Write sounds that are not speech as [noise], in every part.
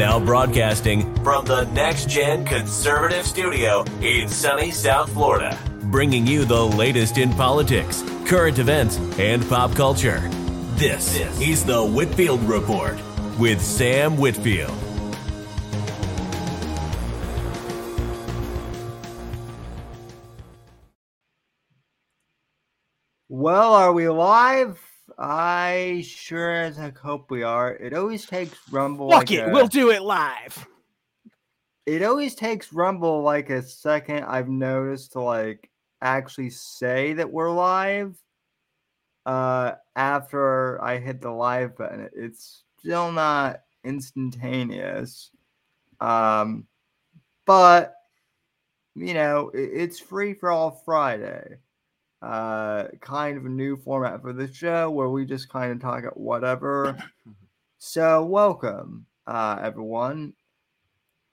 Now broadcasting from the Next Gen Conservative Studio in sunny South Florida, bringing you the latest in politics, current events, and pop culture. This is the Whitfield Report with Sam Whitfield. Well, are we live? I sure as heck hope we are. It always takes Rumble. Fuck like it, a- we'll do it live. It always takes Rumble like a second. I've noticed to like actually say that we're live. Uh, after I hit the live button, it's still not instantaneous. Um, but you know, it, it's free for all Friday. Uh, kind of a new format for the show where we just kind of talk about whatever. [coughs] so, welcome, uh, everyone.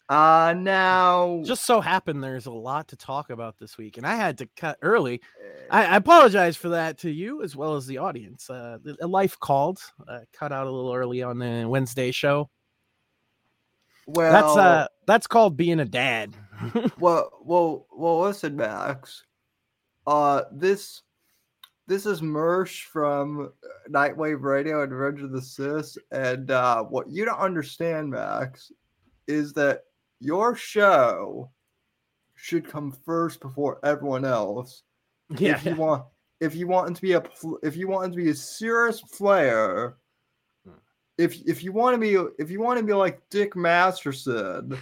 Uh, now, Just so happened there's a lot to talk about this week, and I had to cut early. uh, I, I apologize for that to you as well as the audience. Uh, a life called, uh, cut out a little early on the Wednesday show. well, that's uh, that's called being a dad. [laughs] well, well, well. Listen, Max. Uh, this this is Mersh from Nightwave Radio and Revenge of the Cis, and uh, what you don't understand, Max, is that your show should come first before everyone else. yeah, If you want, if you want to be a, if you want to be a serious player, if if you want to be, if you want to be like Dick Masterson,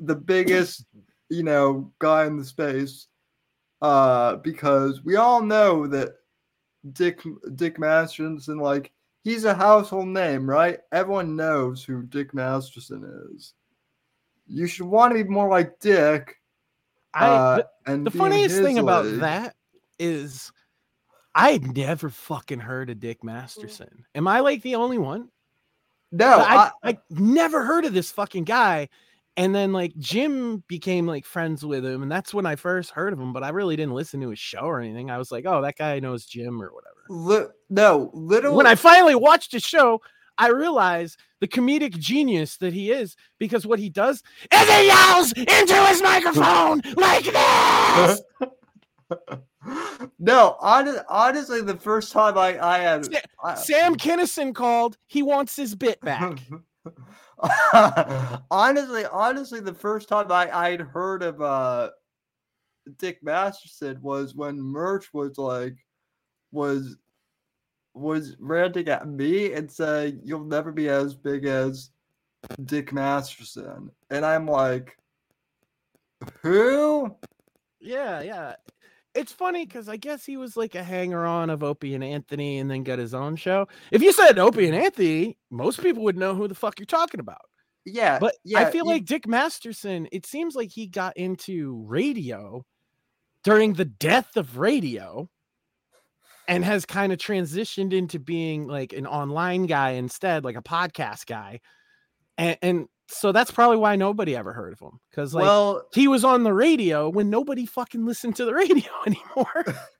the biggest, you know, guy in the space, uh, because we all know that Dick Dick Masterson, like he's a household name, right? Everyone knows who Dick Masterson is. You should want to be more like Dick. I, uh, the, and the funniest thing about that is I had never fucking heard of Dick Masterson. Am I like the only one? No, I, I, I never heard of this fucking guy. And then like Jim became like friends with him, and that's when I first heard of him. But I really didn't listen to his show or anything. I was like, oh, that guy knows Jim or whatever. li- no, literally. When I finally watched his show, I realized the comedic genius that he is because what he does is he yells into his microphone [laughs] like this. [laughs] no, honest, honestly, the first time I I had Sa- I- Sam Kinison called. He wants his bit back. [laughs] [laughs] honestly, honestly, the first time I I'd heard of uh Dick Masterson was when Mersh was like was was ranting at me and saying you'll never be as big as Dick Masterson, and I'm like, who? Yeah, yeah. It's funny because I guess he was like a hanger on of Opie and Anthony and then got his own show. If you said Opie and Anthony, most people would know who the fuck you're talking about. Yeah, But yeah, I feel you- like Dick Masterson, it seems like he got into radio during the death of radio and has kind of transitioned into being like an online guy instead, like a podcast guy. And, and so that's probably why nobody ever heard of him because like well, he was on the radio when nobody fucking listened to the [laughs] radio anymore. [laughs]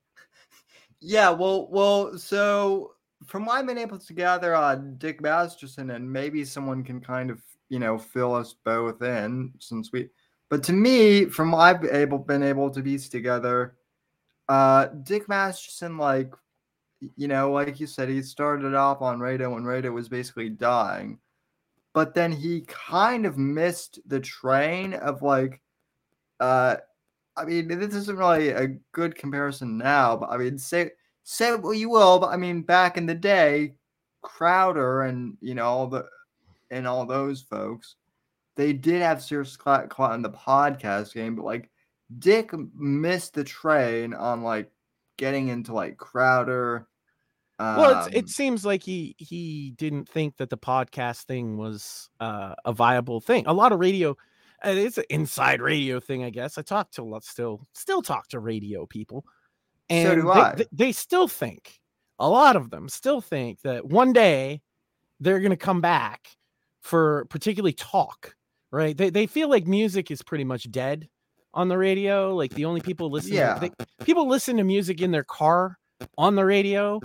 Yeah, well, well, so from what I've been able to gather on Dick Masterson, and maybe someone can kind of, you know, fill us both in since we, but to me, from what I've been able been able to piece together, uh, Dick Masterson, like, you know, like you said, he started off on radio when radio was basically dying, but then he kind of missed the train of like, uh, I mean, this isn't really a good comparison now, but I mean, say say what you will, but I mean, back in the day, Crowder and you know all the and all those folks, they did have serious clout, clout in the podcast game, but like Dick missed the train on like getting into like Crowder. Well, it's, um, it seems like he he didn't think that the podcast thing was uh, a viable thing. A lot of radio, and it's an inside radio thing, I guess. I talk to a lot, still still talk to radio people, and So do they, I. they- they still think a lot of them still think that one day they're going to come back for particularly talk. Right? They they feel like music is pretty much dead on the radio. Like the only people listening, Yeah. they, people listen to music in their car on the radio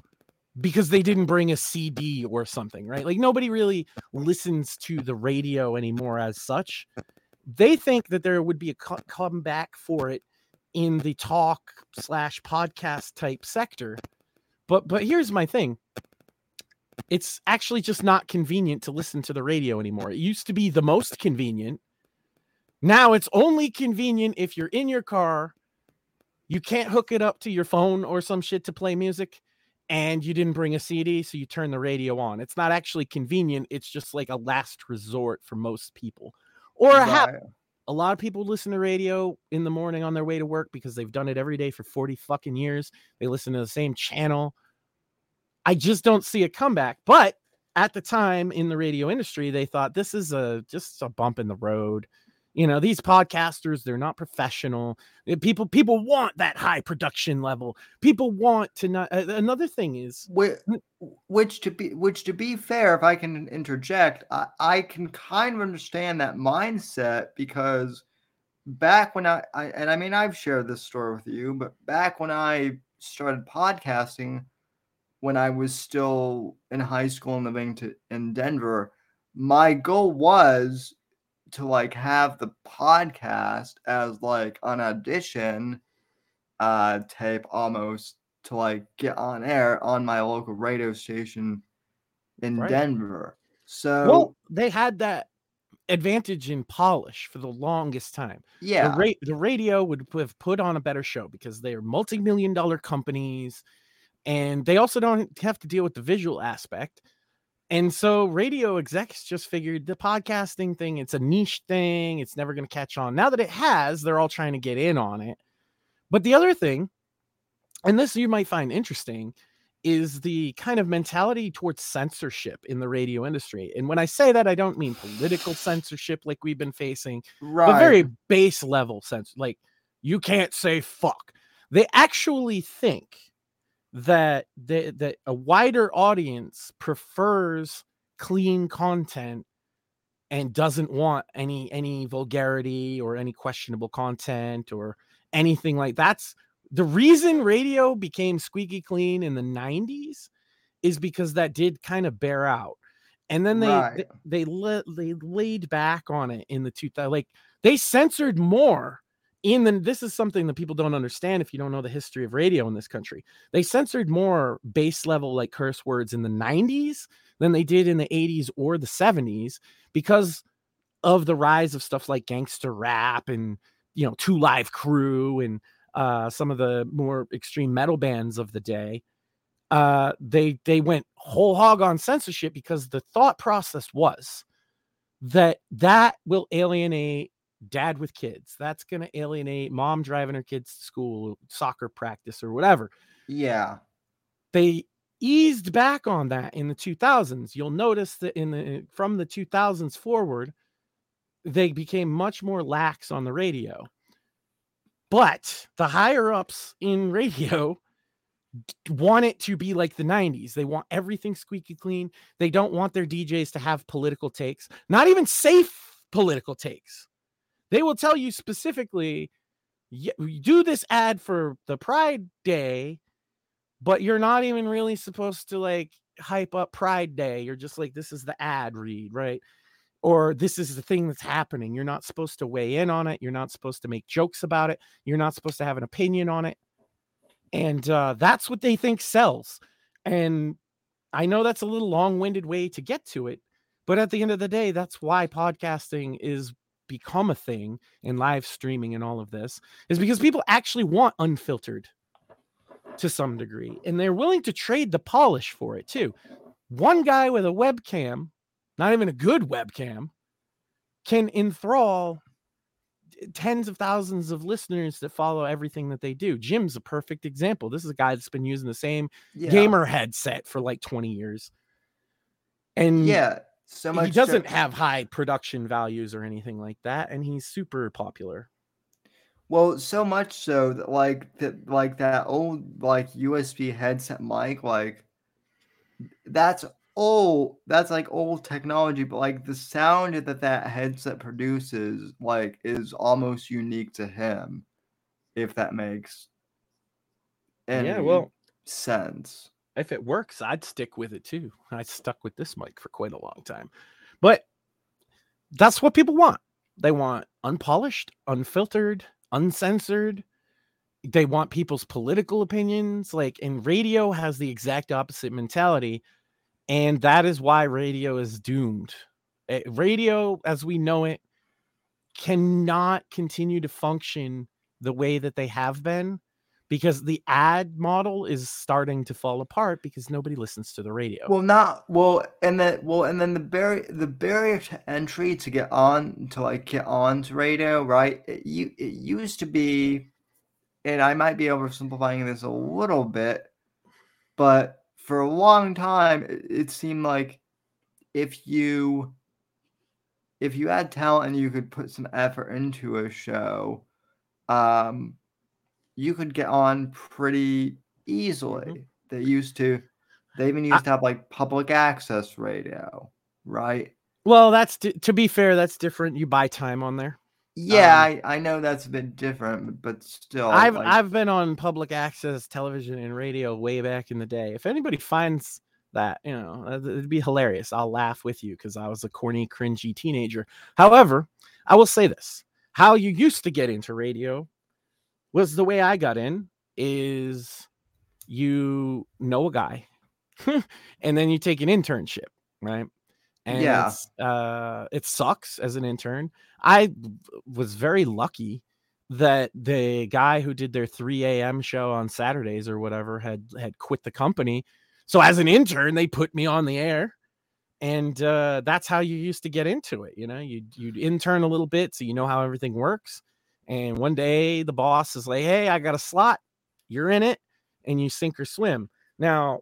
because they didn't bring a CD or something, right? Like nobody really listens to the radio anymore as such. They think that there would be a co- comeback for it in the talk slash podcast type sector. But but here's my thing. It's actually just not convenient to listen to the radio anymore. It used to be the most convenient. Now it's only convenient if you're in your car, you can't hook it up to your phone or some shit to play music, and you didn't bring a CD, so you turn the radio on. It's not actually convenient. It's just like a last resort for most people. Or a habit. A lot of people listen to radio in the morning on their way to work because they've done it every day for 40 fucking years. They listen to the same channel. I just don't see a comeback. But at the time in the radio industry, they thought this is a just a bump in the road. You know, these podcasters, they're not professional. Uh, People people want that high production level. People want to not uh, another thing is Which, which to be which to be fair, if I can interject, I, I can kind of understand that mindset because back when I, I and I mean I've shared this story with you, but back when I started podcasting, when I was still in high school and living to in Denver, my goal was to like have the podcast as like an audition uh tape almost to like get on air on my local radio station in Right. Denver. So well, they had that advantage in polish for the longest time. yeah, the, ra- the radio would have put on a better show because they're multi-million dollar companies and they also don't have to deal with the visual aspect and so radio execs just figured the podcasting thing it's a niche thing it's never going to catch on. Now that it has they're all trying to get in on it. But the other thing and this you might find interesting is the kind of mentality towards censorship in the radio industry. And when i say that i don't mean political censorship like we've been facing right. but very base level sense like you can't say fuck. They actually think that they, that a wider audience prefers clean content and doesn't want any any vulgarity or any questionable content or anything like that's the reason radio became squeaky clean in the 90s is because that did kind of bear out and then they Right. they they, la- they laid back on it in the 2000 like they censored more in the this is something that people don't understand if you don't know the history of radio in this country. They censored more base level like curse words in the 90s than they did in the 80s or the 70s because of the rise of stuff like gangster rap and you know two live crew and uh some of the more extreme metal bands of the day. Uh they they went whole hog on censorship because the thought process was that that will alienate dad with kids that's going to alienate mom driving her kids to school soccer practice or whatever. Yeah, they eased back on that in the 2000s you'll notice that in the from the 2000s forward they became much more lax on the radio. But the higher ups in radio want it to be like the 90s they want everything squeaky clean. They don't want their djs to have political takes not even safe political takes they will tell you specifically do this ad for the pride day but you're not even really supposed to like hype up pride day. You're just like this is the ad read right? Or this is the thing that's happening. You're not supposed to weigh in on it. You're not supposed to make jokes about it. You're not supposed to have an opinion on it. And uh, that's what they think sells. And i know that's a little long-winded way to get to it but at the end of the day that's why podcasting is become a thing and live streaming and all of this is because people actually want unfiltered to some degree and they're willing to trade the polish for it too. One guy with a webcam not even a good webcam can enthrall tens of thousands of listeners that follow everything that they do. Jim's a perfect example. This is a guy that's been using the same yeah, gamer headset for like 20 years. And Yeah, so much. he doesn't have high production values or anything like that and he's super popular Well, so much so that like that like that old like USB headset mic, like that's old. That's like old technology, but like the sound that that headset produces, like, is almost unique to him, if that makes any yeah well sense. If it works, I'd stick with it too. I stuck with this mic for quite a long time. But that's what people want. They want unpolished, unfiltered, uncensored. They want people's political opinions. Like, and radio has the exact opposite mentality. And that is why radio is doomed. Eh, radio, as we know it, cannot continue to function the way that they have been because the ad model is starting to fall apart because nobody listens to the radio. Well, not well, and then well, and then the barrier the barrier to entry to get on to like get on to radio, right? It, you it used to be, and I might be oversimplifying this a little bit, but for a long time, it, it seemed like if you if you had talent and you could put some effort into a show, um, you could get on pretty easily. Mm-hmm. They used to, they even used I, to have like public access radio, right? Well, that's to be fair, that's different. You buy time on there. Yeah, um, I, I know that's a bit different, but still, I've like... I've been on public access television and radio way back in the day. If anybody finds that, you know, it'd be hilarious. I'll laugh with you because I was a corny, cringy teenager. However, I will say this: how you used to get into radio was the way I got in is you know a guy [laughs] and then you take an internship, right? And yeah. uh it sucks as an intern. I was very lucky that the guy who did their 3 a.m. show on Saturdays or whatever had had quit the company. So as an intern, they put me on the air. And uh, that's how you used to get into it. You know, you you'd intern a little bit so you know how everything works. And one day the boss is like, Hey, I got a slot. You're in it. And you sink or swim. Now,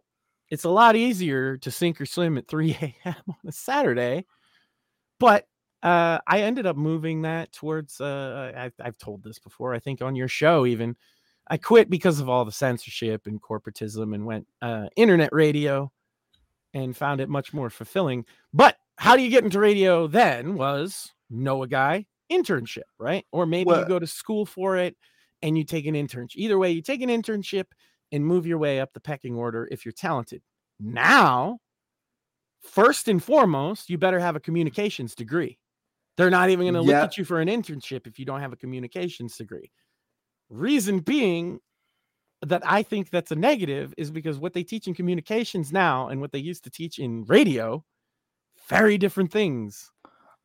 it's a lot easier to sink or swim at 3 [laughs] a.m. on a Saturday. But uh, I ended up moving that towards, uh, I've, I've told this before, I think on your show, even. I quit because of all the censorship and corporatism and went uh, internet radio and found it much more fulfilling. But how do you get into radio then was know a guy, internship, right? Or maybe well, you go to school for it and you take an internship. Either way, you take an internship and move your way up the pecking order if you're talented. Now, first and foremost, you better have a communications degree. They're not even going to look at you for an internship if you don't have a communications degree. Reason being that I think that's a negative is because what they teach in communications now and what they used to teach in radio, very different things.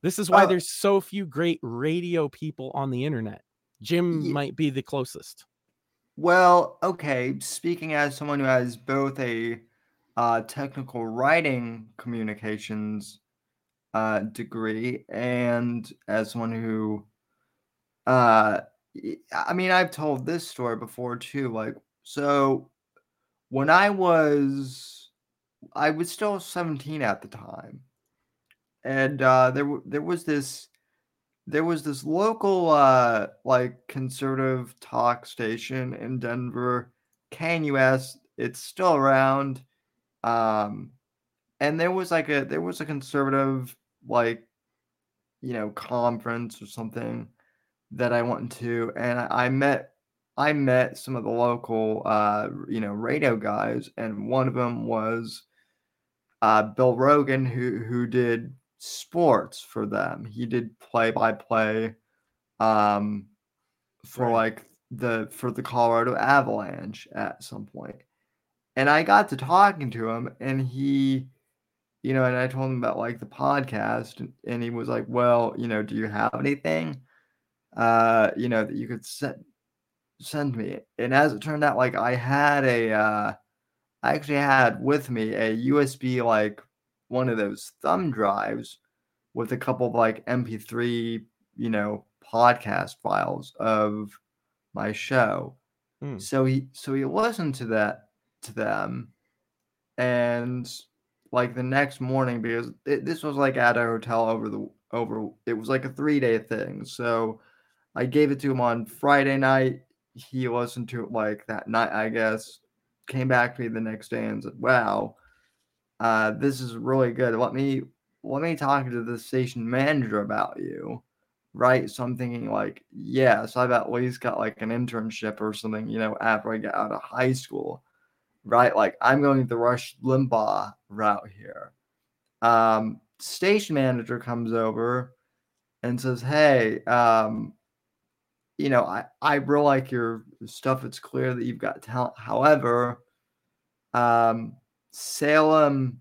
This is why uh, there's so few great radio people on the internet. Jim yeah. might be the closest. Well, okay. Speaking as someone who has both a uh, technical writing communications uh, degree and as someone who, uh, I mean, I've told this story before too. Like, so when I was, I was still 17 at the time and uh, there there was this there was this local uh, like conservative talk station in Denver, KNUS. It's still around, um, and there was like a there was a conservative like you know conference or something that I went to, and I, I met I met some of the local uh, you know radio guys, and one of them was uh, Bill Rogan, who who did sports for them. He did play by play um for right. like the for the Colorado Avalanche at some point. And I got to talking to him and he you know, and I told him about like the podcast and, and he was like, "Well, you know, do you have anything uh, you know, that you could send send me?" And as it turned out like I had a uh I actually had with me a USB like one of those thumb drives with a couple of like MP3, you know, podcast files of my show. Mm. So he so he listened to that to them and like the next morning because it, this was like at a hotel over the over it was like a 3 day thing. So I gave it to him on Friday night. He listened to it like that night, I guess. Came back to me the next day and said, "Wow, uh, this is really good. Let me let me talk to the station manager about you. Right. So I'm thinking like, yes, I've at least got like an internship or something, you know, after I get out of high school. right? Like I'm going the Rush Limbaugh route here. Um, station manager comes over and says, "Hey, um, you know, I I really like your stuff. It's clear that you've got talent. However, um, Salem,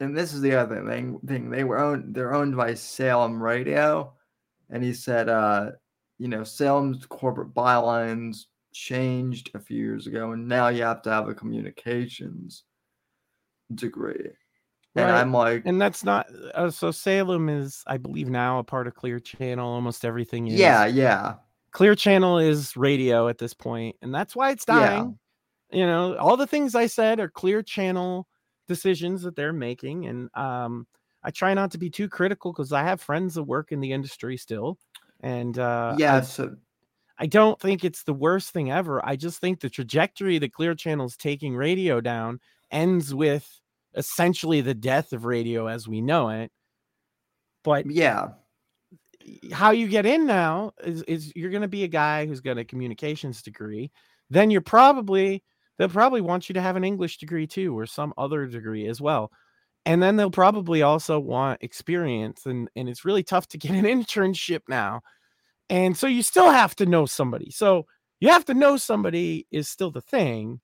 and this is the other thing. Thing they were owned. They're owned by Salem Radio, and he said, uh, you know, Salem's corporate bylines changed a few years ago, and now you have to have a communications degree. And Right. I'm like, and that's not uh, so salem is i believe now a part of clear channel almost everything is yeah, yeah, clear channel is radio at this point and that's why it's dying you know all the things i said are clear channel decisions that they're making and um i try not to be too critical because i have friends that work in the industry still and uh I- yeah. So I don't think it's the worst thing ever. I just think the trajectory that Clear Channel's taking radio down ends with essentially the death of radio as we know it. But yeah, how you get in now is, is you're going to be a guy who's got a communications degree. Then you're probably, they'll probably want you to have an English degree too, or some other degree as well. And then they'll probably also want experience. And, and it's really tough to get an [laughs] internship now. And so you still have to know somebody. So you have to know somebody is still the thing.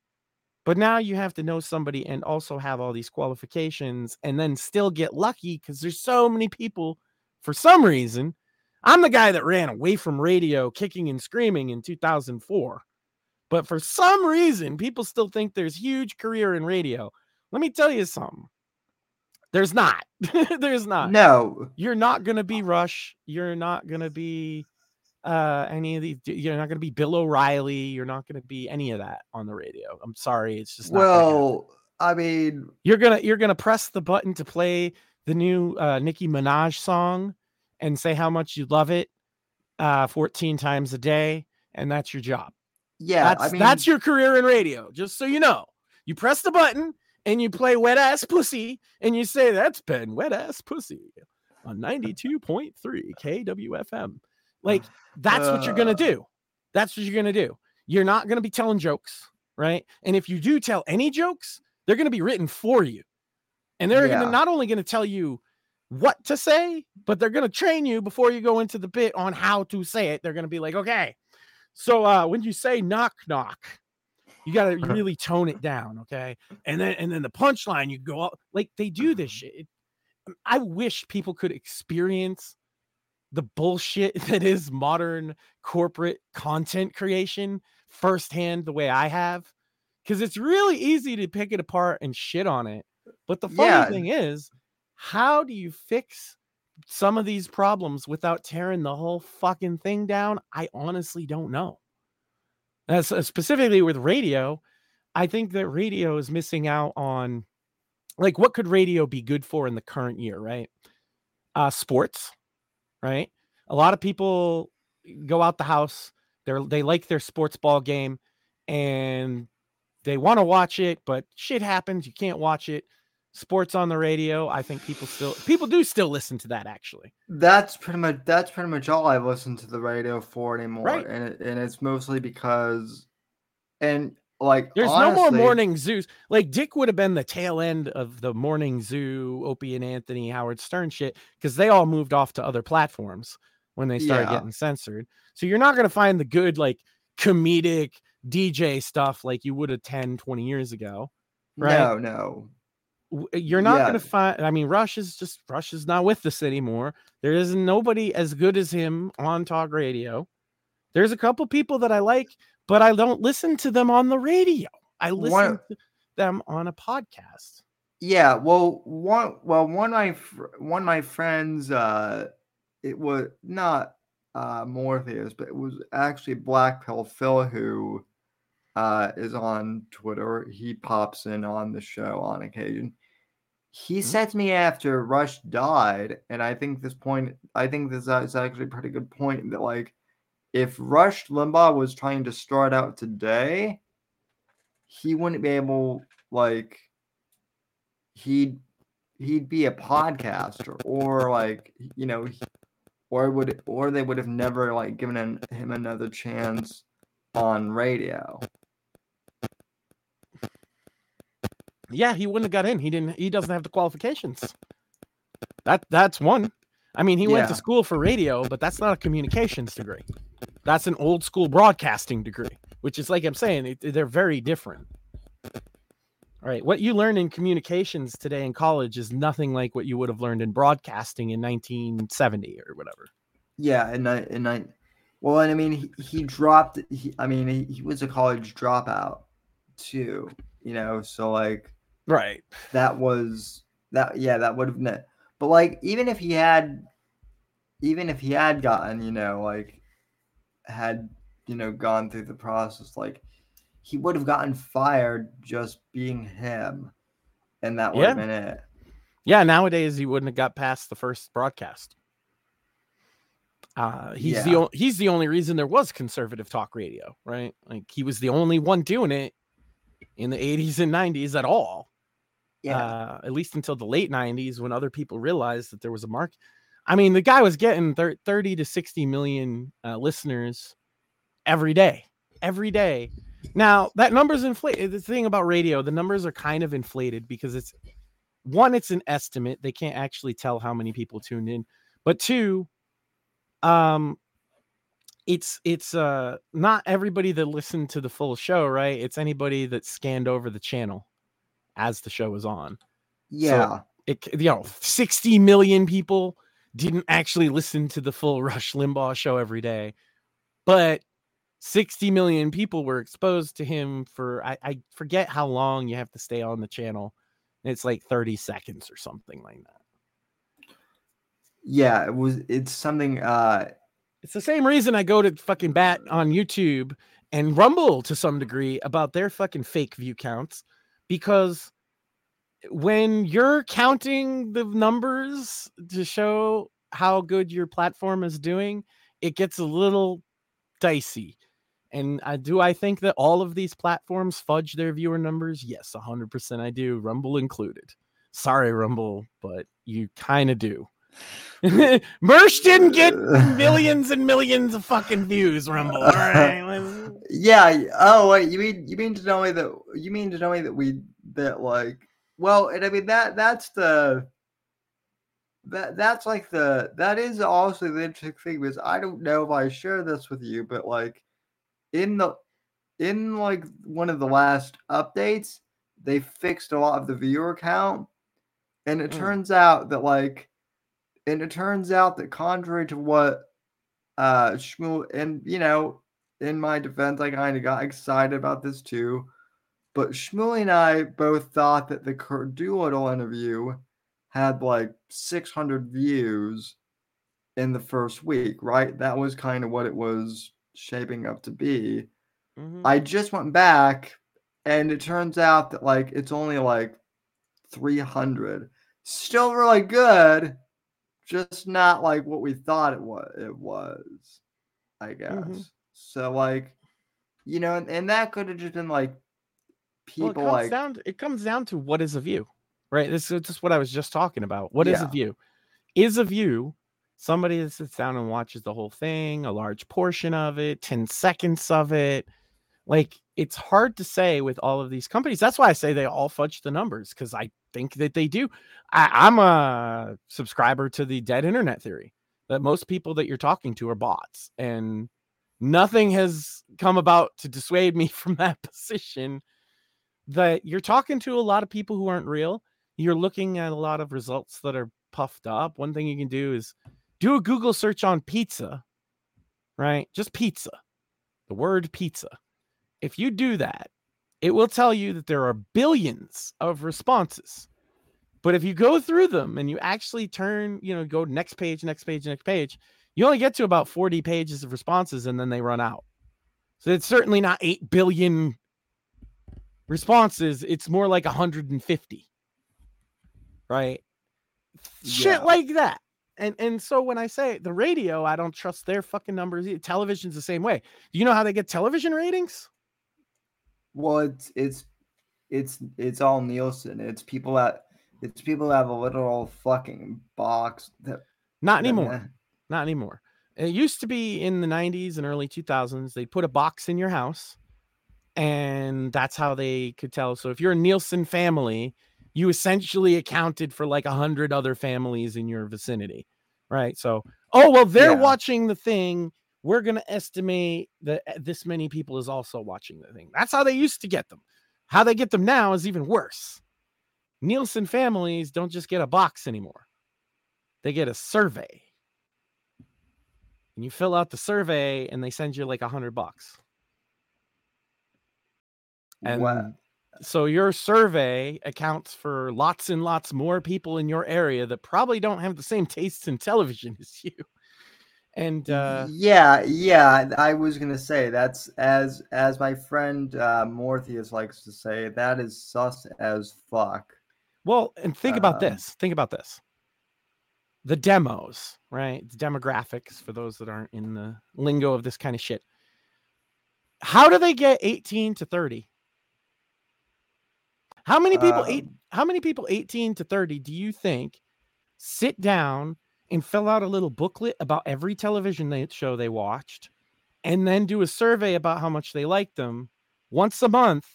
But now you have to know somebody and also have all these qualifications and then still get lucky because there's so many people for some reason. I'm the guy that ran away from radio kicking and screaming in 2004. But for some reason, people still think there's huge career in radio. Let me tell you something. There's not. [laughs] there's not no, you're not going to be Rush. You're not going to be uh any of these you're not going to be Bill O'Reilly, you're not going to be any of that on the radio. I'm sorry, it's just not well, I mean, you're going to you're going to press the button to play the new uh Nicki Minaj song and say how much you love it uh 14 times a day and that's your job. Yeah, that's I mean, that's your career in radio, just so you know. You press the button and you play wet ass pussy and you say that's been wet ass pussy on 92.3 KWFM. Like that's what you're going Uh. to do. That's what you're going to do. You're not going to be telling jokes, right? And if you do tell any jokes, they're going to be written for you. And they're gonna not only going to tell you what to say, but they're going to train you before you go into the bit on how to say it. They're going to be like, "Okay, so uh when you say knock knock, you got to really tone it down, okay? And then and then the punchline you go up like they do this shit. I wish people could experience the bullshit [laughs] that is modern corporate content creation firsthand the way I have cuz it's really easy to pick it apart and shit on it. But the funny Yeah. thing is, how do you fix some of these problems without tearing the whole fucking thing down? I honestly don't know. As uh, specifically with radio, I think that radio is missing out on like what could radio be good for in the current year, right? Uh sports, right? A lot of people go out the house, they're they like their sports ball game and they want to watch it, but shit happens, you can't watch it. Sports on the radio, I think people still people do still listen to that actually. that's pretty much that's pretty much all I listen to the radio for anymore, Right. and it, and it's mostly because, and like There's no more morning zoos. Like Dick would have been the tail end of the morning zoo, Opie and Anthony, Howard Stern shit, because they all moved off to other platforms when they started Yeah. getting censored. So you're not going to find the good, like comedic DJ stuff like you would have 10, 20 years ago. right? No, no, You're not Yeah. going to find, I mean, Rush is just, Rush is not with us anymore. There is nobody as good as him on talk radio. There's a couple people that I like, but I don't listen to them on the radio. I listen One- to them on a podcast. Yeah, well, one well one of my one of my friends, uh, it was not uh Morpheus, but it was actually Black Pill Phil who uh is on Twitter. He pops in on the show on occasion. He Mhm. said to me after Rush died, and I think this point, I think this is actually a pretty good point that like, if Rush Limbaugh was trying to start out today, he wouldn't be able like he'd he'd be a podcaster or like you know or would or they would have never like given him another chance on radio Yeah, he wouldn't have got in. He didn't. He doesn't have the qualifications. That that's one. I mean, he went to school for radio, but that's not a communications degree. That's an old school broadcasting degree, which is like I'm saying, it, they're very different. All right, what you learn in communications today in college is nothing like what you would have learned in broadcasting in 1970 or whatever. Yeah, and I and I, well, and I mean, he, he dropped. He, I mean, he, he was a college dropout too. You know, so like Right. that was that. Yeah, that would have been. But like, even if he had, even if he had gotten, you know, like, had you know gone through the process, like, he would have gotten fired just being him, and that would have Yeah. been it. Yeah, nowadays he wouldn't have got past the first broadcast. Uh, he's the Yeah. o- he's the only reason there was conservative talk radio, right? Like he was the only one doing it in the 80s and 90s at all. Yeah, Uh, at least until the late 90s when other people realized that there was a market. I mean, the guy was getting 30 to 60 million uh, listeners every day, every day. Now that number's inflated. The thing about radio, the numbers are kind of inflated because it's one, it's an estimate. They can't actually tell how many people tuned in. But two, um, it's it's uh not everybody that listened to the full show, right? It's anybody that scanned over the channel as the show was on. yeah. It you know, 60 million people didn't actually listen to the full [laughs] Rush Limbaugh show every day, but 60 million people were exposed to him for I, I forget how long you have to stay on the channel. It's like 30 seconds or something like that. yeah, it was. It's something. Uh, It's the same reason I go to fucking bat on YouTube and rumble to some degree about their fucking fake view counts because when you're counting the numbers to show how good your platform is doing, it gets a little dicey. And I do I think that all of these platforms fudge their viewer numbers? Yes, 100% I do, Rumble included. Sorry, Rumble, but you kind of do. [laughs] Mersh didn't get [laughs] millions and millions of fucking views, Rumble. All right. [laughs] Yeah. Oh wait, you mean you mean to tell me that you mean to tell me that we that like well, and I mean that that's the that that's like the that is also the interesting thing because I don't know if I share this with you, but like in the in like one of the last updates, they fixed a lot of the viewer count, and it Mm. turns out that like and it turns out that contrary to what uh Shmuel and you know in my defense I kind of got excited about this too but Shmuel and I both thought that the Kurt Doolittle interview had like 600 views in the first week right that was kind of what it was shaping up to be Mhm. I just went back and it turns out that like it's only like 300. Still really good, just not like what we thought it was it was, I guess. Mhm. So like you know, and, and that could have just been like Well, it people comes like down to, it comes down to what is a view, right? This is just what I was just talking about. What is a view? Is a view somebody that sits down and watches the whole thing, a large portion of it, 10 seconds of it? Like it's hard to say with all of these companies. That's why I say they all fudge the numbers because I think that they do. I, I'm a subscriber to the dead internet theory that most people that you're talking to are bots, and nothing has come about to dissuade me [laughs] from that position that you're talking to a lot of people who aren't real. You're looking at a lot of results that are puffed up. One thing you can do is do a Google search on pizza, right? Just pizza, the word pizza. If you do that, it will tell you that there are billions of responses. But if you go through them and you actually turn, you know, go next page, next page, next page, you only get to about 40 pages of responses and then they run out. So it's certainly not 8 billion responses. It's more like 150. Right? Shit like that. And and so when I say the radio, I don't trust their fucking numbers. Television's the same way. Do you know how they get television ratings? Well it's it's it's it's all Nielsen. It's people that it's people that have a literal fucking box that Not anymore. ma- Not anymore. It used to be in the 90s and early 2000s. They'd put a box in your house and that's how they could tell. So if you're a Nielsen family, you essentially accounted for like a hundred other families in your vicinity, right? So, oh well, they're Yeah. watching the thing. We're gonna estimate that uh, this many people is also watching the thing. That's how they used to get them. How they get them now is even worse. Nielsen families don't just get a box anymore; they get a survey, and you fill out the survey, and they send you like a hundred bucks. And Wow. so your survey accounts for lots and lots more people in your area that probably don't have the same tastes in television [laughs] as you. And uh yeah, yeah, I was gonna say that's as as my friend uh, Morpheus likes to say, that is sus as fuck. well, and think about Um, this. Think about this. The demos, right? The demographics for those that aren't in the lingo of this kind of shit. How do they get 18 to 30? How many people eight Um, how many people 18 to 30 do you think sit down and fill out a little booklet about every television show they watched and then do a survey about how much they liked them once a month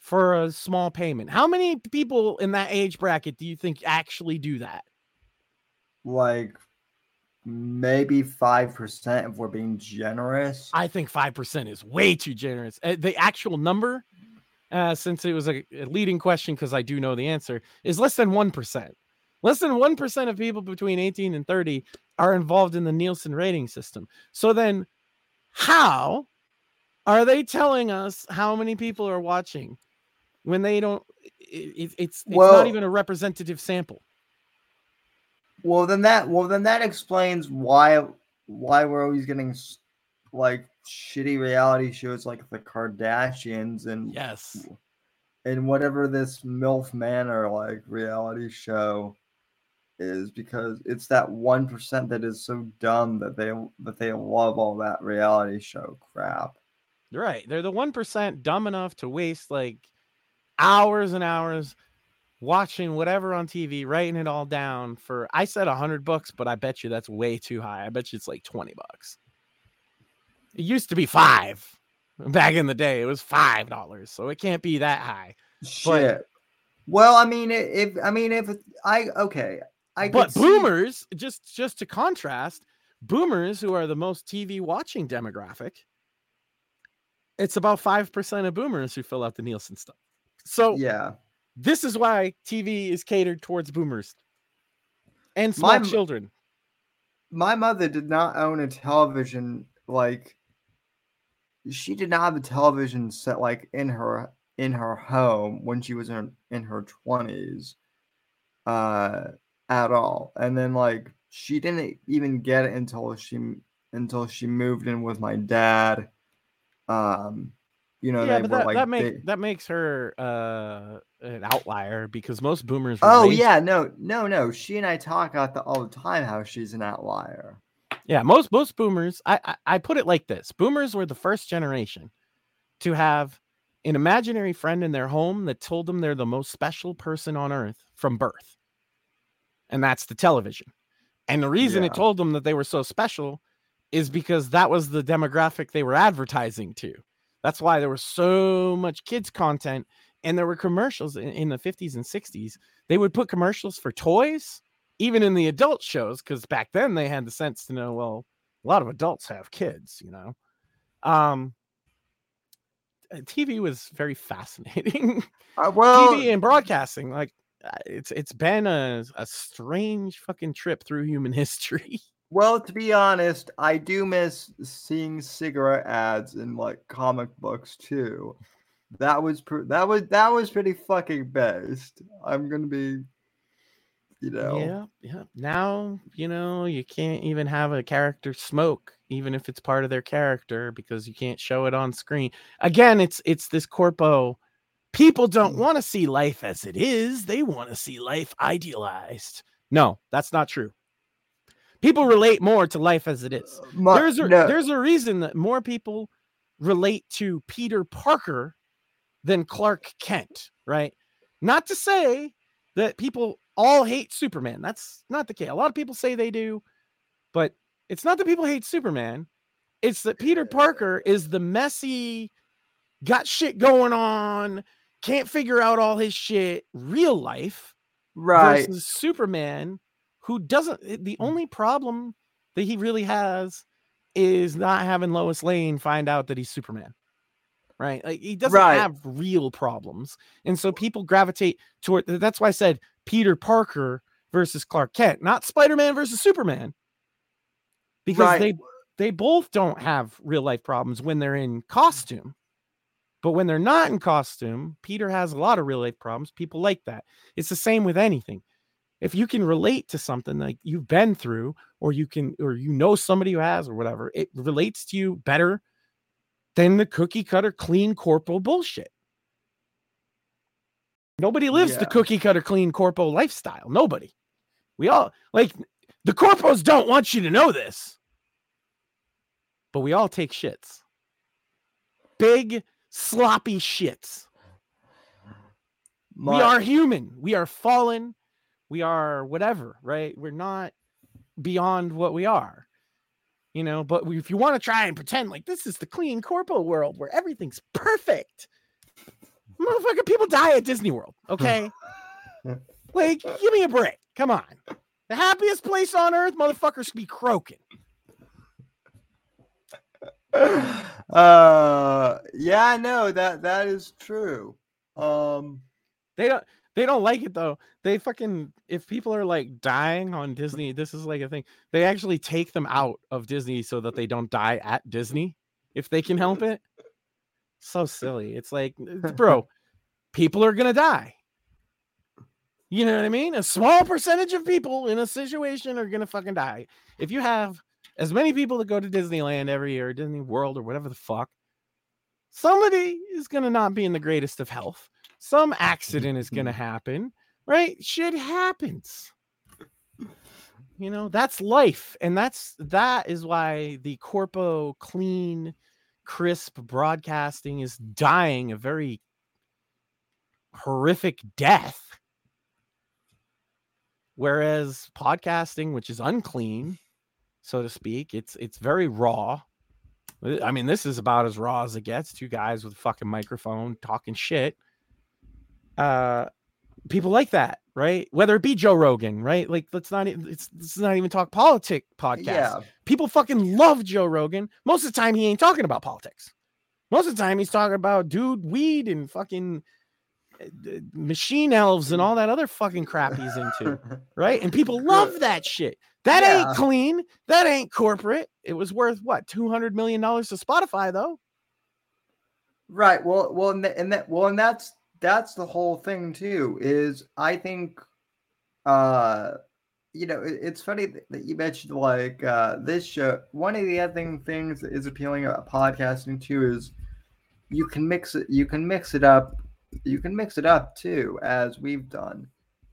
for a small payment? How many people in that age bracket do you think actually do that? like maybe five percent if we're being generous. I think 5% is way too generous. Uh, the actual number, uh, since it was a, a leading question, because I do know the answer, is less than 1%. Less than 1% of people between 18 and 30 are involved in the Nielsen rating system. So then, how are they telling us how many people are watching when they don't? i- i- it's it's Well- not even a representative sample. Well, then that well then that explains why why we're always getting like shitty reality shows like the Kardashians and Yes. and whatever this MILF Manor like reality show is because it's that one percent that is so dumb that they that they love all that reality show crap. Right. They're the 1% dumb enough to waste like hours and hours watching whatever on TV, writing it all down for I said a 100 bucks, but I bet you that's way too high. I bet you it's like 20 bucks. It used to be 5 back in the day. It was $5, so it can't be that high. Shit. well, I mean, if I mean if I okay, I but could see- boomers, just just to contrast, boomers who are the most TV watching demographic, it's about 5% of boomers who fill out the Nielsen stuff. So yeah. this is why TV is catered towards boomers and small My children. my mother did not own a television like she did not have a television set like in her in her home when she was in in her 20s uh at all and then like she didn't even get it until she until she moved in with my dad um you know yeah, but that, like that makes they- that makes her uh, an outlier because most boomers. oh raised- yeah no no no she and i talk about that all the time how she's an outlier yeah. Most most boomers. I, I I put it like this: boomers were the first generation to have an imaginary friend in their home that told them they're the most special person on earth from birth, and that's the television. And the reason it told them that they were so special is because that was the demographic they were advertising to. That's why there was so much kids content and there were commercials in, in the 50s and 60s. They would put commercials for toys, even in the adult shows, because back then they had the sense to know, well, a lot of adults have kids, you know. Um uh, TV was very fascinating. uh, [laughs] well TV and broadcasting, like Uh, it's it's been a, a strange fucking trip through human [laughs] history. Well, to be honest, I do miss seeing cigarette ads in like comic books too. That was pr- that was that was pretty fucking based. I'm gonna be, you know, Yeah, yeah. Now, you know, you can't even have a character smoke, even if it's part of their character, because you can't show it on screen. Again, it's it's this corpo. People don't Mm. want to see life as it is. They want to see life idealized. No, that's not true. People relate more to life as it is. My- there's a no, there's a reason that more people relate to Peter Parker than Clark Kent, right? Not to say that people all hate Superman. That's not the case. A lot of people say they do, but it's not that people hate Superman. It's that Peter Parker is the messy got shit going on, can't figure out all his shit, real life, right? Versus Superman, who doesn't. The Mm. only problem that he really has is not having Lois Lane find out that he's Superman. Right? Like he doesn't Right. have real problems. And so people gravitate toward that's why I said Peter Parker versus Clark Kent, not Spider-Man versus Superman. Because Right. they they both don't have real life problems when they're in costume. But when they're not in costume, Peter has a lot of real life problems. People like that. It's the same with anything. If you can relate to something like you've been through, or you can, or you know somebody who has, or whatever, it relates to you better than the cookie cutter, clean corporal bullshit. Nobody lives the cookie cutter, clean corporal lifestyle. Nobody. We all like the corpos don't want you to know this, but we all take shits. Big sloppy shits. We are human. We are fallen. We are whatever, right? We're not beyond what we are. You know, but if you want to try and pretend like this is the clean corporal world where everything's perfect, motherfucker, people die at Disney World, [laughs] okay? like, give me a break. Come on. The happiest place on earth, motherfuckers be croaking. Uh yeah no that that is true um They don't they don't like it though. They fucking if people are like dying on Disney, this is like a thing. They actually take them out of Disney so that they don't die at Disney if they can help it. So silly. It's like, bro, [laughs] people are gonna die. You know what I mean? A small percentage of people in a situation are gonna fucking die. If you have as many people that go to Disneyland every year, Disney World or whatever the fuck, somebody is gonna not be in the greatest of health. Some accident is gonna mm-hmm. happen, right? Shit happens. You know, that's life. And that's that is why the corpo clean, crisp broadcasting is dying a very horrific death. Whereas podcasting, which is unclean, so to speak, it's it's very raw. I mean, this is about as raw as it gets. Two guys with a fucking microphone talking shit. Uh people like that, right? Whether it be Joe Rogan, right? Like let's not it's let's not even talk politic podcast. yeah People fucking love Joe Rogan. Most of the time he ain't talking about politics. Most of the time he's talking about dude weed and fucking machine elves and all that other fucking crap he's into [laughs] right? And people love that shit. That Yeah. ain't clean. That ain't corporate. It was worth what two hundred million dollars to Spotify, though. right well well and, and that well and that's that's the whole thing too is i think uh you know it, it's funny that you mentioned like uh this show one of the other thing, things that is appealing about podcasting too is you can mix it you can mix it up you can mix it up too as we've done.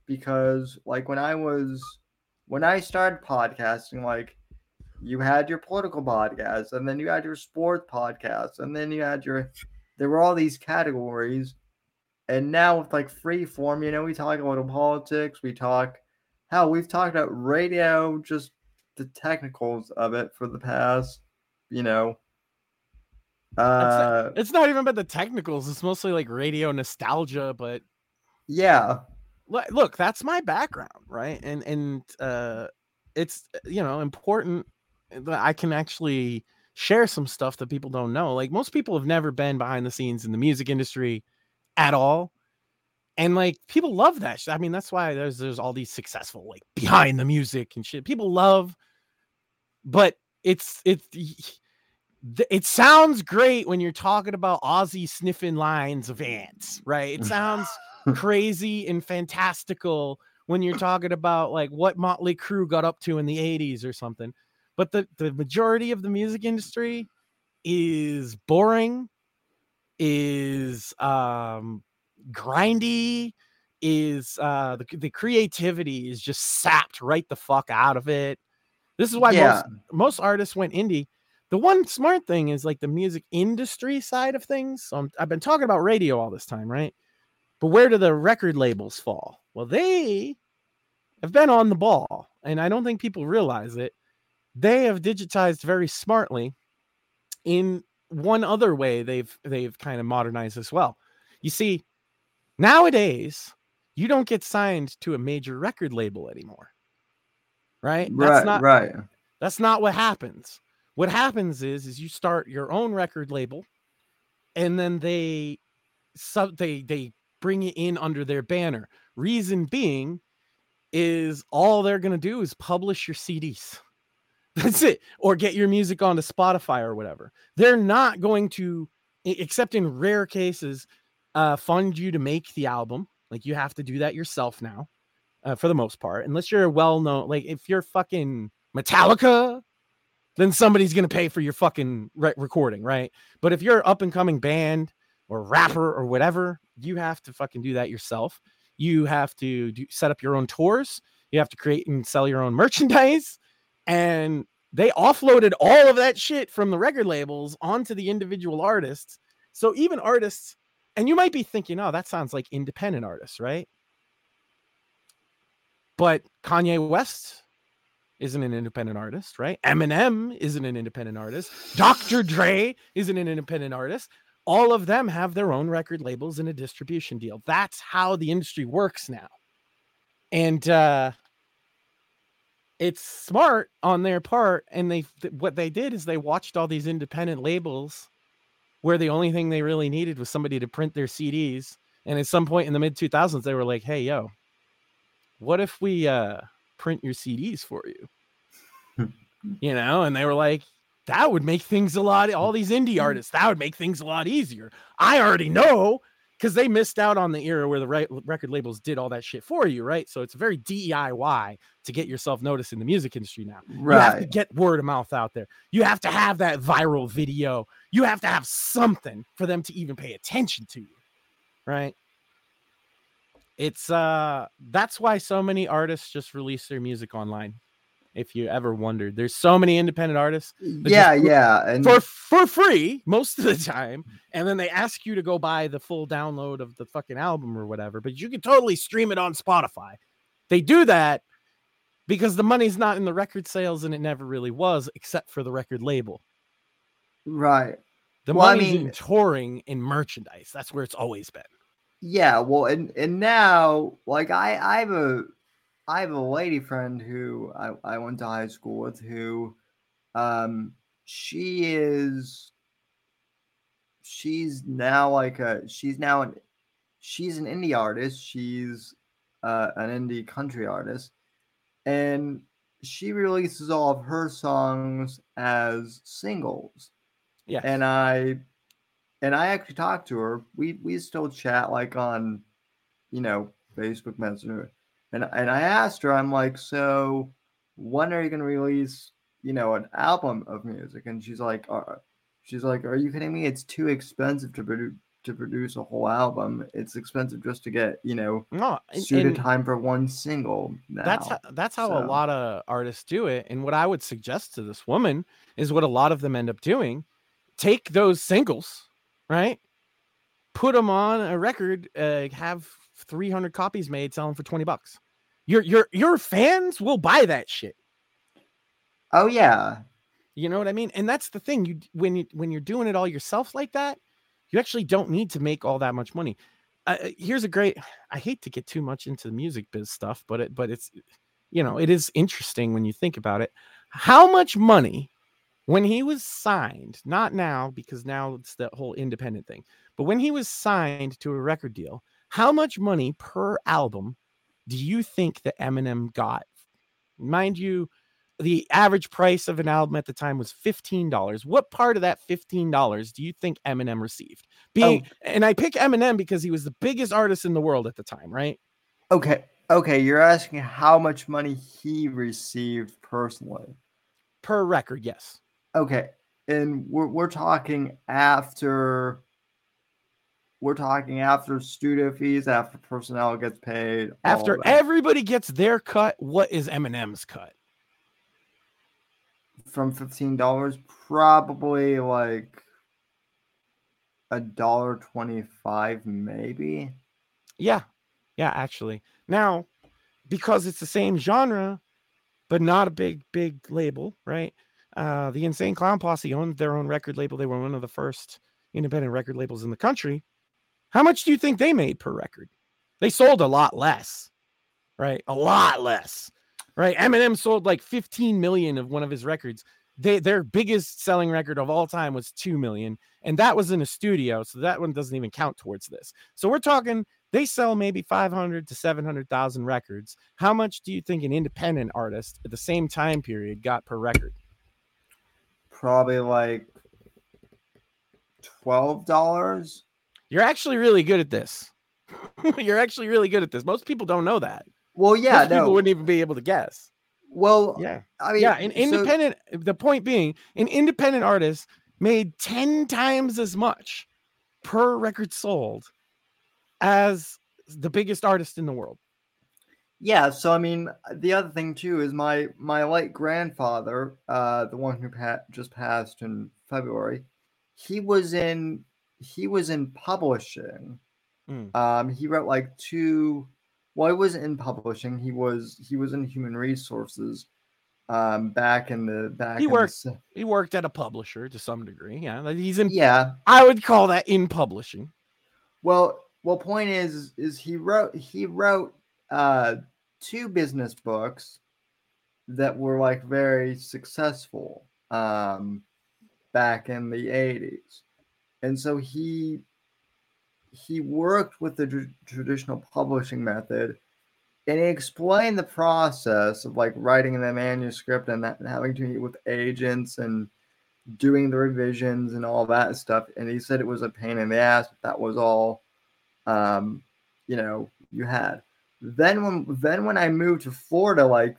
Because like when i was when i started podcasting like you had your political podcast and then you had your sports podcast and then you had your there were all these categories. And now with like free form you know we talk a little politics we talk how we've talked about radio just the technicals of it for the past you know uh It's not even about the technicals. It's mostly like radio nostalgia. But yeah look, that's my background, right? And and uh, it's uh, you know important that I can actually share some stuff that people don't know. Like most people have never been behind the scenes in the music industry at all. And like people love that. I mean, that's why there's there's all these successful like behind the music and shit. People love, but it's it's it sounds great when you're talking about Ozzy sniffing lines of ants, right? It sounds [laughs] crazy and fantastical when you're talking about like what Motley Crue got up to in the 80s or something. But the, the majority of the music industry is boring, is um grindy, is uh the, the creativity is just sapped right the fuck out of it. This is why yeah most most artists went indie. The one smart thing is like the music industry side of things. So I'm- I've been talking about radio all this time, right? But where do the record labels fall? Well, they have been on the ball, and I don't think people realize it. They have digitized very smartly in one other way they've they've kind of modernized as well. You see, nowadays you don't get signed to a major record label anymore. Right? Right, That's not right. that's not what happens. What happens is is you start your own record label and then they sub they they bring it in under their banner. Reason being is all they're going to do is publish your CDs. [laughs] That's it. Or get your music onto Spotify or whatever. They're not going to except in rare cases uh fund you to make the album. Like you have to do that yourself now. Uh, for the most part, unless you're a well-known like if you're fucking Metallica, then somebody's gonna pay for your fucking re- recording, right? But if you're an up and coming band or rapper or whatever, you have to fucking do that yourself. You have to do, set up your own tours. You have to create and sell your own merchandise, and they offloaded all of that shit from the record labels onto the individual artists. So even artists, and you might be thinking, oh, that sounds like independent artists, right? But Kanye West isn't an independent artist, right? Eminem isn't an independent artist. Dr. Dre isn't an independent artist. All of them have their own record labels and a distribution deal. That's how the industry works now. And uh it's smart on their part and they th- what they did is they watched all these independent labels where the only thing they really needed was somebody to print their CDs and at some point in the mid 2000s they were like hey yo what if we uh print your CDs for you. Hmm. You know and they were like that would make things a lot all these indie hmm. artists that would make things a lot easier. I already know because they missed out on the era where the right record labels did all that shit for you right? So it's very diy to get yourself noticed in the music industry now. Right. you have to get word of mouth out there. You have to have that viral video. You have to have something for them to even pay attention to you right it's uh that's why so many artists just release their music online if you ever wondered there's so many independent artists Yeah, just- yeah. And for for free most of the time and then they ask you to go buy the full download of the fucking album or whatever but you can totally stream it on spotify they do that because the money's not in the record sales and it never really was except for the record label right. the Well, I money's in touring and merchandise that's where it's always been Yeah, well, and and now, like I, I have a, I have a lady friend who I, I went to high school with who, um, she is, she's now like a, she's now an, she's an indie artist. She's, uh, an indie country artist, and she releases all of her songs as singles. Yeah and I and I actually talked to her. We we still chat like on, you know, Facebook Messenger, and and I asked her, I'm like, so when are you gonna release, you know, an album of music? And she's like, uh, she's like, are you kidding me? It's too expensive to produce to produce a whole album. It's expensive just to get, you know, no and- suited time for one single. Now. that's how, that's how a lot of artists do it and what i would suggest to this woman is what a lot of them end up doing take those singles right? Put them on a record uh, have 300 copies made sell them for 20 bucks. Your your your fans will buy that shit. Oh yeah, you know what i mean? And that's the thing you when you when you're doing it all yourself like that you actually don't need to make all that much money. Uh, uh, here's a great i hate to get too much into the music biz stuff but it but it's you know it is interesting when you think about it. How much money when he was signed not now because now it's the whole independent thing but when he was signed to a record deal how much money per album do you think that eminem got mind you the average price of an album at the time was $15. What part of that $15 do you think Eminem received? Being oh. and I pick Eminem because he was the biggest artist in the world at the time, right? okay, okay. You're asking how much money he received personally. Per record, yes. Okay, and we're we're talking after we're talking after studio fees, after personnel gets paid, After everybody gets their cut, what is Eminem's cut? from fifteen dollars, probably like a dollar twenty-five, maybe. Yeah. Yeah, actually. Now, because it's the same genre, but not a big, big label, right? Uh, the Insane Clown Posse owned their own record label. They were one of the first independent record labels in the country. How much do you think they made per record? They sold a lot less, right? A lot less, right? Eminem sold like 15 million of one of his records. They, their biggest selling record of all time was 2 million, and that was in a studio. So that one doesn't even count towards this. So we're talking they sell maybe 500 to 700,000 records. How much do you think an independent artist at the same time period got per record? Probably like $12. You're actually really good at this. [laughs] You're actually really good at this. Most people don't know that. Well, yeah, Most no. people wouldn't even be able to guess. well, Yeah. I mean, yeah, an so- independent. the point being, an independent artist made ten times as much per record sold as the biggest artist in the world. Yeah, so I mean, the other thing too is my my late grandfather, uh, the one who pa- just passed in February, he was in he was in publishing. Mm. Um, he wrote like two. Well, he wasn't in publishing. He was he was in human resources. Um, back in the back. He in the worked- He worked at a publisher to some degree. Yeah, he's in. Yeah. I would call that in publishing. Well, well, point is, is he wrote he wrote uh two business books that were like very successful um back in the 80s. And so he he worked with the tr- traditional publishing method and he explained the process of like writing the manuscript and, that, and having to meet with agents and doing the revisions and all that stuff and he said it was a pain in the ass but that was all um you know you had then when then when i moved to florida like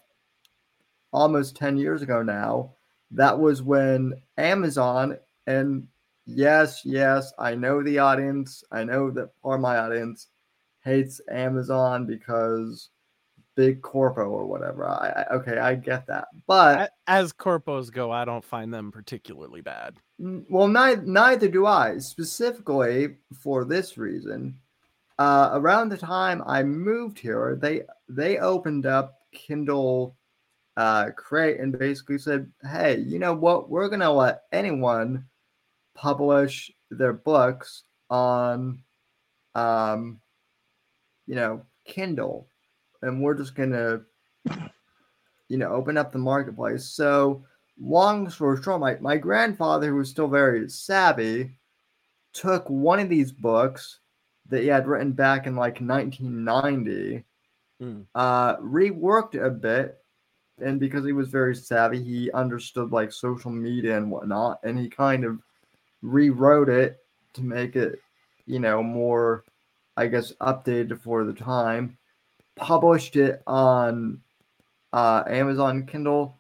almost 10 years ago now that was when amazon and yes yes i know the audience i know that part of my audience hates amazon because big corpo or whatever i, I okay i get that but As corpos go, I don't find them particularly bad. Well, neither, neither do I. Specifically for this reason, uh, around the time I moved here, they they opened up Kindle uh, Crate and basically said, "Hey, you know what? We're gonna let anyone publish their books on, um, you know, Kindle, and we're just gonna, you know, open up the marketplace." So long story short, my, my grandfather, who was still very savvy, took one of these books that he had written back in like 1990, Mm. uh, reworked a bit. And because he was very savvy, he understood like social media and whatnot. And he kind of rewrote it to make it, you know, more, I guess, updated for the time. Published it on uh, Amazon Kindle.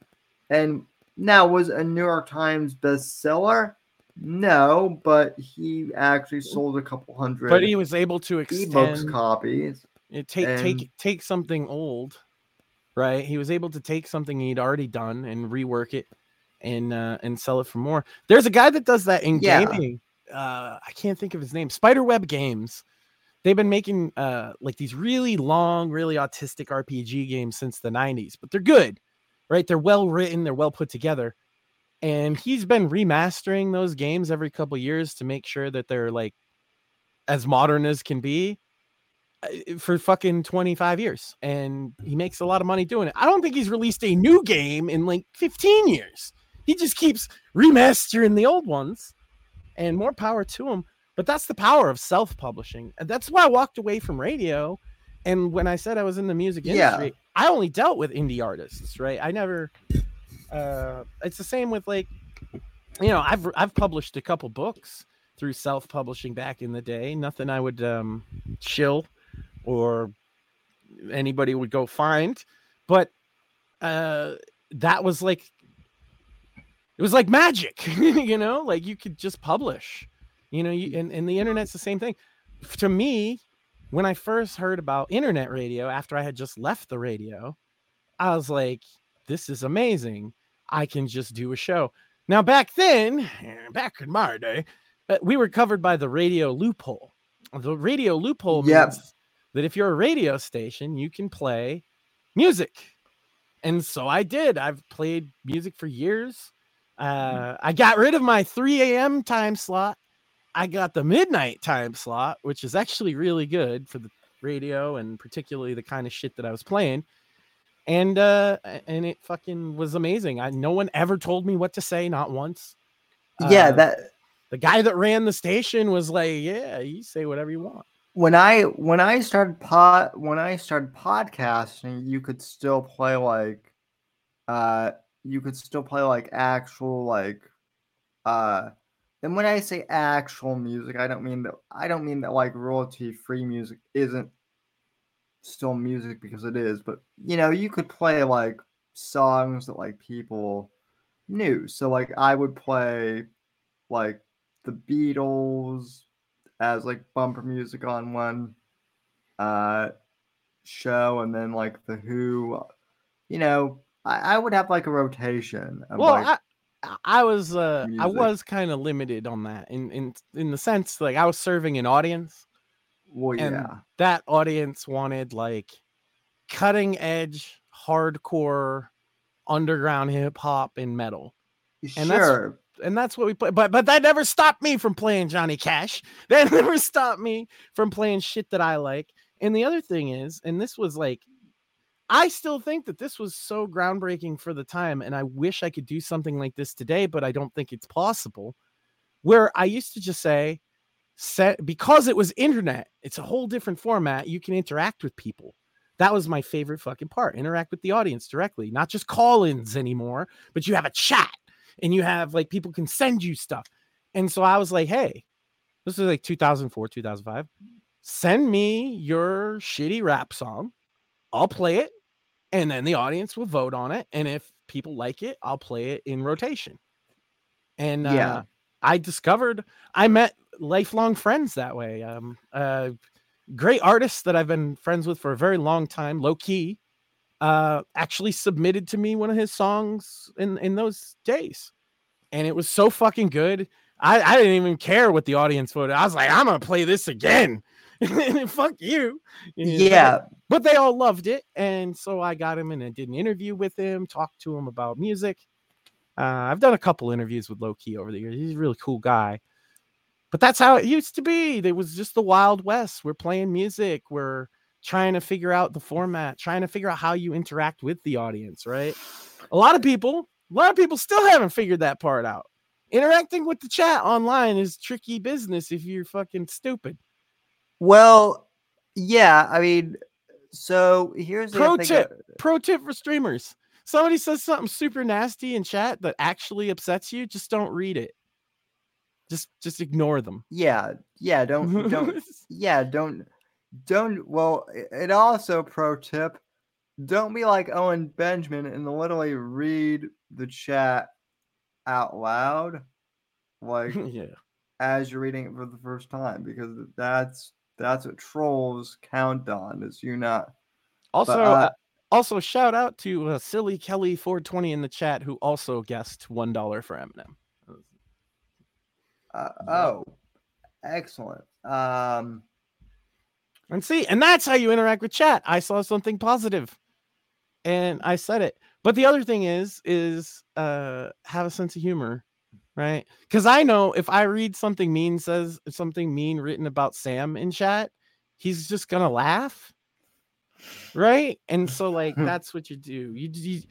And now, was a New York Times bestseller? No, but he actually sold a couple hundred But he was able to ebooks extend copies. it, take and- take take something old, right? He was able to take something he'd already done and rework it and uh, and sell it for more. There's a guy that does that in Yeah. gaming. Uh, I can't think of his name. Spiderweb Games. They've been making uh like these really long, really autistic RPG games since the 90s, but they're good, right? They're well written, they're well put together. And he's been remastering those games every couple years to make sure that they're like as modern as can be uh, for fucking 25 years and he makes a lot of money doing it. I don't think he's released a new game in like 15 years. He just keeps remastering the old ones and more power to him. But that's the power of self-publishing. And that's why I walked away from radio. And when I said I was in the music Yeah. industry, I only dealt with indie artists, right? I never uh it's the same with like you know, I've I've published a couple books through self-publishing back in the day. Nothing I would um chill or anybody would go find. But uh that was like it was like magic [laughs] you know? Like you could just publish you know? You, and, and the internet's the same thing. To me when i first heard about internet radio after i had just left the radio i was like this is amazing i can just do a show now back then eh, back in my day uh, we were covered by the radio loophole the radio loophole Yep. means that if you're a radio station, you can play music. And so I did. I've played music for years. Uh, I got rid of my 3 a.m. time slot. I got the midnight time slot, which is actually really good for the radio and particularly the kind of shit that I was playing. And uh and it fucking was amazing. I no one ever told me what to say, not once. yeah, Uh, that the guy that ran the station was like, "Yeah, you say whatever you want." when I when I started pod when I started podcasting, you could still play like uh you could still play like actual like uh and when I say actual music, I don't mean that I don't mean that like royalty free music isn't still music because it is, but you know, you could play like songs that like people knew. So like I would play like the Beatles as like bumper music on one uh show and then like the Who you know, I, I would have like a rotation of Well, like I, I- was uh I was kind of limited on that in in in the sense like I was serving an audience well and yeah. that audience wanted like cutting edge hardcore underground hip hop and metal. and that's- sure. and that's what we play. But but that never stopped me from playing Johnny Cash. [laughs] That never stopped me from playing shit that I like. And the other thing is, and this was like, I still think that this was so groundbreaking for the time, and I wish I could do something like this today, but I don't think it's possible. Where I used to just say, set because it was internet, it's a whole different format. You can interact with people. That was my favorite fucking part. Interact with the audience directly, not just call-ins anymore, but you have a chat and you have like people can send you stuff. And so I was like, hey, this is like 2004, 2005. Send me your shitty rap song. I'll play it. And then the audience will vote on it. And if people like it, I'll play it in rotation. And uh, Yeah. I discovered I met lifelong friends that way. Um, uh, great artists that I've been friends with for a very long time, low key, uh, actually submitted to me one of his songs in in those days, and it was so fucking good. I, I didn't even care what the audience voted. I was like, I'm gonna play this again. [laughs] Fuck you. You know, Yeah. but they all loved it, and so I got him and I did an interview with him, talked to him about music. Uh, I've done a couple interviews with Low Key over the years. He's a really cool guy. But that's how it used to be. There was just the Wild West. We're playing music. We're trying to figure out the format, trying to figure out how you interact with the audience, right? A lot of people, a lot of people still haven't figured that part out. Interacting with the chat online is tricky business if you're fucking stupid. Well, yeah, I mean, so here's the Pro thing. Uh, tip. Pro tip for streamers. Somebody says something super nasty in chat that actually upsets you, just don't read it. Just just ignore them. Yeah, yeah, don't don't [laughs] yeah, don't don't well it also pro tip, don't be like Owen Benjamin and literally read the chat out loud like [laughs] yeah. as you're reading it for the first time because that's that's what trolls count on is you not Also, uh, uh, also shout out to uh, silly Kelly 420 in the chat who also guessed one dollar for Eminem. Uh, oh excellent um And see, and that's how you interact with chat. I saw something positive and I said it. But the other thing is, is uh have a sense of humor, right? Because I know if I read something mean says something mean written about Sam in chat, he's just gonna laugh. Right. And so like that's what you do. You, you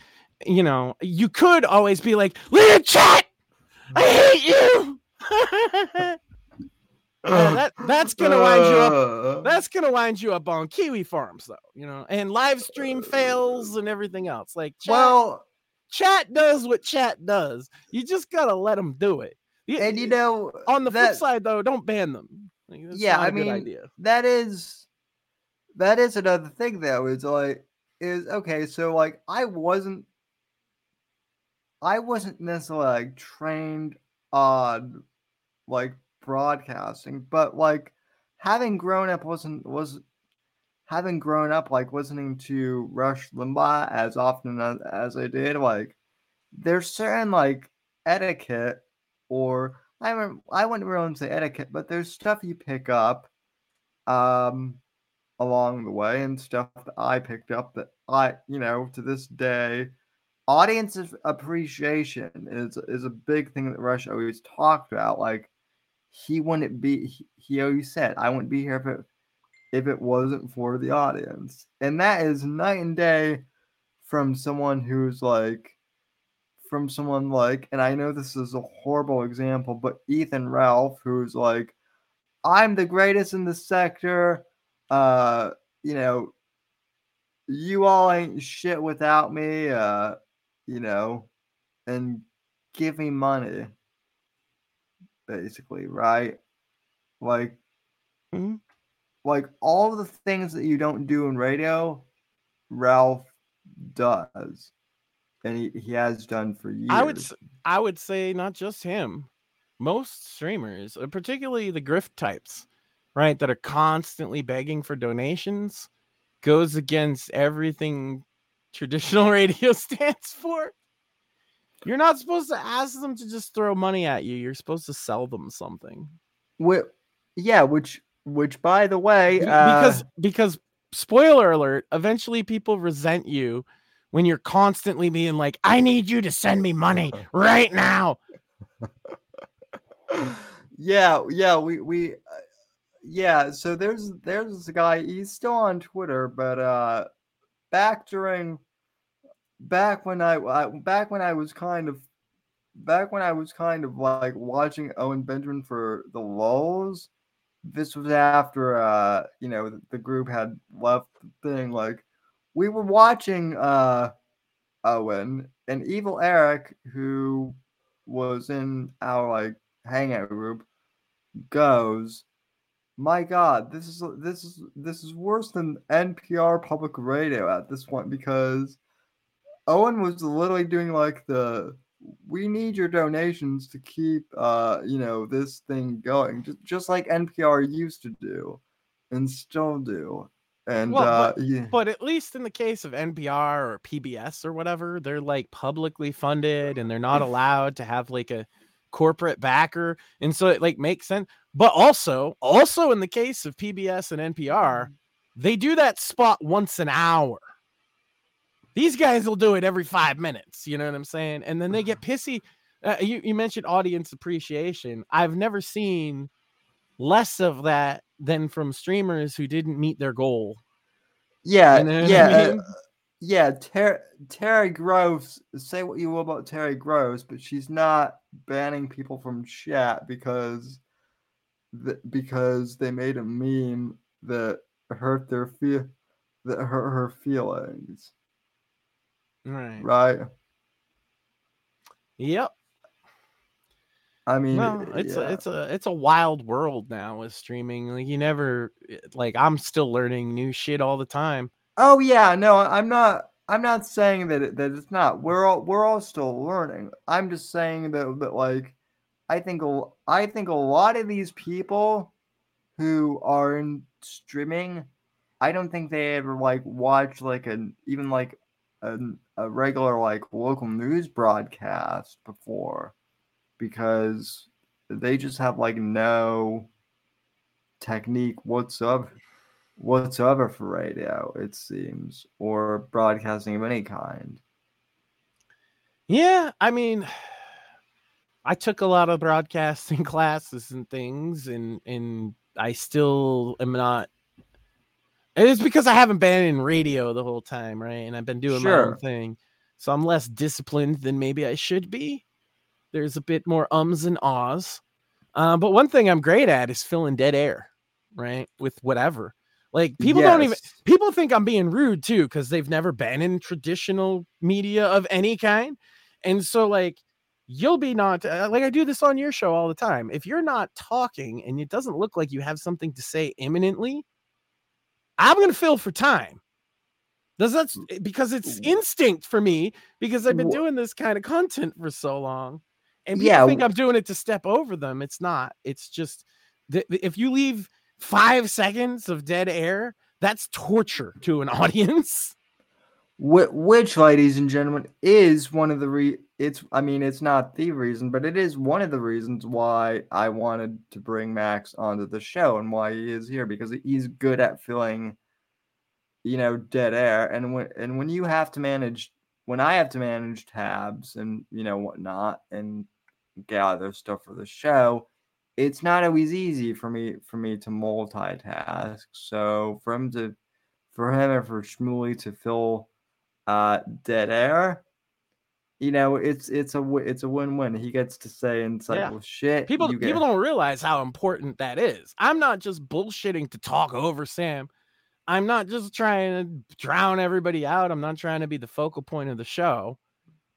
you know, you could always be like, leave chat. I hate you. [laughs] Uh, that that's gonna wind you up uh, that's gonna wind you up on Kiwi Farms, though, you know, and live stream fails and everything else. Like, chat, well chat does what chat does. You just gotta let them do it. And you know on the flip side, though, don't ban them. Like, Yeah, I mean, that is that is another thing though is like is okay so like i wasn't i wasn't necessarily like trained on like broadcasting but like having grown up wasn't was having grown up like listening to rush limbaugh as often as, as i did like there's certain like etiquette or i don't i wouldn't really say etiquette but there's stuff you pick up um along the way and stuff that I picked up that I, you know, to this day audience appreciation is is a big thing that Rush always talked about. Like he wouldn't be he, he always said, I wouldn't be here if it if it wasn't for the audience. And that is night and day from someone who's like from someone like and I know this is a horrible example, but Ethan Ralph, who's like, I'm the greatest in the sector. Uh, you know, you all ain't shit without me. Uh, you know, and give me money, basically, right? Like, Mhm. like all the things that you don't do in radio, Ralph does, and he, he has done for years. I would I would say not just him. Most streamers, uh, particularly the grift types, right, that are constantly begging for donations, goes against everything traditional [laughs] radio stands for. You're not supposed to ask them to just throw money at you. You're supposed to sell them something. Whi- yeah, which which by the way, uh, because because spoiler alert, eventually people resent you when you're constantly being like, "I need you to send me money [laughs] right now." yeah, yeah, we we uh, yeah, so there's there's this guy, he's still on Twitter, but uh back during back when I, I back when I was kind of back when I was kind of like watching Owen Benjamin for the lulls, this was after uh you know the, the group had left the thing like we were watching uh Owen and Evil Eric who was in our like hangout group goes my god this is this is this is worse than npr public radio at this point because owen was literally doing like the we need your donations to keep uh you know this thing going just, just like npr used to do and still do and Well, uh yeah. But at least in the case of NPR or PBS or whatever, they're like publicly funded and they're not [laughs] allowed to have like a corporate backer. And so it like makes sense. But also, also in the case of PBS and NPR, they do that spot once an hour. These guys will do it every five minutes. You know what I'm saying? And then they get pissy. Uh, you, you mentioned audience appreciation. I've never seen less of that than from streamers who didn't meet their goal. Yeah, You know what I yeah, uh, yeah. Ter- Terry Groves. Say what you will about Terry Groves, but she's not banning people from chat because, th- because they made a meme that hurt their feel, that hurt her feelings. Right. Right. Yep. I mean, No, eh, it's yeah. a, it's a it's a wild world now with streaming. Like you never eh, like I'm still learning new shit all the time. Oh yeah, no, I'm not. I'm not saying that it, that it's not. We're all we're all still learning. I'm just saying that that like, I think a I think a lot of these people who are in streaming, I don't think they ever like watch like an even like an, a regular like local news broadcast before, because they just have like no technique whatsoever whatsoever for radio, it seems, or broadcasting of any kind. Yeah, I mean, I took a lot of broadcasting [laughs] classes and things, and and I still am not. It's because I haven't been in radio the whole time, right? And I've been doing my own thing, so I'm less disciplined than maybe I should be. There's a bit more ums and ahs, uh, but one thing I'm great at is filling dead air, right? With whatever. Like people don't even people think I'm being rude too because they've never been in traditional media of any kind. And so, like, you'll be not uh, like I do this on your show all the time. If you're not talking and it doesn't look like you have something to say imminently, I'm going to fill for time. Does that because it's instinct for me because I've been doing this kind of content for so long. And people Yeah, think I'm doing it to step over them. It's not. It's just if you leave five seconds of dead air, that's torture to an [laughs] audience. Wh- which, ladies and gentlemen, is one of the re. It's. I mean, it's not the reason, but it is one of the reasons why I wanted to bring Max onto the show and why he is here because he's good at filling, you know, dead air. And when and when you have to manage when I have to manage tabs and you know whatnot and gather stuff for the show, it's not always easy for me for me to multitask. So for him to for him and for Shmuley to fill uh, dead air, you know, it's it's a it's a win win. He gets to say insightful yeah. shit. People get... people don't realize how important that is. I'm not just bullshitting to talk over Sam. I'm not just trying to drown everybody out. I'm not trying to be the focal point of the show.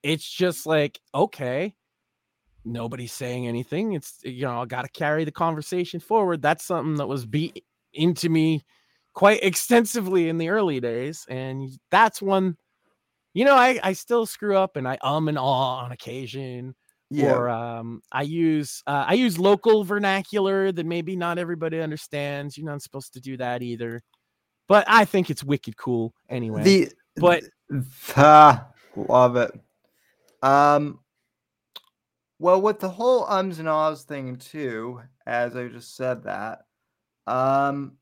It's just like, okay, nobody's saying anything. It's you know, I got to carry the conversation forward. That's something that was beat into me quite extensively in the early days, and that's one. You know, I I still screw up and I um and ah on occasion. Yeah. Or um, I use uh, I use local vernacular that maybe not everybody understands. You're not supposed to do that either, but I think it's wicked cool anyway. The but the, love it. Um, well, with the whole ums and ahs thing too, as I just said that, um,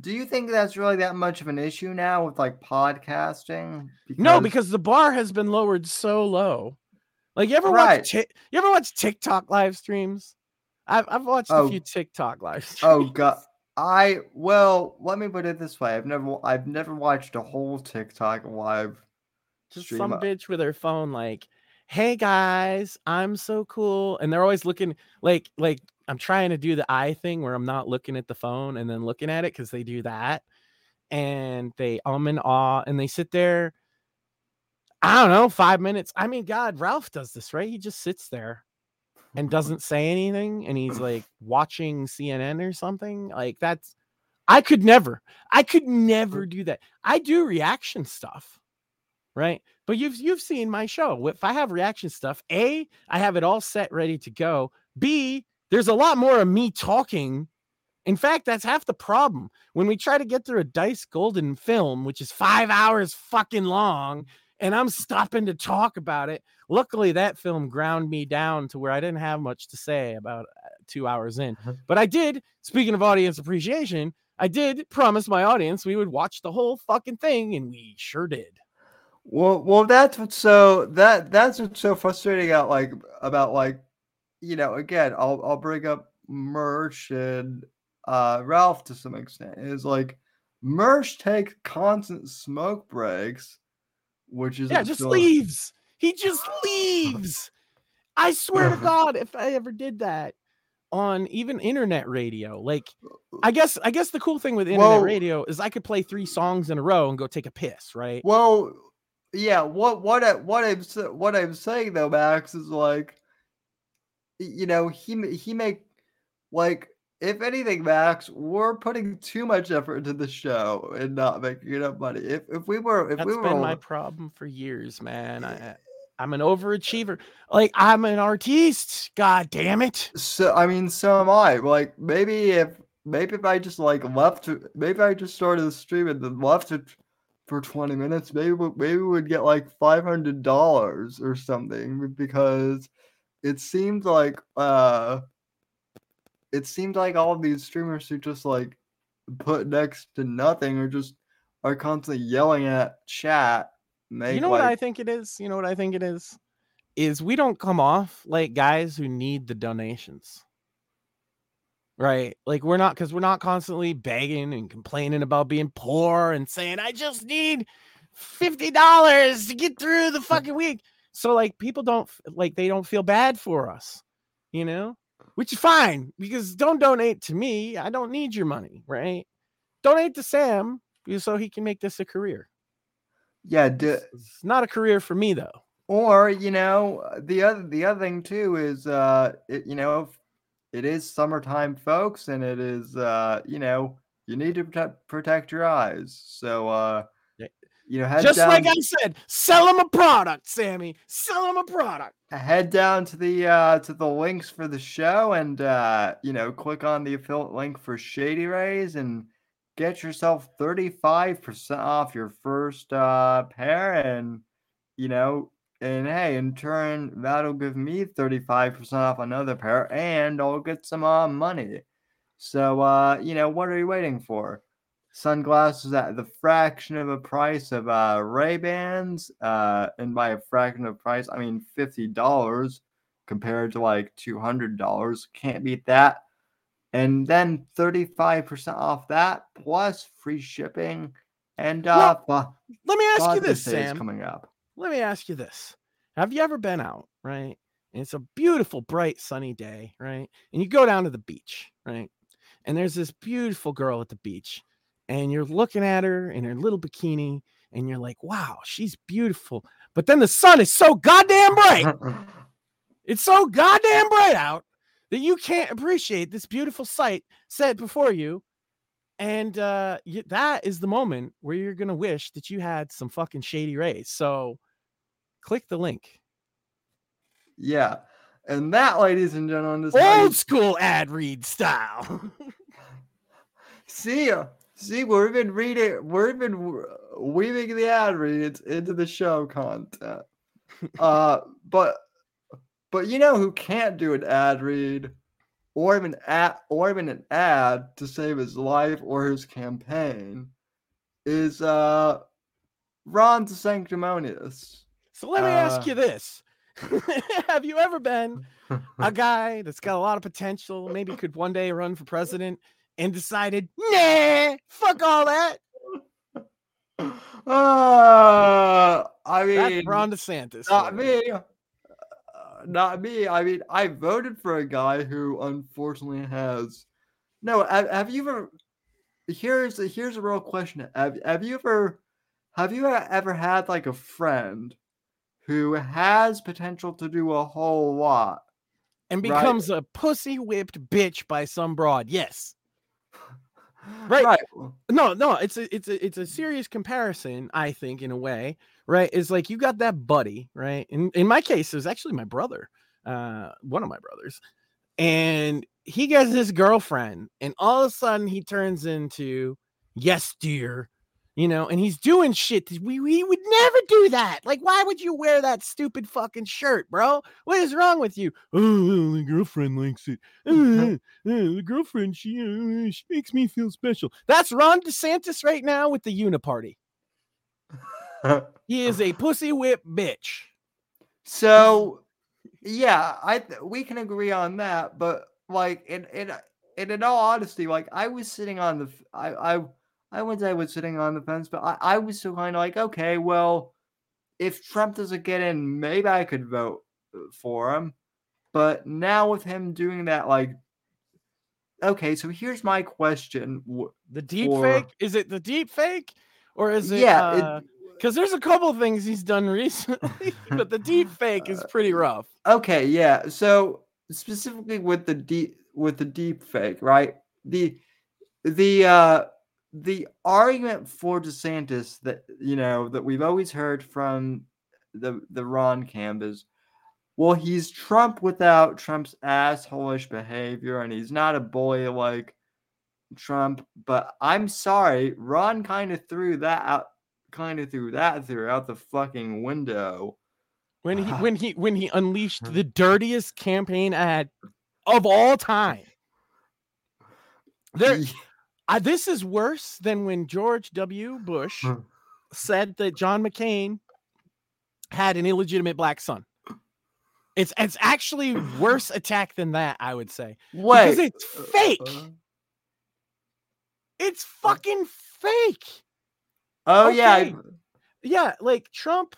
do you think that's really that much of an issue now with like podcasting? Because... No, because the bar has been lowered so low. Like you ever right. watch t- you ever watch TikTok live streams? I've I've watched oh. a few TikTok live [laughs] oh, streams. Oh god. I well, let me put it this way. I've never I've never watched a whole TikTok live just stream. some bitch with her phone like hey guys, I'm so cool. And they're always looking like like I'm trying to do the eye thing where I'm not looking at the phone and then looking at it because they do that. And they um and ah and they sit there. I don't know, five minutes. I mean, God, Ralph does this, right? He just sits there and doesn't say anything and he's like watching CNN or something. Like that's I could never, I could never do that. I do reaction stuff right? But you've you've seen my show. If I have reaction stuff, A, I have it all set ready to go. B, there's a lot more of me talking. In fact, that's half the problem. When we try to get through a Dice Golden film, which is five hours fucking long, and I'm stopping to talk about it. Luckily, that film ground me down to where I didn't have much to say about uh, two hours in. But I did, speaking of audience appreciation, I did promise my audience we would watch the whole fucking thing, and we sure did. Well, well, that's what's so that that's what's so frustrating out like about like, you know, again, I'll I'll bring up Mersh and uh Ralph to some extent is like Mersh takes constant smoke breaks, which is yeah, just leaves. He just [laughs] leaves. I swear to God, if I ever did that on even internet radio, like I guess I guess the cool thing with internet well, radio is I could play three songs in a row and go take a piss, right? Well, yeah, what what I, what I'm what I'm saying though, Max is like, you know, he he make like if anything, Max, we're putting too much effort into the show and not making enough money. If if we were, if that's we were, been my problem for years, man. Eh, I I'm an overachiever. Like I'm an artiste. God damn it. So I mean, so am I. Like maybe if maybe if I just like left, maybe I just started the stream and then left it for 20 minutes, maybe maybe we would get like $500 or something because it seemed like uh it seemed like all of these streamers who just like put next to nothing or just are constantly yelling at chat. Make, you know like, what I think it is? You know what I think it is? Is we don't come off like guys who need the donations right? Like we're not because we're not constantly begging and complaining about being poor and saying I just need fifty dollars to get through the fucking week. So like people don't like they don't feel bad for us, you know, which is fine because don't donate to me. I don't need your money, right? Donate to Sam so he can make this a career. Yeah, d- it's not a career for me though. Or you know the other the other thing too is uh it, you know it is summertime, folks, and it is uh, you know, you need to protect, protect your eyes. So uh you know, just down, like I said, sell them a product, Sammy. Sell them a product. Head down to the uh to the links for the show and uh you know, click on the affiliate link for Shady Rays and get yourself 35% off your first uh pair and you know, and hey, in turn, that'll give me 35% off another pair and I'll get some uh, money. So, uh, you know, what are you waiting for? Sunglasses at the fraction of a price of uh, Ray Bans, uh, and by a fraction of price, I mean fifty dollars compared to like two hundred dollars. Can't beat that. And then thirty five percent off that plus free shipping. And uh, well, let me ask you this, Sam. Coming up. Let me ask you this: Have you ever been out, right? And it's a beautiful, bright, sunny day, right? And you go down to the beach, right? And there's this beautiful girl at the beach, and you're looking at her in her little bikini and you're like, wow, she's beautiful. But then the sun is so goddamn bright. it's so goddamn bright out that you can't appreciate this beautiful sight set before you. And uh, that is the moment where you're going to wish that you had some fucking shady rays. So click the link. Yeah. And that, ladies and gentlemen, is old school ad read style. [laughs] See ya. See, we've been reading, we've been weaving the ad reads into the show content. [laughs] uh, but but you know who can't do an ad read, or even ad, or even an ad to save his life or his campaign, is uh Ron Sanctimonious. So let me uh, ask you this: [laughs] Have you ever been [laughs] a guy that's got a lot of potential, maybe could one day run for president? And decided, nah, fuck all that. Uh, I mean, That's Ron DeSantis. Not me. Uh, not me. I mean, I voted for a guy who unfortunately has. No, have, have you ever? Here's here's a real question. Have, have you ever? Have you ever had like a friend who has potential to do a whole lot and becomes right? a pussy whipped bitch by some broad? Yes right. right. No, no, it's a it's a it's a serious comparison, I think, in a way, right? It's like you got that buddy, right? In in my case, it was actually my brother, uh, one of my brothers, and he gets his girlfriend, and all of a sudden he turns into yes, dear, you know, and he's doing shit we, we would never do that. Like, why would you wear that stupid fucking shirt, bro? What is wrong with you? Oh, the girlfriend likes it. Uh, [laughs] uh, the girlfriend, she, uh, she makes me feel special. That's Ron DeSantis right now with the Uniparty. [laughs] he is a pussy whip bitch. So, yeah, I we can agree on that, but like in in in, in all honesty, like I was sitting on the I I I wouldn't say I was sitting on the fence, but I, I was still kind of like, okay, well, if Trump doesn't get in, maybe I could vote uh, for him. But now with him doing that, like, okay, so here's my question: the deep fake is it the deep fake, or is it? Yeah, because uh, there's a couple things he's done [laughs] recently, but the deep [laughs] fake is pretty rough. Okay, yeah. So specifically with the deep with the deep fake, right? The the uh the argument for DeSantis that you know that we've always heard from the the Ron camp is, well, he's Trump without Trump's assholeish behavior, and he's not a bully like Trump. But I'm sorry, Ron kind of threw that out, kind of threw that through out the fucking window when he uh, when he when he unleashed hmm. the dirtiest campaign ad of all time. There. I, this is worse than when George W. Bush said that John McCain had an illegitimate black son. It's it's actually worse [clears throat] attack than that, I would say. Wait, because it's fake. Uh, uh. It's fucking fake. Oh okay. yeah, yeah. Like Trump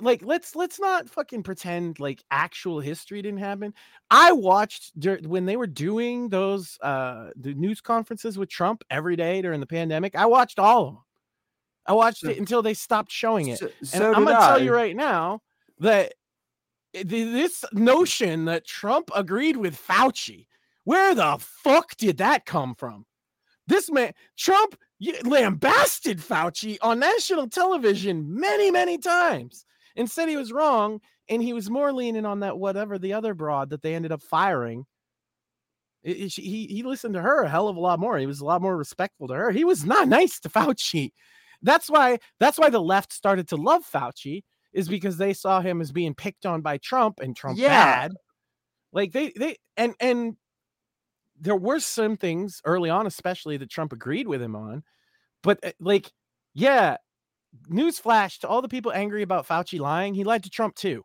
like let's let's not fucking pretend like actual history didn't happen. I watched dur- when they were doing those uh the news conferences with Trump every day during the pandemic. I watched all of them. I watched so, it until they stopped showing it. So, so and I'm gonna I. tell you right now that this notion that Trump agreed with Fauci, where the fuck did that come from? This man, Trump lambasted Fauci on national television many, many times said he was wrong. And he was more leaning on that whatever the other broad that they ended up firing. It, it, he he listened to her a hell of a lot more. He was a lot more respectful to her. He was not [laughs] nice to Fauci. That's why that's why the left started to love Fauci is because they saw him as being picked on by Trump and Trump yeah. bad. Like they they and and there were some things early on, especially that Trump agreed with him on, But uh, like, yeah, newsflash to all the people angry about Fauci lying, he lied to Trump too.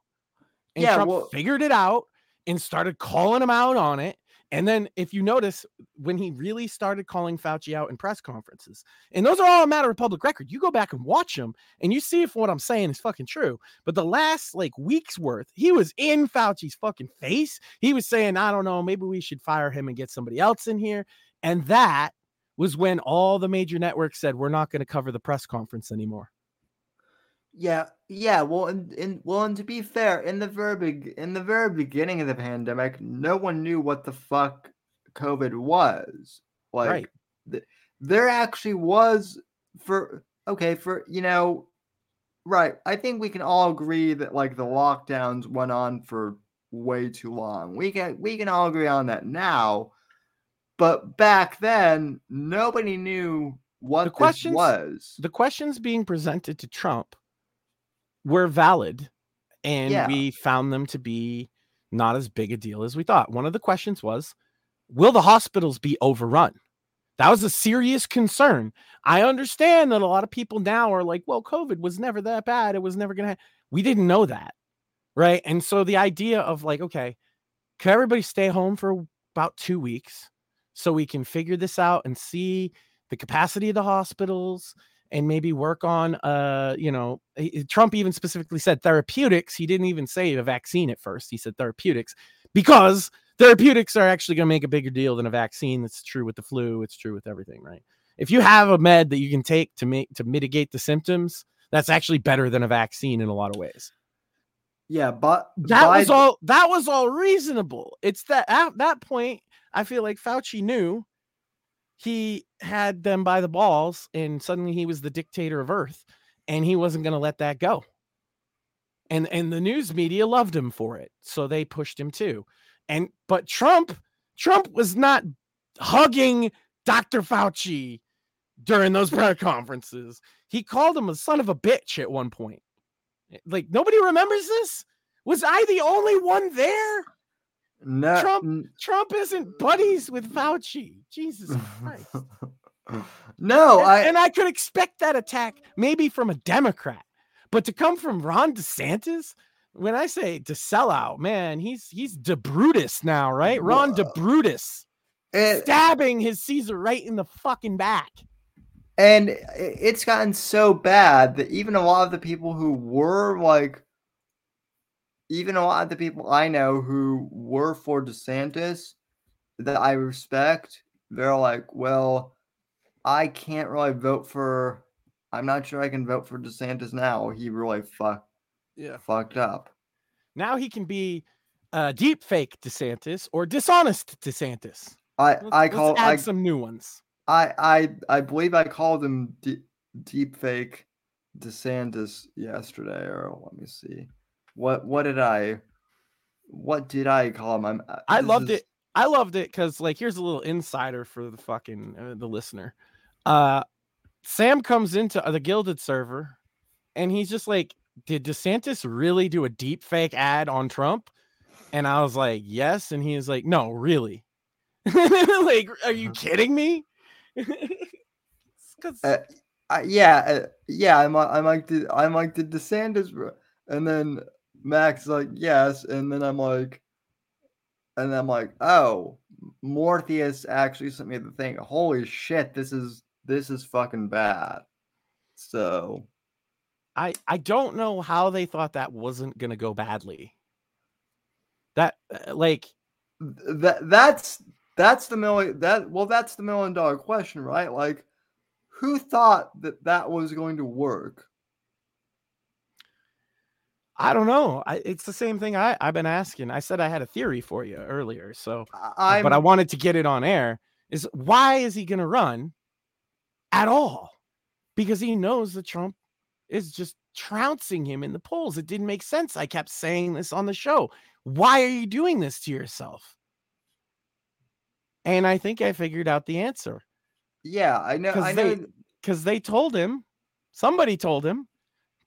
And Yeah, Trump well- figured it out and started calling him out on it. And then, if you notice, when he really started calling Fauci out in press conferences, and those are all a matter of public record, you go back and watch them and you see if what I'm saying is fucking true. But the last like week's worth, he was in Fauci's fucking face. He was saying, I don't know, maybe we should fire him and get somebody else in here. And that was when all the major networks said, we're not going to cover the press conference anymore. Yeah, yeah. Well, and, and well, and to be fair, in the very in the very beginning of the pandemic, no one knew what the fuck COVID was. Like, Right. th- there actually was for okay for you know, right. I think we can all agree that like the lockdowns went on for way too long. We can we can all agree on that now, but back then nobody knew what The this was. The questions being presented to Trump were valid, and Yeah. we found them to be not as big a deal as we thought. One of the questions was, will the hospitals be overrun? That was a serious concern. I understand that a lot of people now are like, well, COVID was never that bad. It was never going to. We didn't know that. Right. And so the idea of like, okay, can everybody stay home for about two weeks so we can figure this out and see the capacity of the hospitals and maybe work on uh you know Trump even specifically said therapeutics he didn't even say a vaccine at first he said therapeutics because therapeutics are actually going to make a bigger deal than a vaccine that's true with the flu it's true with everything right? If you have a med that you can take to make to mitigate the symptoms that's actually better than a vaccine in a lot of ways. Yeah, but that was all that was all reasonable. It's that at that point i feel like fauci knew he had them by the balls and suddenly he was the dictator of earth and he wasn't going to let that go. And and the news media loved him for it so they pushed him too. And but trump trump was not hugging dr fauci during those [laughs] press conferences. He called him a son of a bitch at one point. Like nobody remembers this? Was i the only one there no, Trump- trump isn't buddies with fauci jesus christ [laughs] no, and, I and I could expect that attack maybe from a Democrat, but to come from Ron DeSantis, when I say to sell out, man, he's he's De Brutus now, right? Ron De Whoa. Brutus it, stabbing his Caesar right in the fucking back. and it's gotten so bad that even a lot of the people who were like, even a lot of the people I know who were for DeSantis that I respect, they're like, well, I can't really vote for. I'm not sure I can vote for DeSantis now. He really fuck, Yeah. fucked up. Now he can be uh, deep fake DeSantis or dishonest DeSantis. I Let's, I call add I some new ones. I I I believe I called him deep deep fake DeSantis yesterday, or let me see. What what did I what did I call him? I'm, uh, I loved is- it. I loved it because, like, here's a little insider for the fucking uh, the listener. Uh, Sam comes into uh, the Gilded server, and he's just like, "Did DeSantis really do a deep fake ad on Trump?" And I was like, "Yes," and he was like, "No, really." [laughs] like, are you kidding me? [laughs] Because Uh, I, yeah, uh, yeah. I'm like- I'm like did I'm like did DeSantis, and then Max like yes, and then I'm like, and I'm like, oh, Morpheus actually sent me the thing. Holy shit, this is this is fucking bad. So I I don't know how they thought that wasn't gonna go badly. That uh, like that that's that's the million that well that's the million dollar question right like who thought that that was going to work I don't know. I, it's the same thing I, I've been asking. I said I had a theory for you earlier, so I, I'm, but I wanted to get it on air. Is why is he going to run at all? Because he knows that Trump is just trouncing him in the polls. It didn't make sense. I kept saying this on the show. Why are you doing this to yourself? And I think I figured out the answer yeah i know i they- know because they told him, somebody told him,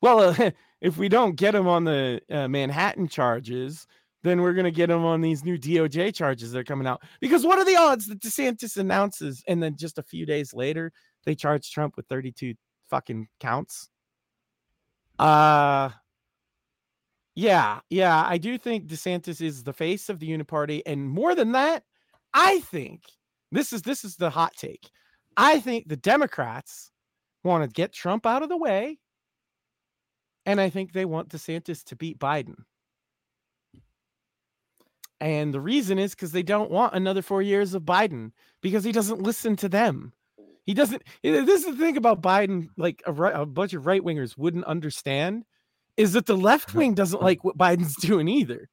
well, uh, [laughs] if we don't get him on the uh, Manhattan charges, then we're going to get him on these new DOJ charges that are coming out. Because what are the odds that DeSantis announces and then just a few days later, they charge Trump with 32 fucking counts. Uh yeah, yeah, I do think DeSantis is the face of the Uniparty, and more than that, I think this is this is the hot take. I think the Democrats want to get Trump out of the way, and I think they want DeSantis to beat Biden. And the reason is because they don't want another four years of Biden because he doesn't listen to them. He doesn't. This is the thing about Biden, like a, a bunch of right wingers wouldn't understand, is that the left wing doesn't [laughs] like what Biden's [laughs] doing either.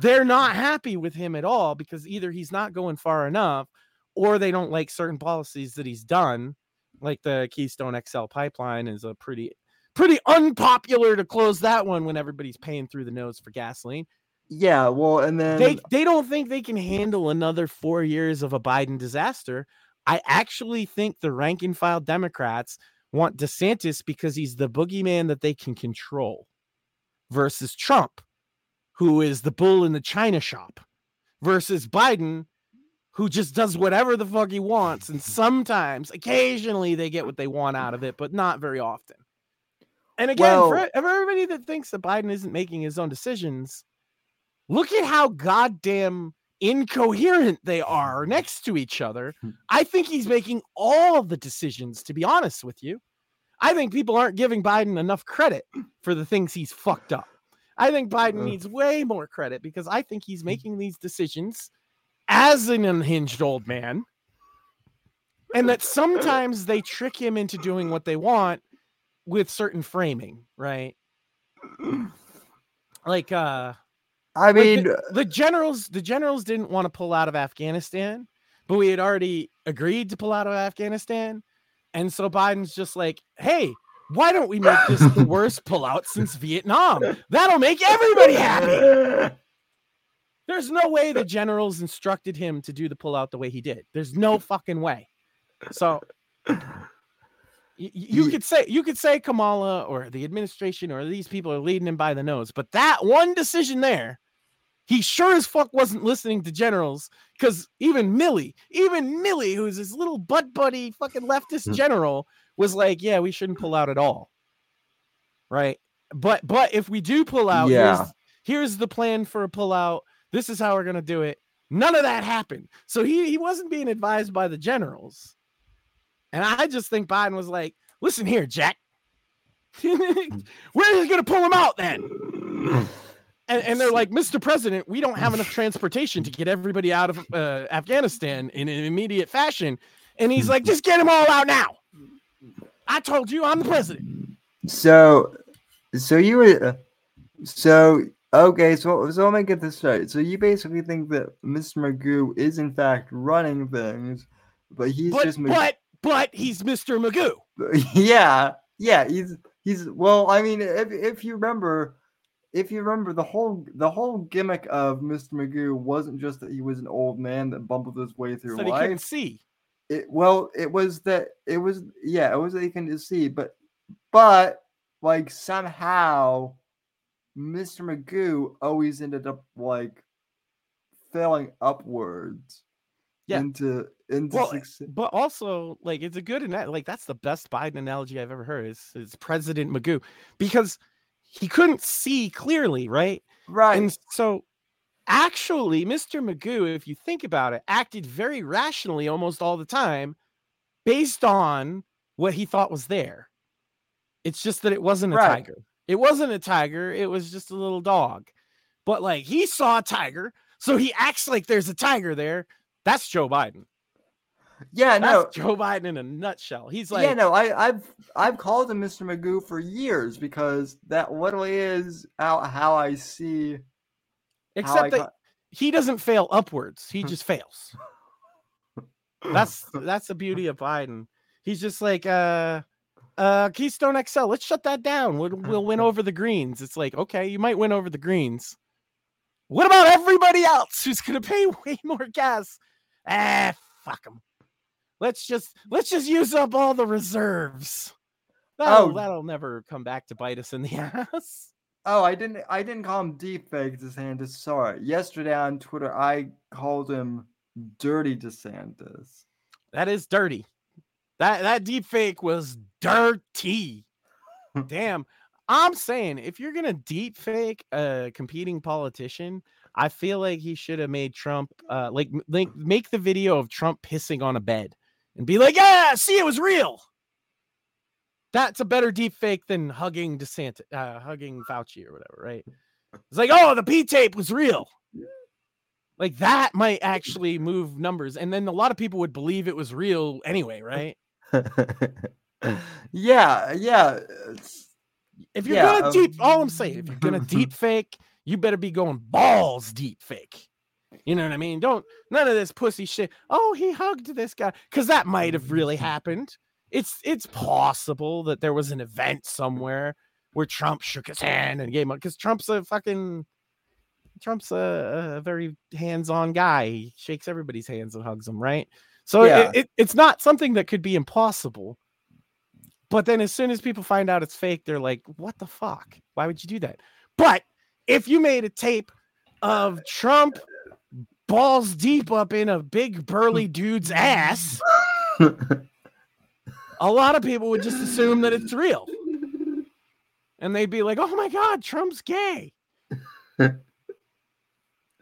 They're not happy with him at all because either he's not going far enough or they don't like certain policies that he's done, like the Keystone XL pipeline is a pretty pretty unpopular to close that one when everybody's paying through the nose for gasoline. Yeah, well, and then they they don't think they can handle another 4 years of a Biden disaster. I actually think the rank and file Democrats want DeSantis because he's the boogeyman that they can control versus Trump, who is the bull in the china shop, versus Biden, who just does whatever the fuck he wants. And sometimes, occasionally, they get what they want out of it, but not very often. And again, well, for everybody that thinks that Biden isn't making his own decisions, look at how goddamn incoherent they are next to each other. Hmm. I think he's making all the decisions, to be honest with you. I think people aren't giving Biden enough credit for the things he's fucked up. I think Biden needs way more credit because I think he's hmm. making these decisions as an unhinged old man. And that sometimes they trick him into doing what they want with certain framing, right? [clears throat] Like uh I mean, the, the, generals, the generals didn't want to pull out of Afghanistan, but we had already agreed to pull out of Afghanistan, and so Biden's just like, "Hey, why don't we make this the [laughs] worst pullout since Vietnam? That'll make everybody happy." There's no way the generals instructed him to do the pullout the way he did. There's no fucking way. So [laughs] you, could say you could say Kamala or the administration or these people are leading him by the nose, but that one decision there he sure as fuck wasn't listening to generals because even Milley, even Milley, who's his little butt buddy fucking leftist hmm. general, was like, yeah, we shouldn't pull out at all. Right. But but if we do pull out, yeah. here's, here's the plan for a pullout. This is how we're gonna do it. None of that happened. So he, he wasn't being advised by the generals. And I just think Biden was like, listen here, Jack. [laughs] We're just gonna pull him out then. [sighs] And, and, they're like, Mr. President, we don't have enough transportation to get everybody out of uh, Afghanistan in an immediate fashion. And he's like, just get them all out now. I told you I'm the president. So, so you were, uh, so, okay, so, so let me get this straight. So you basically think that Mr. Magoo is in fact running things, but he's but, just, but, but he's Mr. Magoo. [laughs] Yeah, yeah, he's, he's, well, I mean, if, if you remember, if you remember the whole the whole gimmick of Mr. Magoo wasn't just that he was an old man that bumbled his way through life. He couldn't see. It well, it was that it was yeah, it was that he couldn't see, but but like somehow Mr. Magoo always ended up like failing upwards yeah. into well, but also like it's a good and like that's the best Biden analogy I've ever heard is, is President Magoo because he couldn't see clearly, right? Right. And so actually, Mr. Magoo, if you think about it, acted very rationally almost all the time based on what he thought was there. It's just that it wasn't a right. tiger. It wasn't a tiger, it was just a little dog. But like he saw a tiger, so he acts like there's a tiger there. That's Joe Biden. Yeah, no, Joe Biden in a nutshell. He's like, yeah, no, I, I've I've called him Mr. Magoo for years because that literally is how how I see. Except that he doesn't fail upwards; he just fails. [laughs] That's that's the beauty of Biden. He's just like, uh, uh, Keystone XL. Let's shut that down. We'll, we'll win over the greens. It's like, okay, you might win over the greens. What about everybody else who's gonna [laughs] pay way more gas? Ah, fuck them let's just let's just use up all the reserves. That'll, oh, that'll never come back to bite us in the [laughs] ass. Oh, I didn't I didn't call him deep fake DeSantis. Sorry. Yesterday on Twitter, I called him dirty DeSantis. That is dirty. That that deep fake was dirty. [laughs] Damn. I'm saying if you're gonna deep fake a competing politician, I feel like he should have made Trump uh like like make the video of Trump pissing on a bed and be like, yeah, see, it was real. That's a better deep fake than hugging DeSantis, uh, hugging Fauci or whatever, right? It's like, oh, the P tape was real. Like that might actually move numbers, and then a lot of people would believe it was real anyway, right? [laughs] yeah, yeah. If you're yeah, gonna deep, all I'm saying, if you're gonna [laughs] deep fake, you better be going balls deep fake. You know what I mean? Don't none of this pussy shit. Oh, he hugged this guy because that might have mm-hmm. really happened. It's it's possible that there was an event somewhere where Trump shook his hand and gave him because Trump's a fucking Trump's a, a very hands-on guy. He shakes everybody's hands and hugs them, right? So yeah. it, it, it's not something that could be impossible. But then as soon as people find out it's fake, they're like, what the fuck? Why would you do that? But if you made a tape of Trump balls deep up in a big burly [laughs] dude's ass, [laughs] a lot of people would just assume that it's real. And they'd be like, oh my God, Trump's gay.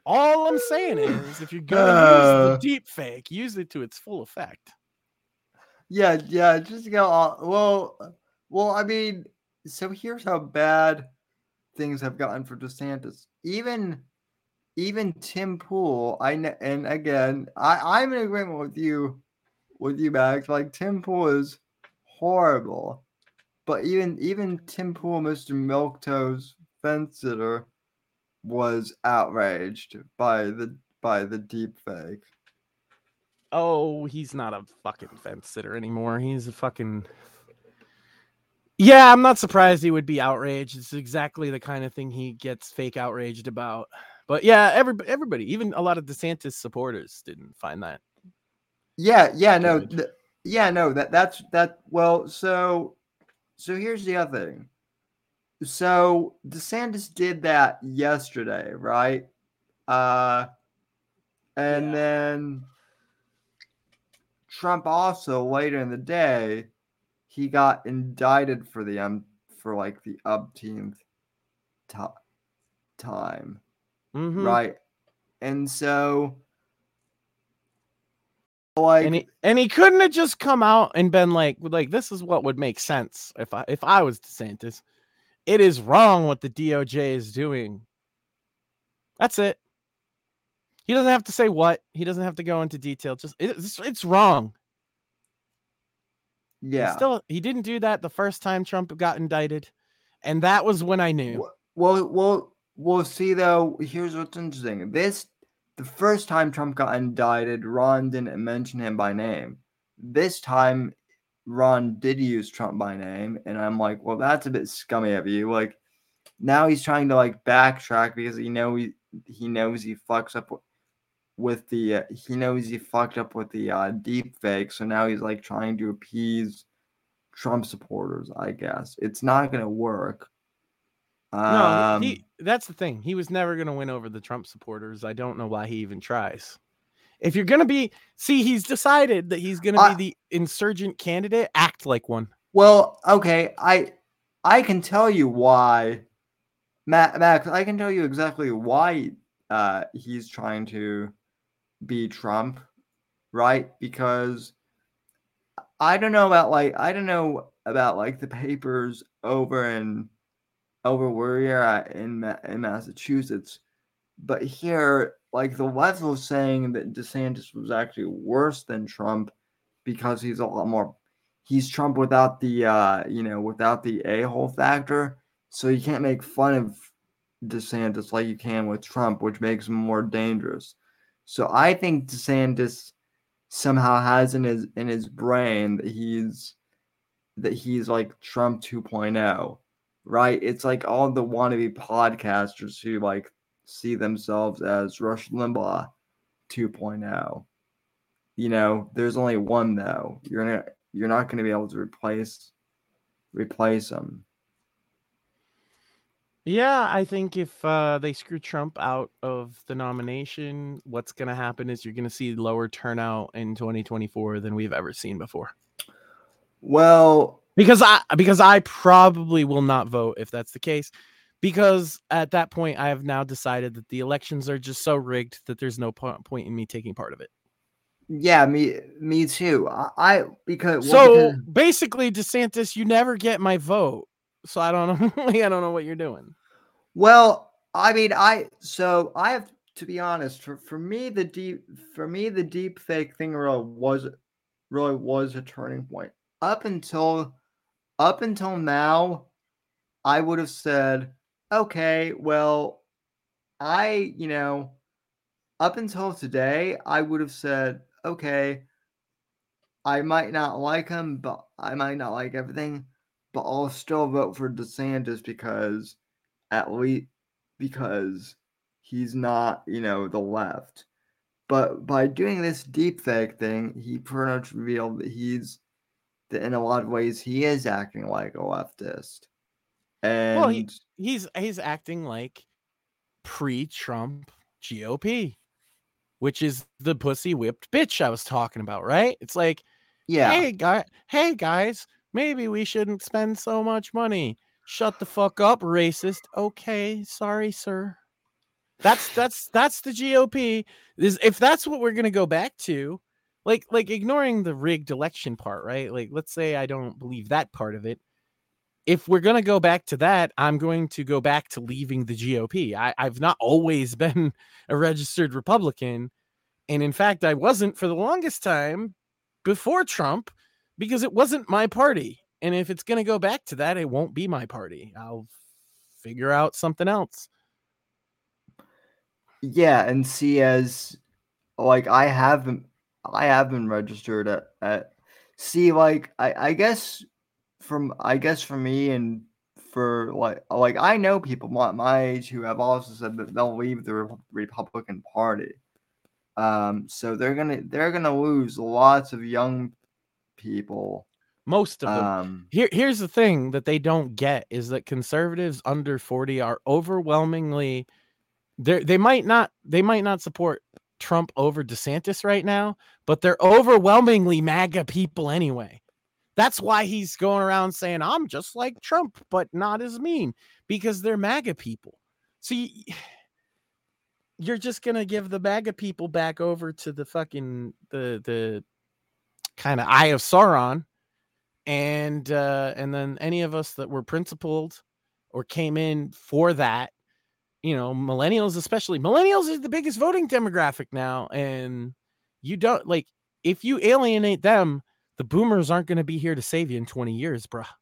All I'm saying is, if you're gonna uh, use the deep fake, use it to its full effect. Yeah, yeah, just go. All, well, well, I mean, so here's how bad things have gotten for DeSantis. Even, even Tim Pool, I and again, I I'm in agreement with you, with you, Max. Like Tim Pool is horrible, but even even Tim Pool, Mr. Milquetoast fence sitter was outraged by the by the deep fake. Oh, he's not a fucking fence sitter anymore. He's a fucking Yeah, I'm not surprised he would be outraged. It's exactly the kind of thing he gets fake outraged about. But yeah, everybody, everybody, even a lot of DeSantis supporters didn't find that. Yeah, yeah, no, th- yeah, no, that that's that. Well, so, so here's the other thing. So DeSantis did that yesterday, right? Uh, and yeah. then Trump also later in the day, he got indicted for the um for like the umpteenth t- time, mm-hmm. right? And so, like, and he, and he couldn't have just come out and been like, like this is what would make sense if I if I was DeSantis it is wrong what the DOJ is doing. That's it. He doesn't have to say what. He doesn't have to go into detail. Just it's, it's wrong. Yeah. He still, he didn't do that the first time Trump got indicted, and that was when I knew. Well, well, we'll see though. Here's what's interesting. This, the first time Trump got indicted, Ron didn't mention him by name. This time, Ron did use Trump by name, and I'm like, well, that's a bit scummy of you. Like now he's trying to like backtrack because he know he he knows he fucks up with the uh, he knows he fucked up with the uh, deep fake, so now he's like trying to appease Trump supporters. I guess it's not gonna work. Um, no, he, that's the thing. He was never gonna win over the Trump supporters. I don't know why he even tries. If you're gonna be, see, he's decided that he's gonna be the insurgent candidate. Act like one. Well, okay, I I can tell you why, Matt, Max. I can tell you exactly why uh, he's trying to be Trump, right? Because I don't know about like I don't know about like the papers over in over where you're at in in Massachusetts, but here like the left was saying that DeSantis was actually worse than Trump because he's a lot more he's Trump without the uh you know without the a-hole factor. So you can't make fun of DeSantis like you can with Trump, which makes him more dangerous. So I think DeSantis somehow has in his in his brain that he's that he's like Trump 2.0, right? It's like all the wannabe podcasters who like see themselves as Rush Limbaugh 2.0. You know, there's only one though. You're gonna you're not gonna be able to replace replace them. Yeah, I think if uh, they screw Trump out of the nomination, what's going to happen is you're going to see lower turnout in 2024 than we've ever seen before. Well, because I because I probably will not vote if that's the case. Because at that point, I have now decided that the elections are just so rigged that there's no po- point in me taking part of it. yeah, me me too. I, I because So well, because- basically, DeSantis, you never get my vote. So I don't know. [laughs] I don't know what you're doing. Well, I mean, I so I have to be honest. For for me, the deep for me the deep fake thing really was really was a turning point. Up until up until now, I would have said, okay, well, I you know, up until today, I would have said, okay, I might not like him, but I might not like everything, but I'll still vote for DeSantis because at least because he's not, you know, the left. But by doing this deepfake thing, he pretty much revealed that he's in a lot of ways he is acting like a leftist. And Well, he- He's he's acting like pre-Trump GOP, which is the pussy whipped bitch I was talking about, right? It's like yeah, hey guy hey guys maybe we shouldn't spend so much money. Shut the fuck up racist. Okay sorry sir. That's that's that's the gop is if that's what we're gonna go back to like like ignoring the rigged election part right like let's say i don't believe that part of it if we're gonna go back to that i'm going to go back to leaving the gop I, i've not always [laughs] been a registered republican and in fact i wasn't for the longest time before Trump because it wasn't my party. And if it's going to go back to that, it won't be my party. I'll figure out something else. yeah, and see as like I haven't I have been registered at, at see like I I guess from I guess for me and for like like I know people my, my age who have also said that they'll leave the Republican Party. Um, so they're gonna they're gonna lose lots of young people. Most of them. Um, Here, here's the thing that they don't get is that conservatives under 40 are overwhelmingly they they might not they might not support Trump over DeSantis right now, but they're overwhelmingly MAGA people anyway. That's why he's going around saying I'm just like Trump, but not as mean because they're MAGA people. So you, [sighs] you're just gonna give the MAGA people back over to the fucking the the kind of eye of Sauron and uh and then any of us that were principled or came in for that you know millennials especially millennials is the biggest voting demographic now and you don't like if you alienate them the boomers aren't going to be here to save you in 20 years bruh. [laughs]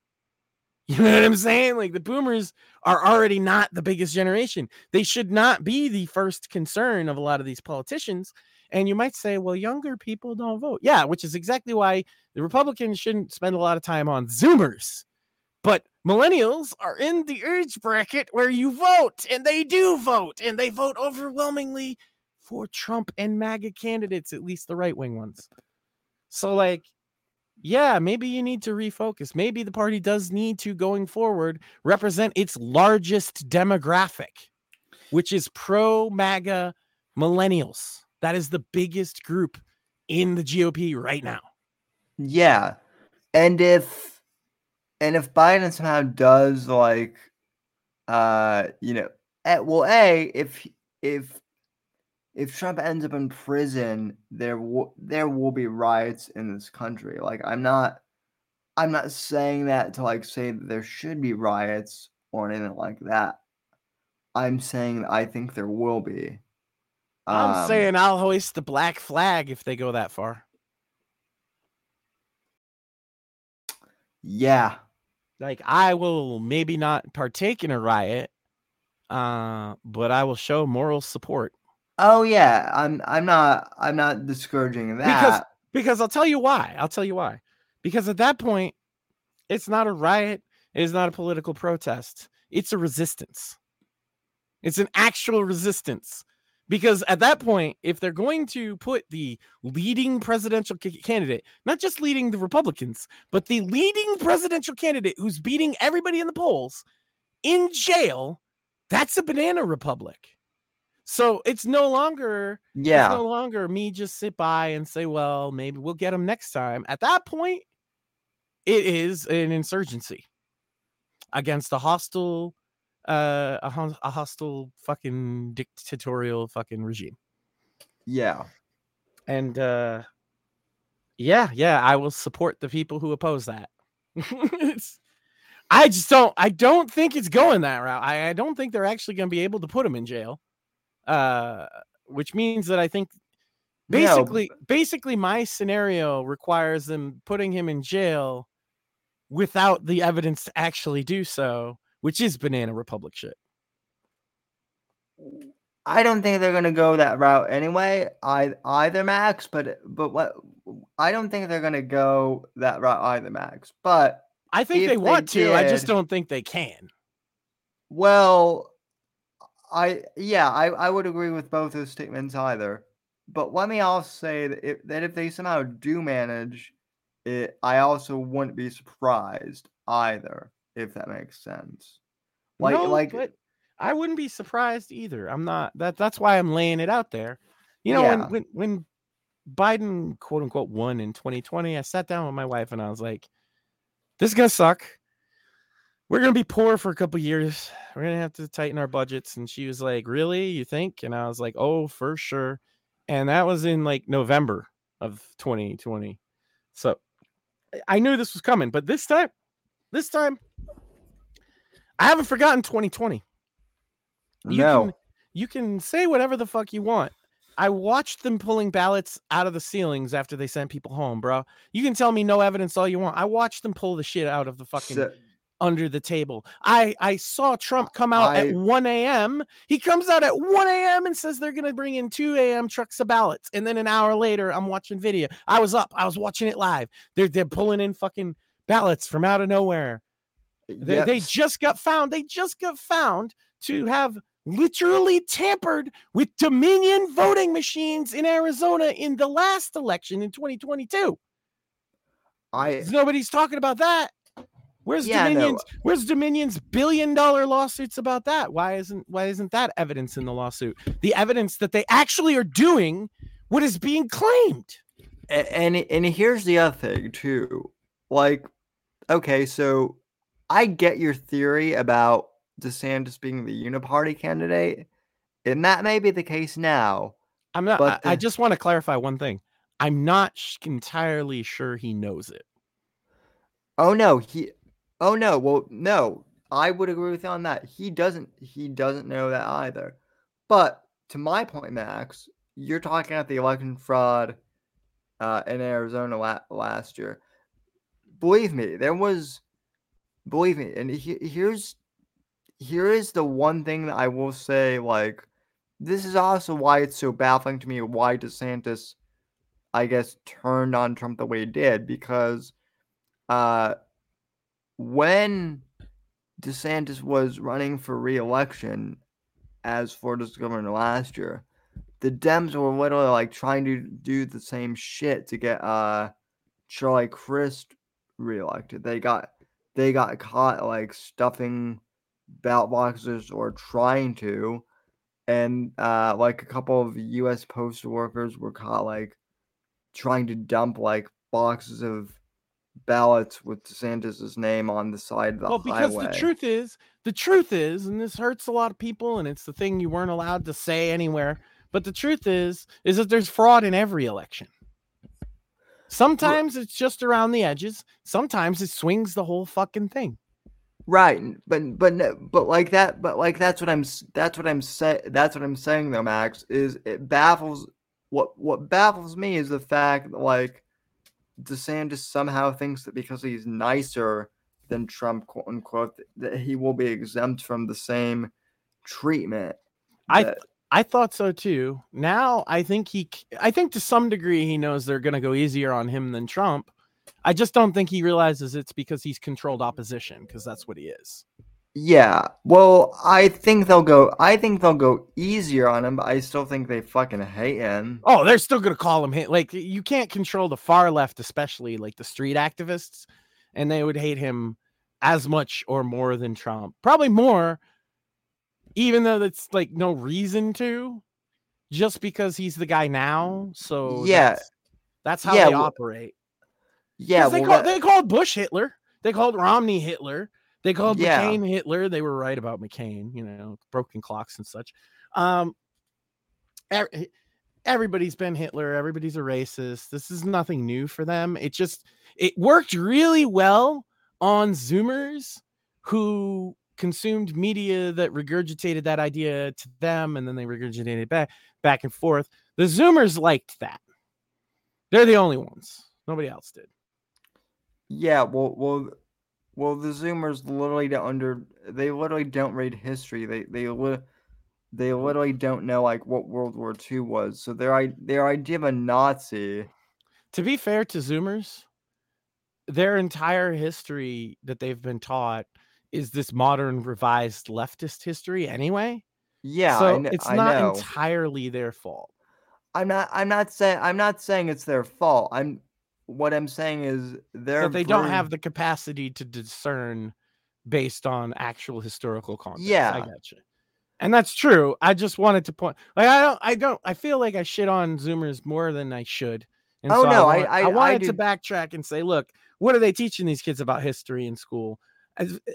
You know what i'm saying? Like the boomers are already not the biggest generation. They should not be the first concern of a lot of these politicians and you might say well younger people don't vote. Yeah which is exactly why the Republicans shouldn't spend a lot of time on Zoomers, but millennials are in the age bracket where you vote, and they do vote, and they vote overwhelmingly for Trump and MAGA candidates, at least the right wing ones. So, like, yeah, maybe you need to refocus. Maybe the party does need to, going forward, represent its largest demographic, which is pro MAGA millennials. That is the biggest group in the GOP right now. Yeah. And if and if Biden somehow does like uh you know eh, well a if if if Trump ends up in prison there will there will be riots in this country. Like I'm not I'm not saying that to like say that there should be riots or anything like that. I'm saying I think there will be. I'm Um, saying I'll hoist the black flag if they go that far. yeah Like I will maybe not partake in a riot, uh, but I will show moral support oh yeah I'm I'm not I'm not discouraging that because because I'll tell you why. I'll tell you why. Because at that point, it's not a riot. It is not a political protest. It's a resistance. It's an actual resistance. Because at that point, if they're going to put the leading presidential ca- candidate, not just leading the Republicans, but the leading presidential candidate who's beating everybody in the polls in jail, that's a banana republic. So it's no longer yeah no longer me just sit by and say, well, maybe we'll get him next time. At that point, it is an insurgency against a hostile uh a, a hostile fucking dictatorial fucking regime. Yeah. and uh yeah yeah i will support the people who oppose that. [laughs] I just don't i don't think it's going that route. I, I don't think they're actually going to be able to put him in jail uh which means that i think No, basically basically my scenario requires them putting him in jail without the evidence to actually do so which is banana republic shit I don't think they're gonna go that route anyway. I either Max, but but what I don't think they're gonna go that route either, Max. But i think they they want to i just don't think they can well, I yeah, I I would agree with both those statements either. But let me also say that if, that if they somehow do manage it, I also wouldn't be surprised either, if that makes sense. Like no, like I wouldn't be surprised either. I'm not that that's why I'm laying it out there. You know, Yeah. when when when Biden quote unquote won in 2020, I sat down with my wife and I was like, This is gonna suck. We're gonna be poor for a couple years. We're gonna have to tighten our budgets. And she was like, Really? You think? And I was like, Oh, for sure. And that was in like November of 2020. So I knew this was coming, but this time, this time, I haven't forgotten 2020. You no. can you can say whatever the fuck you want. I watched them pulling ballots out of the ceilings after they sent people home, bro. You can tell me no evidence all you want. I watched them pull the shit out of the fucking So- under the table. I I saw Trump come out I- at 1 a.m. He comes out at 1 a.m. and says they're gonna bring in 2 a.m. trucks of ballots. And then an hour later, I'm watching video. I was up, I was watching it live. They're they're pulling in fucking ballots from out of nowhere. They, Yep. they just got found. They just got found to have literally tampered with Dominion voting machines in Arizona in the last election in 2022. I Nobody's talking about that. Where's Yeah, no. Dominion's Where's Dominion's billion dollar lawsuits about that? Why isn't why isn't that evidence in the lawsuit? The evidence that they actually are doing what is being claimed. A- and and here's the other thing too like okay so i get your theory about desantis being the uniparty candidate and that may be the case now I'm not But I, I just want to clarify one thing. I'm not sh- entirely sure he knows it. oh no he oh no well no i would agree with you on that he doesn't he doesn't know that either but to my point max you're talking about the election fraud uh, in arizona la- last year believe me there was believe me and he, here's here is the one thing that i will say like this is also why it's so baffling to me why desantis i guess turned on trump the way he did because uh when desantis was running for re-election as florida's governor last year the dems were literally like trying to do the same shit to get uh charlie crist reelected. They got they got caught like stuffing ballot boxes or trying to, and uh, like a couple of U.S. postal workers were caught like trying to dump like boxes of ballots with DeSantis's name on the side of the well, because highway. the truth is, the truth is, and this hurts a lot of people, and it's the thing you weren't allowed to say anywhere. But the truth is, is that there's fraud in every election. Sometimes it's just around the edges. Sometimes it swings the whole fucking thing. Right, but but but like that, but like that's what I'm that's what I'm say that's what I'm saying though, Max. Is it baffles what what baffles me is the fact that like DeSantis somehow thinks that because he's nicer than Trump, quote unquote, that he will be exempt from the same treatment. I that- I thought so too. Now I think he, I think to some degree he knows they're going to go easier on him than Trump. I just don't think he realizes it's because he's controlled opposition because that's what he is. yeah. Well, I think they'll go. I think they'll go easier on him, but I still think they fucking hate him. Oh, they're still going to call him hate. Like you can't control the far left, especially like the street activists, and they would hate him as much or more than Trump. Probably more, even though that's like no reason to, just because he's the guy now. So Yeah. that's, that's how Yeah, they well- operate. Yeah, they, well, call, that- they called Bush Hitler. They called Romney Hitler. They called Yeah. McCain Hitler. They were right about McCain, you know, broken clocks and such. Um, ev- everybody's been Hitler. Everybody's a racist. This is nothing new for them. It just it worked really well on Zoomers who consumed media that regurgitated that idea to them, and then they regurgitated it back back and forth. The Zoomers liked that. They're the only ones. Nobody else did. Yeah, well, well, well, the Zoomers literally don't under. They literally don't read history. They they li- they literally don't know like what World War II was. So their i- their idea of a Nazi. to be fair to zoomers their entire history that they've been taught is this modern revised leftist history anyway Yeah, so I, kn- it's I not entirely their fault I'm not. I'm not saying. I'm not saying it's their fault. I'm. What I'm saying is they're. that they don't very- have the capacity to discern based on actual historical context Yeah, i got you and that's true i just wanted to point like i don't i don't i feel like i shit on zoomers more than i should and Oh, so no, I- want- I- I wanted to backtrack and say look what are they teaching these kids about history in school As, uh,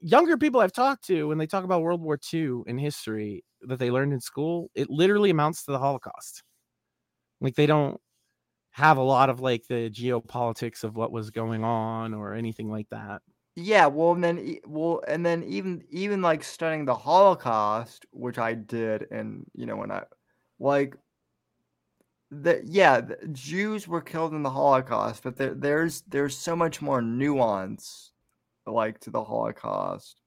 younger people i've talked to when they talk about world war ii and history that they learned in school it literally amounts to the holocaust. Like they don't have a lot of like the geopolitics of what was going on or anything like that. Yeah, well, and then well, and then even even like studying the Holocaust, which I did, and you know when I like the yeah, the Jews were killed in the Holocaust, but there there's there's so much more nuance like to the Holocaust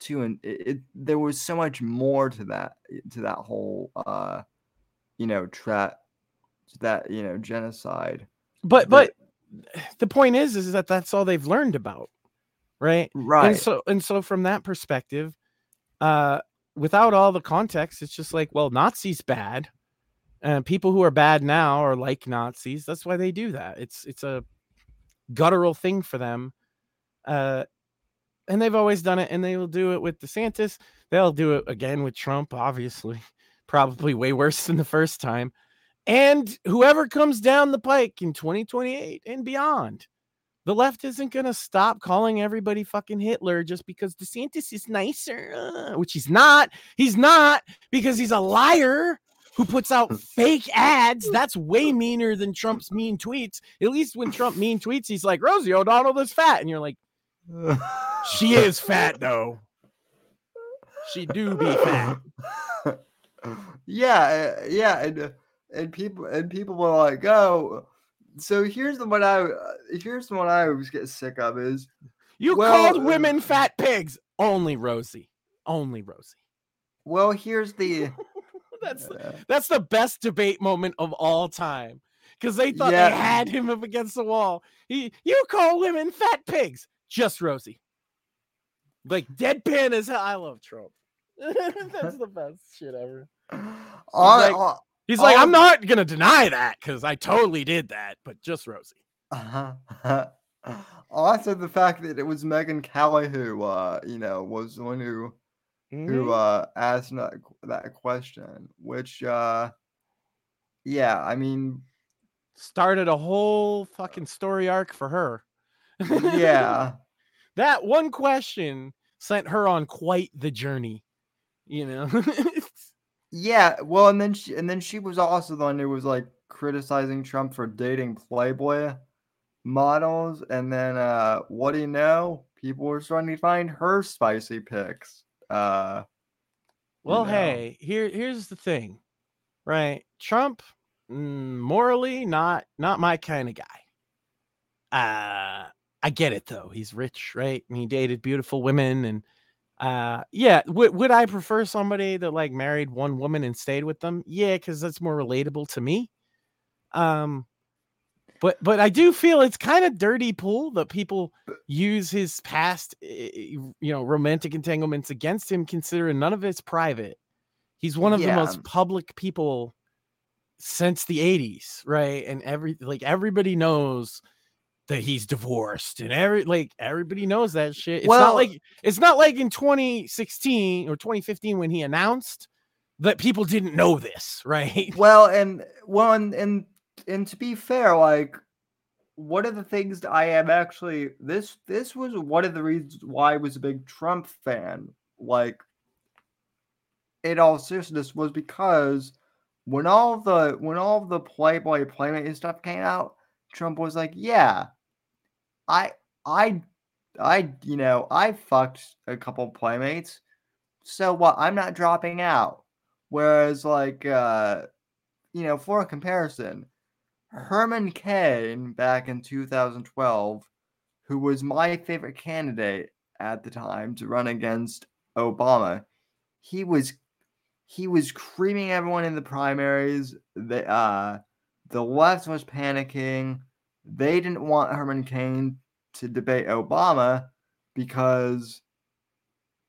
too, and it, it there was so much more to that to that whole uh you know tra to that you know genocide. but that- but the point is is that that's all they've learned about right right. and so and so from that perspective uh without all the context it's just like well nazis bad and people who are bad now are like nazis that's why they do that it's it's a guttural thing for them uh and they've always done it and they will do it with desantis they'll do it again with trump obviously [laughs] probably way worse than the first time and whoever comes down the pike in 2028 and beyond the left isn't going to stop calling everybody fucking Hitler just because DeSantis is nicer, uh, which he's not. He's not because he's a liar who puts out [laughs] fake ads. That's way meaner than Trump's mean tweets. At least when Trump mean tweets, he's like, Rosie O'Donnell is fat. And you're like, she is fat though. She do be fat. yeah, yeah, and and people and people were like, "Oh." So here's the one I here's the one I always get sick of is You Well, called uh, women fat pigs. Only Rosie. Only Rosie. well here's the [laughs] That's the, That's the best debate moment of all time. Because they thought Yeah. they had him up against the wall. He, you call women fat pigs. Just Rosie. Like deadpan as hell. I love Trump. [laughs] That's the best shit ever. on, like- on- He's like, Um, I'm not gonna deny that because I totally did that, but just Rosie. uh-huh. [laughs] also the fact that it was Megyn Kelly who uh you know was the one who Mhm. who uh asked that, that question which uh yeah I mean Started a whole fucking story arc for her. Yeah [laughs] that one question sent her on quite the journey. You know. [laughs] Yeah, well, and then she and then she was also the one who was like criticizing Trump for dating Playboy models, and then uh what do you know? People were starting to find her spicy pics. Uh Well, know. hey, here here's the thing, right? Trump, mm, morally not not my kind of guy. Uh, I get it though. He's rich, right? And he dated beautiful women, and uh, yeah. Would would I prefer somebody that like married one woman and stayed with them? Yeah, because that's more relatable to me. Um, but but I do feel it's kind of dirty pool that people use his past, eh, eh, you know, romantic entanglements against him, considering none of it's private. He's one of the most public people since the 80s, right? And every like everybody knows that he's divorced and every like everybody knows that shit. It's Well- not like it's not like in 2016 or 2015 when he announced that people didn't know this, [laughs] right? well, and well, and and, and to be fair, like one of the things that I am actually this this was one of the reasons why I was a big Trump fan. Like, in all seriousness, was because when all the when all the Playboy Playmate and stuff came out, Trump was like, "Yeah, I I I you know I fucked a couple Playmates, so what? I'm not dropping out." Whereas, like, uh, you know, for a comparison, Herman Cain back in 2012, who was my favorite candidate at the time to run against Obama, he was he was creaming everyone in the primaries. The uh, the left was panicking. They didn't want Herman Cain to debate Obama because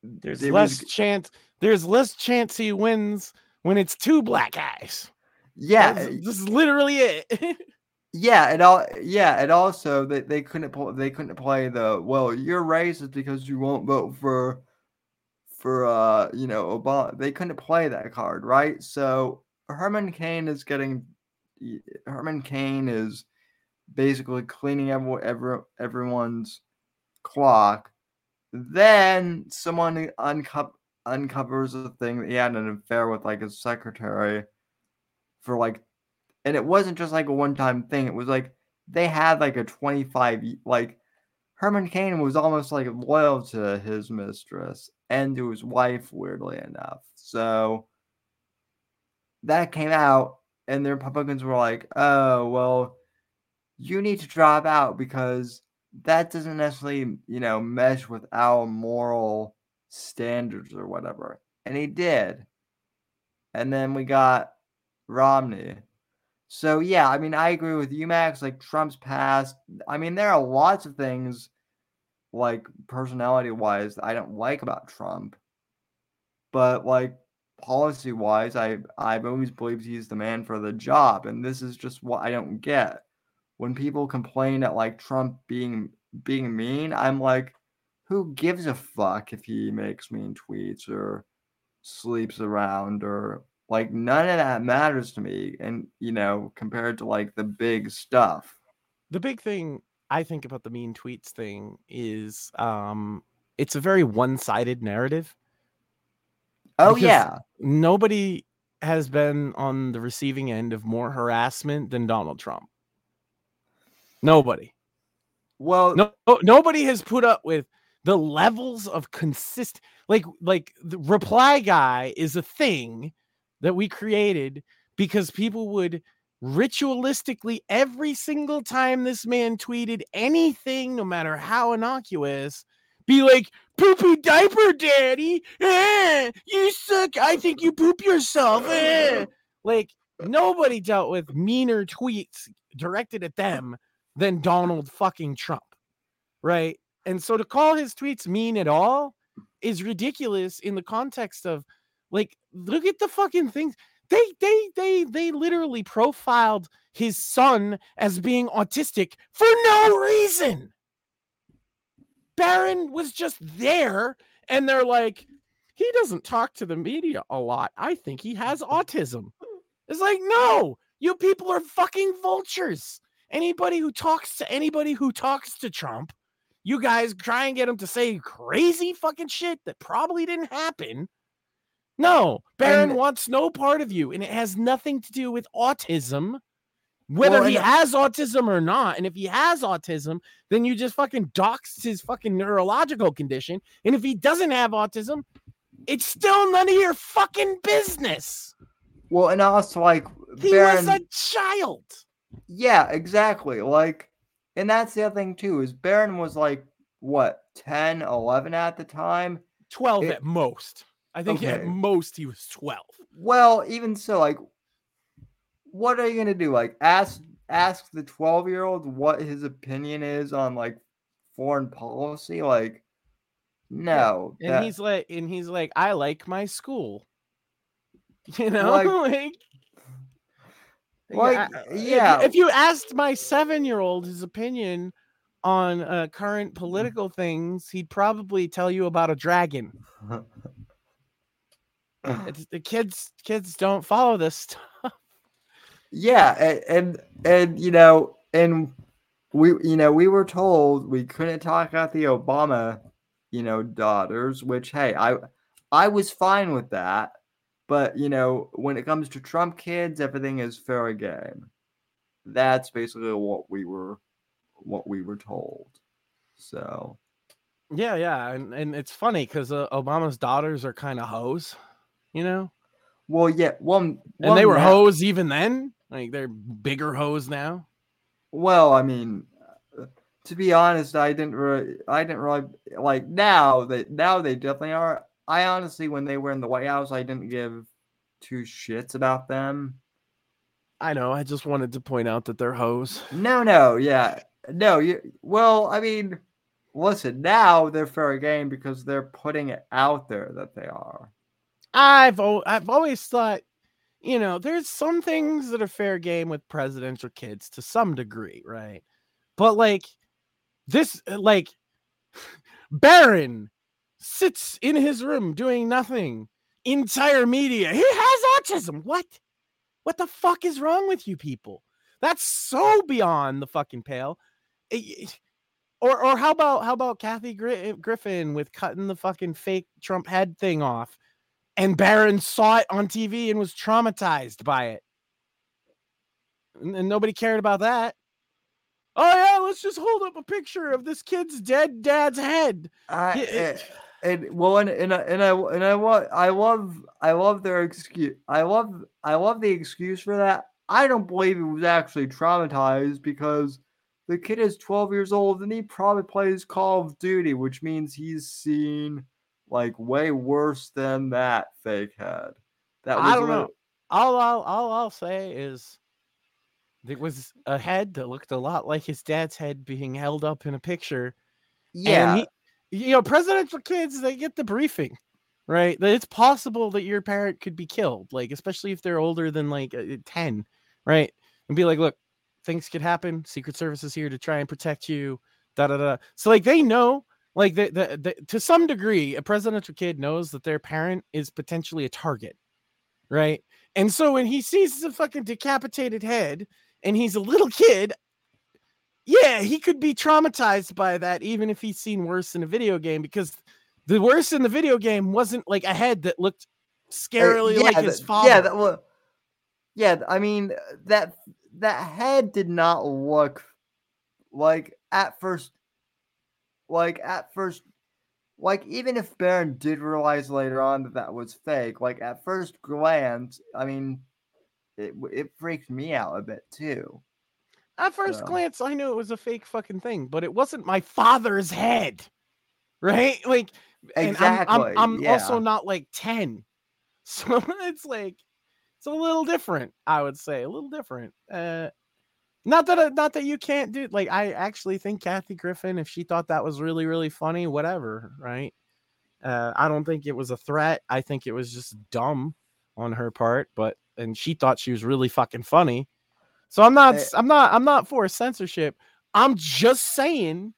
there's less was... chance. There's less chance he wins when it's two black guys. Yeah, That's, this is literally it. [laughs] yeah, and all yeah, and also they, they couldn't play they couldn't play the well, you're racist because you won't vote for for uh you know Obama. They couldn't play that card, right? So Herman Cain is getting Herman Cain is basically cleaning every, every everyone's clock. Then someone unco- uncovers a thing that he had an affair with like his secretary for like and it wasn't just like a one-time thing it was like they had like a 25 like herman cain was almost like loyal to his mistress and to his wife weirdly enough so that came out and the republicans were like oh well you need to drop out because that doesn't necessarily you know mesh with our moral standards or whatever and he did and then we got Romney. So yeah, I mean, I agree with you, Max. Like Trump's past. I mean, there are lots of things, like personality-wise, I don't like about Trump. But like policy-wise, I I've always believed he's the man for the job, and this is just what I don't get. When people complain at like Trump being being mean, I'm like, who gives a fuck if he makes mean tweets or sleeps around or like none of that matters to me and you know compared to like the big stuff. The big thing i think about the mean tweets thing is um it's a very one-sided narrative. Oh yeah. nobody has been on the receiving end of more harassment than donald trump nobody well no nobody has put up with the levels of consist like like the reply guy is a thing that we created because people would ritualistically every single time this man tweeted anything, no matter how innocuous, be like, poopy diaper daddy, eh, you suck. I think you poop yourself. Eh. Like nobody dealt with meaner tweets directed at them than Donald fucking Trump. Right. And so to call his tweets mean at all is ridiculous in the context of like, look at the fucking things. They they they they literally profiled his son as being autistic for no reason. Barron was just there, and they're like, he doesn't talk to the media a lot. I think he has autism. It's like, no, you people are fucking vultures. Anybody who talks to anybody who talks to Trump, you guys try and get him to say crazy fucking shit that probably didn't happen no, Barron and, wants no part of you, and it has nothing to do with autism. Whether well, he has autism or not, and if he has autism, then you just fucking doxed his fucking neurological condition. And if he doesn't have autism, it's still none of your fucking business. Well, and also like he Barron, was a child. Yeah, exactly. Like, and that's the other thing too is Barron was like what 10, 11 at the time, 12 it, at most. I think okay. at most he was 12. Well, even so, like, what are you gonna do? Like, ask ask the 12 year old what his opinion is on like foreign policy? Like, no. And that... he's like, and he's like, I like my school. [laughs] You know, like, [laughs] like, like yeah. If, if, you asked my seven year old his opinion on uh, current political things, he'd probably tell you about a dragon. [laughs] it's the kids kids don't follow this stuff yeah and, and and, you know and we you know we were told we couldn't talk about the Obama, you know, daughters. Which hey, I I was fine with that, but you know when it comes to Trump kids, everything is fair game. That's basically what we were what we were told. So Yeah, yeah, and and it's funny because uh, Obama's daughters are kind of hoes, you know, well, yeah, one and they were now- hoes even then. Like they're bigger hoes now. Well, I mean, uh, to be honest, I didn't really, I didn't really like now that now they definitely are. I honestly, when they were in the White House, I didn't give two shits about them. I know. I just wanted to point out that they're hoes. No, no, yeah, no. You well, I mean, listen, now they're fair game because they're putting it out there that they are. I've I've always thought, you know, there's some things that are fair game with presidential kids to some degree, right? But like this, like [sighs] Barron sits in his room doing nothing. Entire media, he has autism. What? What the fuck is wrong with you people? That's so beyond the fucking pale. Eh, Or, or how about how about Kathy Gri- Griffin with cutting the fucking fake Trump head thing off? and Barron saw it on TV and was traumatized by it. And, nobody cared about that. Oh yeah, let's just hold up a picture of this kid's dead dad's head. I, eh, it- and well, and and I and I and I want I love I love their excuse. I love I love the excuse for that. I don't believe he was actually traumatized because the kid is 12 years old and he probably plays Call of Duty, which means he's seen like way worse than that fake head. That was I don't know. All I'll all I'll say is it was a head that looked a lot like his dad's head being held up in a picture. Yeah, And he, you know, presidential kids, they get the briefing, right? That it's possible that your parent could be killed, like, especially if they're older than like uh, 10, right? And be like, look, things could happen. Secret Service is here to try and protect you. Da da da. So, like, they know, like, the, the, the, to some degree, a presidential kid knows that their parent is potentially a target, right? And so when he sees the fucking decapitated head and he's a little kid, yeah, he could be traumatized by that, even if he's seen worse in a video game, because the worst in the video game wasn't like a head that looked Uh, scarily like yeah, his that- father. Yeah, that was. Yeah, I mean uh, that that head did not look like at first, like at first, like even if Barron did realize later on that that was fake, like at first glance, I mean, it it freaked me out a bit too. At first So- glance, I knew it was a fake fucking thing, but it wasn't my father's head, right? [laughs] Like, and I'm- I'm, Exactly, I'm, also not like 10. [laughs] So it's like, it's a little different, I would say, a little different. Uh, not that, uh, not that you can't do like, I actually think Kathy Griffin, if she thought that was really, really funny, whatever, right? Uh, I don't think it was a threat. I think it was just dumb on her part, but, and she thought she was really fucking funny. So I'm not, Eh. I'm not, I'm not for censorship. I'm just saying,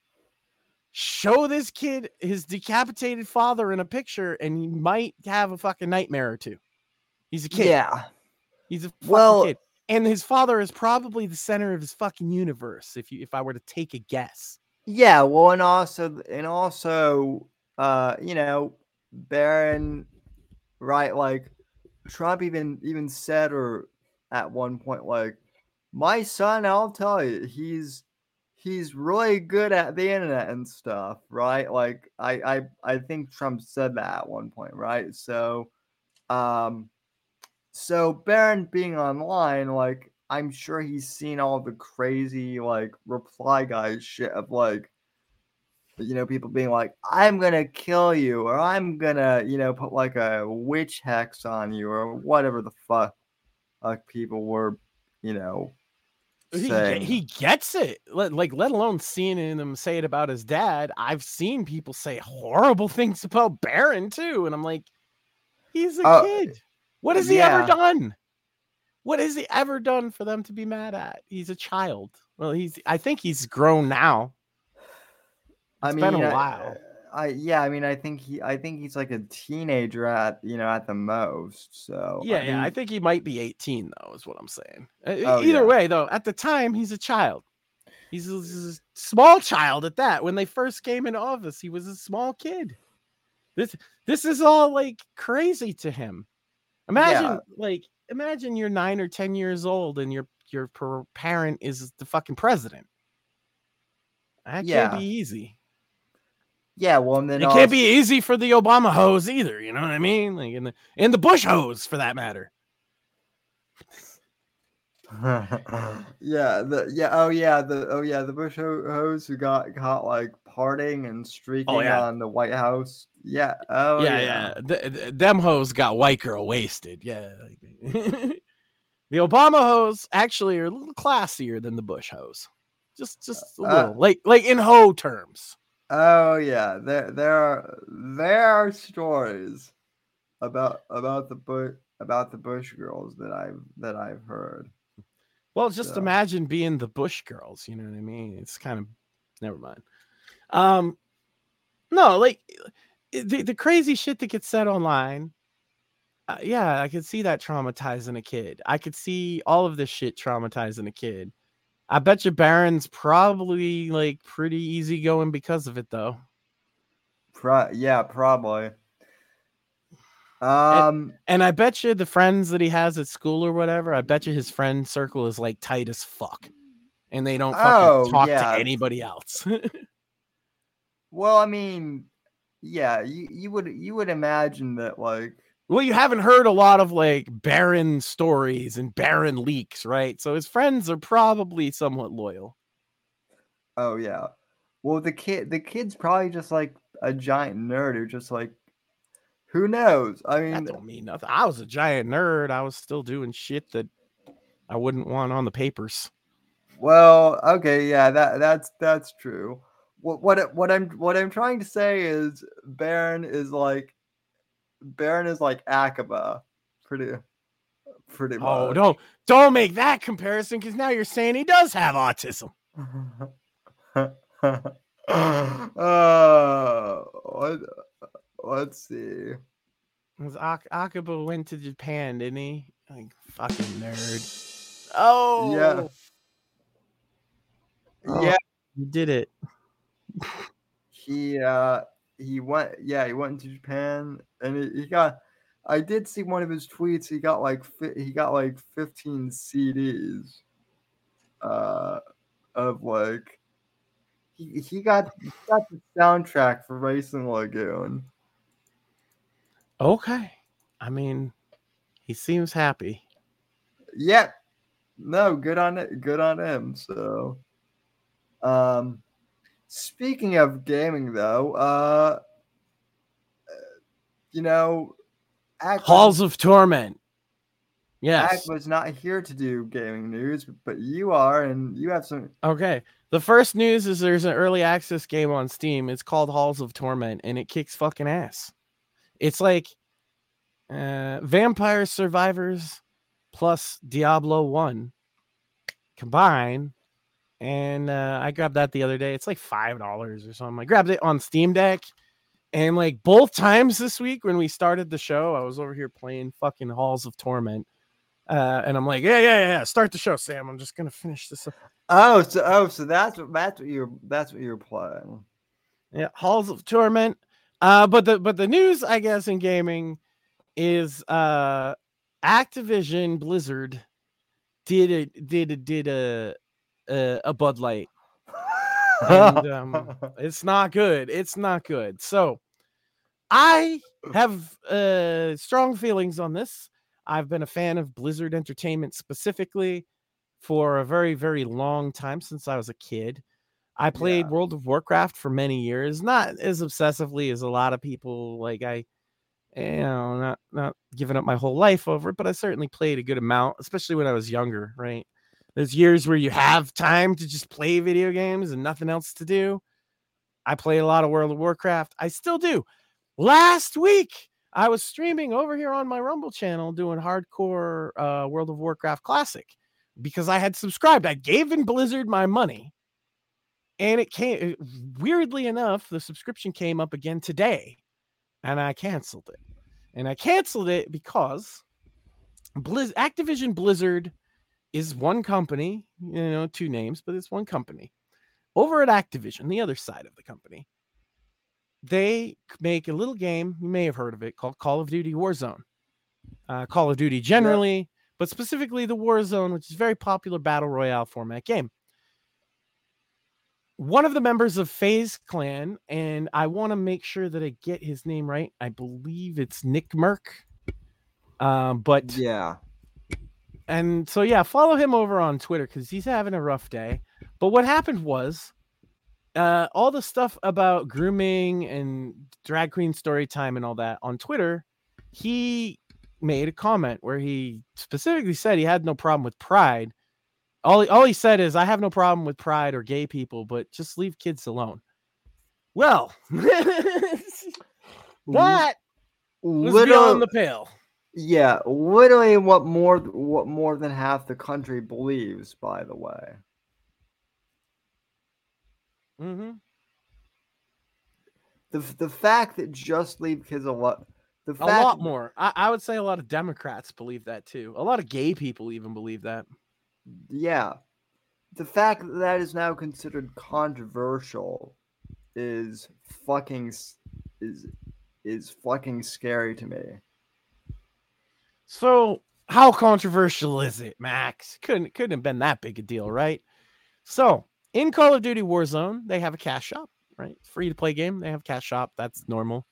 show this kid his decapitated father in a picture, and he might have a fucking nightmare or two. He's a kid. Yeah, He's a fucking Well- kid. And his father is probably the center of his fucking universe. If you, if I were to take a guess, Yeah, well, and also, and also, uh, you know, Barron, right? Like Trump even even said, or at one point, like, my son, I'll tell you, he's he's really good at the internet and stuff, right? Like, I I I think Trump said that at one point, right? So, um, so Barron being online, like, I'm sure he's seen all the crazy like reply guys shit of like you know, people being like, I'm gonna kill you, or I'm gonna, you know, put like a witch hex on you, or whatever the fuck like people were, you know, he, he gets it. Let, like, let alone seeing him say it about his dad. I've seen people say horrible [laughs] things about Barron too, and I'm like, he's a Uh, kid. What has he ever done? What has he ever done for them to be mad at? He's a child. Well, he's. I think he's grown now. I It's mean, been a I- while. I, yeah, I mean, I think he, I think he's like a teenager at, you know, at the most. So Yeah, yeah. I think he might be 18 though, is what I'm saying. Oh, Either yeah. way, though, at the time he's a child. He's a, he's a small child at that. When they first came into office, he was a small kid. This this is all like crazy to him. Imagine Yeah. like imagine you're nine or ten years old and your your per- parent is the fucking president. That Yeah. can't be easy. Yeah, well, and then It can't be easy for the Obama hoes either. You know what I mean? Like in the in the Bush hoes for that matter. [laughs] yeah, the yeah, oh yeah, the oh yeah, the Bush ho- hoes who got caught like partying and streaking Oh, yeah. on the White House. Yeah, oh yeah, yeah. Th- th- them hoes got white girl wasted. Yeah. [laughs] the Obama hoes actually are a little classier than the Bush hoes. Just just a Uh, little. like like in hoe terms. Oh yeah, there there are there are stories about about the Bush about the Bush girls that I've that I've heard. Well, just So- imagine being the Bush girls, you know what I mean? It's kind of never mind. Um no, like the, the crazy shit that gets said online. Uh, yeah, I could see that traumatizing a kid. I could see all of this shit traumatizing a kid. I bet you Barron's probably like pretty easygoing because of it though. Pro- yeah, probably. Um, And I bet you the friends that he has at school or whatever, I bet you his friend circle is like tight as fuck. And they don't fucking Oh, talk yeah. to anybody else. [laughs] well, I mean, yeah, you, you would you would imagine that like Well, you haven't heard a lot of like Barron stories and Barron leaks, right? So his friends are probably somewhat loyal. oh yeah. Well, the kid the kid's probably just like a giant nerd who just like who knows? I That mean, don't mean nothing. I was a giant nerd. I was still doing shit that I wouldn't want on the papers. Well, okay, yeah, that that's that's true. What what what I'm what I'm trying to say is Barron is like Barron is like Akaba, pretty pretty much. Oh, don't don't make that comparison because now you're saying he does have autism. [laughs] uh, what, let's see. 'Cause Ak- Akaba went to Japan, didn't he? Like fucking nerd. Oh, Oh. Yeah, he did it. he uh he went yeah he went to Japan and he, got I did see one of his tweets he got like he got like 15 CDs uh of like he, he got he got the soundtrack for Racing Lagoon. Okay. I mean, he seems happy. Yeah. No, good on it. Good on him. So um speaking of gaming though, uh you know Ak- Halls of Torment. Yes. Ak was not here to do gaming news, but you are, and you have some. Okay. The first news is there's an early access game on Steam. It's called Halls of Torment and it kicks fucking ass. It's like uh, Vampire Survivors plus Diablo 1 combined. And uh, I grabbed that the other day. It's like $5 or something. I grabbed it on Steam Deck. And like both times this week when we started the show, I was over here playing fucking Halls of Torment. Uh, and I'm like, yeah, yeah, yeah. Start the show, Sam. I'm just gonna finish this up. Oh, so oh, so that's what that's what you're that's what you're playing. Yeah, Halls of Torment. Uh, but the but the news, I guess, in gaming is uh Activision Blizzard did a did a did a a, a Bud Light. And, um, [laughs] It's not good. It's not good. So I have uh strong feelings on this. I've been a fan of Blizzard Entertainment specifically for a very, very long time since I was a kid. I played Yeah. World of Warcraft for many years, not as obsessively as a lot of people. Like I, you know, not not giving up my whole life over it, but I certainly played a good amount, especially when I was younger. Right, there's years where you have time to just play video games and nothing else to do. I play a lot of World of Warcraft. I still do. Last week, I was streaming over here on my Rumble channel doing hardcore uh, World of Warcraft Classic because I had subscribed. I gave in Blizzard my money, and it came. Weirdly enough, the subscription came up again today, and I canceled it. And I canceled it because Blizz Activision Blizzard is one company, you know, two names, but it's one company. over at Activision, the other side of the company, they make a little game. You may have heard of it called Call of Duty Warzone. Uh, Call of Duty generally, yep. but specifically the Warzone, which is a very popular battle royale format game. One of the members of FaZe Clan, and I want to make sure that I get his name right. I believe it's Nick Merc. Um, but yeah, and so yeah, follow him over on Twitter because he's having a rough day. But what happened was uh, all the stuff about grooming and drag queen story time and all that on Twitter, he made a comment where he specifically said he had no problem with pride. All he, all he said is, "I have no problem with pride or gay people, but just leave kids alone." Well, [laughs] that was Little, beyond the pale. Yeah, literally what more what more than half the country believes. By the way. Mm-hmm. The the fact that just leave kids alone. The fact, a lot more. I, I would say a lot of Democrats believe that too. A lot of gay people even believe that. Yeah. The fact that that is now considered controversial is fucking is is fucking scary to me. So, how controversial is it, Max? Couldn't couldn't have been that big a deal, right? So, in Call of Duty Warzone, they have a cash shop, right? Free to play game. They have cash shop. That's normal.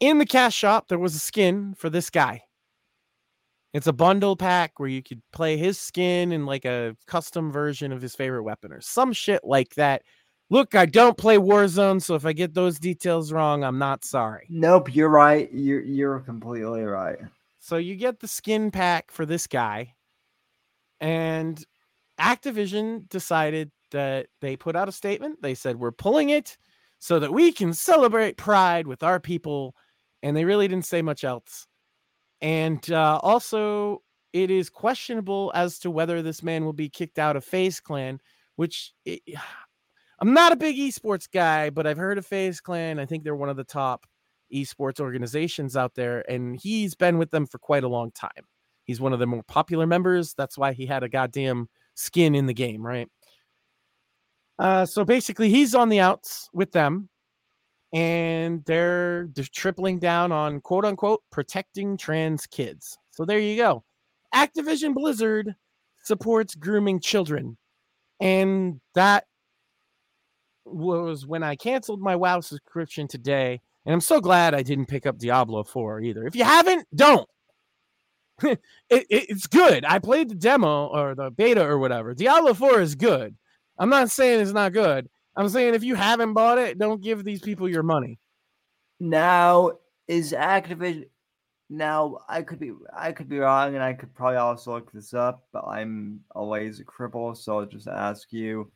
In the cash shop, there was a skin for this guy. It's a bundle pack where you could play his skin in like a custom version of his favorite weapon or some shit like that. Look, I don't play Warzone, so if I get those details wrong, I'm not sorry. Nope, you're right. You're you're completely right. So you get the skin pack for this guy, and Activision decided that they put out a statement. They said, We're pulling it so that we can celebrate pride with our people. And they really didn't say much else. And uh, also, it is questionable as to whether this man will be kicked out of FaZe Clan, which it, [sighs] I'm not a big esports guy, but I've heard of FaZe Clan. I think they're one of the top esports organizations out there, and he's been with them for quite a long time. He's one of the more popular members. That's why he had a goddamn skin in the game, right? Uh, so basically, he's on the outs with them, and they're, they're tripling down on quote unquote protecting trans kids. So there you go. Activision Blizzard supports grooming children, and that was when I canceled my WoW subscription today. And I'm so glad I didn't pick up Diablo 4 either. If you haven't, don't. [laughs] it, it, it's good. I played the demo or the beta or whatever. Diablo 4 is good. I'm not saying it's not good. I'm saying if you haven't bought it, don't give these people your money. Now is Activision now I could be I could be wrong and I could probably also look this up, but I'm always a lazy cripple, so I'll just ask you.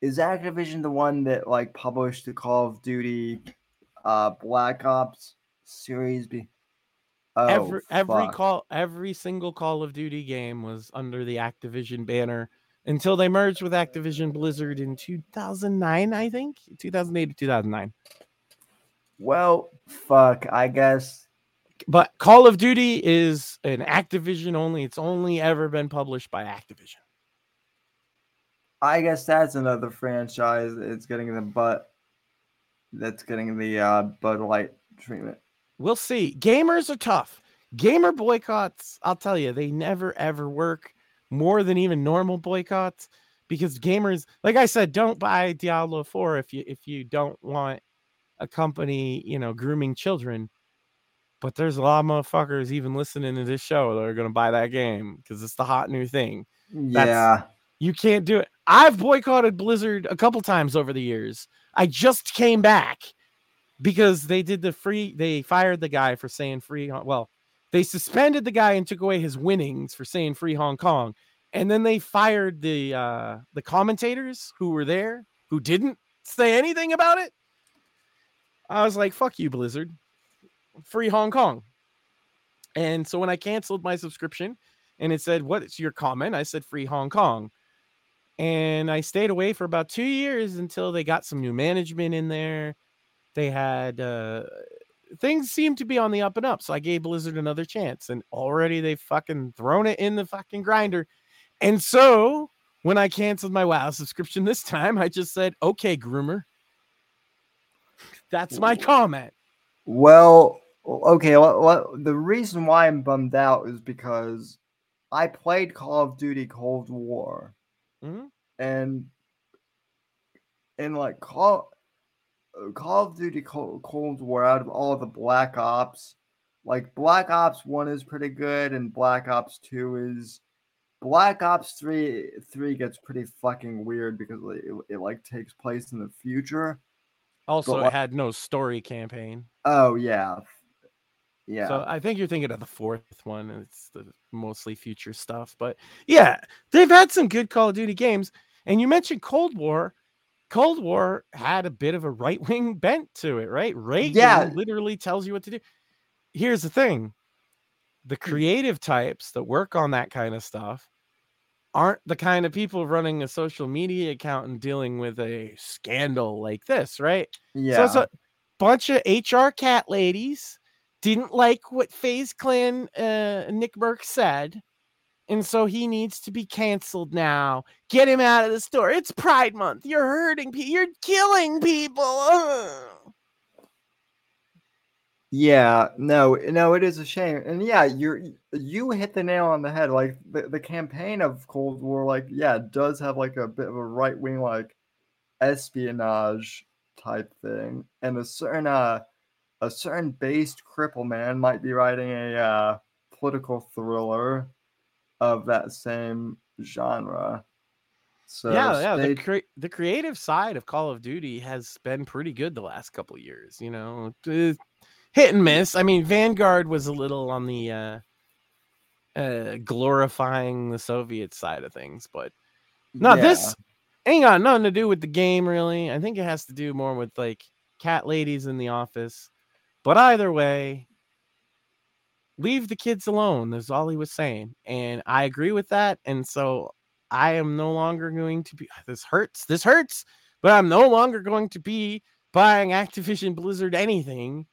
Is Activision the one that like published the Call of Duty uh Black Ops series B? Oh, every every call every single Call of Duty game was under the Activision banner until they merged with Activision Blizzard in 2009, I think 2008 to 2009. Well, fuck, I guess. But Call of Duty is an Activision only. It's only ever been published by Activision. I guess that's another franchise. It's getting the butt. That's getting the uh, Bud Light treatment. We'll see. Gamers are tough. Gamer boycotts, I'll tell you, they never ever work more than even normal boycotts because gamers like i said don't buy diablo 4 if you if you don't want a company you know grooming children. But there's a lot of motherfuckers even listening to this show that are going to buy that game because it's the hot new thing. That's, yeah. you can't do it. I've boycotted blizzard a couple times over the years. I just came back because they did the free they fired the guy for saying free uh, well they suspended the guy and took away his winnings for saying free Hong Kong. And then they fired the uh, the commentators who were there who didn't say anything about it. I was like, fuck you, Blizzard. Free Hong Kong. And so when I canceled my subscription and it said, What is your comment? I said free Hong Kong. And I stayed away for about two years until they got some new management in there. They had uh, things seem to be on the up and up. So I gave Blizzard another chance, and already they've fucking thrown it in the fucking grinder. And so when I canceled my WoW subscription this time, I just said, "Okay, groomer." That's my comment. Well, okay. Well, well, the reason why I'm bummed out is because I played Call of Duty Cold War, Mhm. and and like Call Uh, Call of Duty Cold, War out of all the Black Ops, like Black Ops One is pretty good, and Black Ops Two is Black Ops Three. Three gets pretty fucking weird because it, it, it like takes place in the future. Also, But it had no story campaign. Oh yeah, yeah. So I think you're thinking of the fourth one. and It's the mostly future stuff, but yeah, they've had some good Call of Duty games. And you mentioned Cold War. Cold War had a bit of a right wing [laughs] bent to it, right? Reagan Yeah. literally tells you what to do. Here's the thing: the Hmm. creative types that work on that kind of stuff aren't the kind of people running a social media account and dealing with a scandal like this, right? yeah. So it's a bunch of HR cat ladies didn't like what FaZe Clan uh, Nick Burke said. And so he needs to be canceled now. Get him out of the store. It's Pride Month. You're hurting people. You're killing people. Ugh. Yeah, no, no, it is a shame, and yeah, you're you hit the nail on the head. Like the, the campaign of Cold War, like yeah, does have like a bit of a right wing like espionage type thing, and a certain uh a certain based cripple man might be writing a uh, political thriller of that same genre. So yeah, yeah. stay The, cre- the creative side of Call of Duty has been pretty good the last couple years. You know, hit and miss. I mean, Vanguard was a little on the uh, uh, glorifying the Soviet side of things, but no, yeah. this ain't got nothing to do with the game, really. I think it has to do more with like cat ladies in the office. But either way, leave the kids alone. Is all he was saying, and I agree with that. And so I am no longer going to be. This hurts. This hurts. But I'm no longer going to be buying Activision Blizzard anything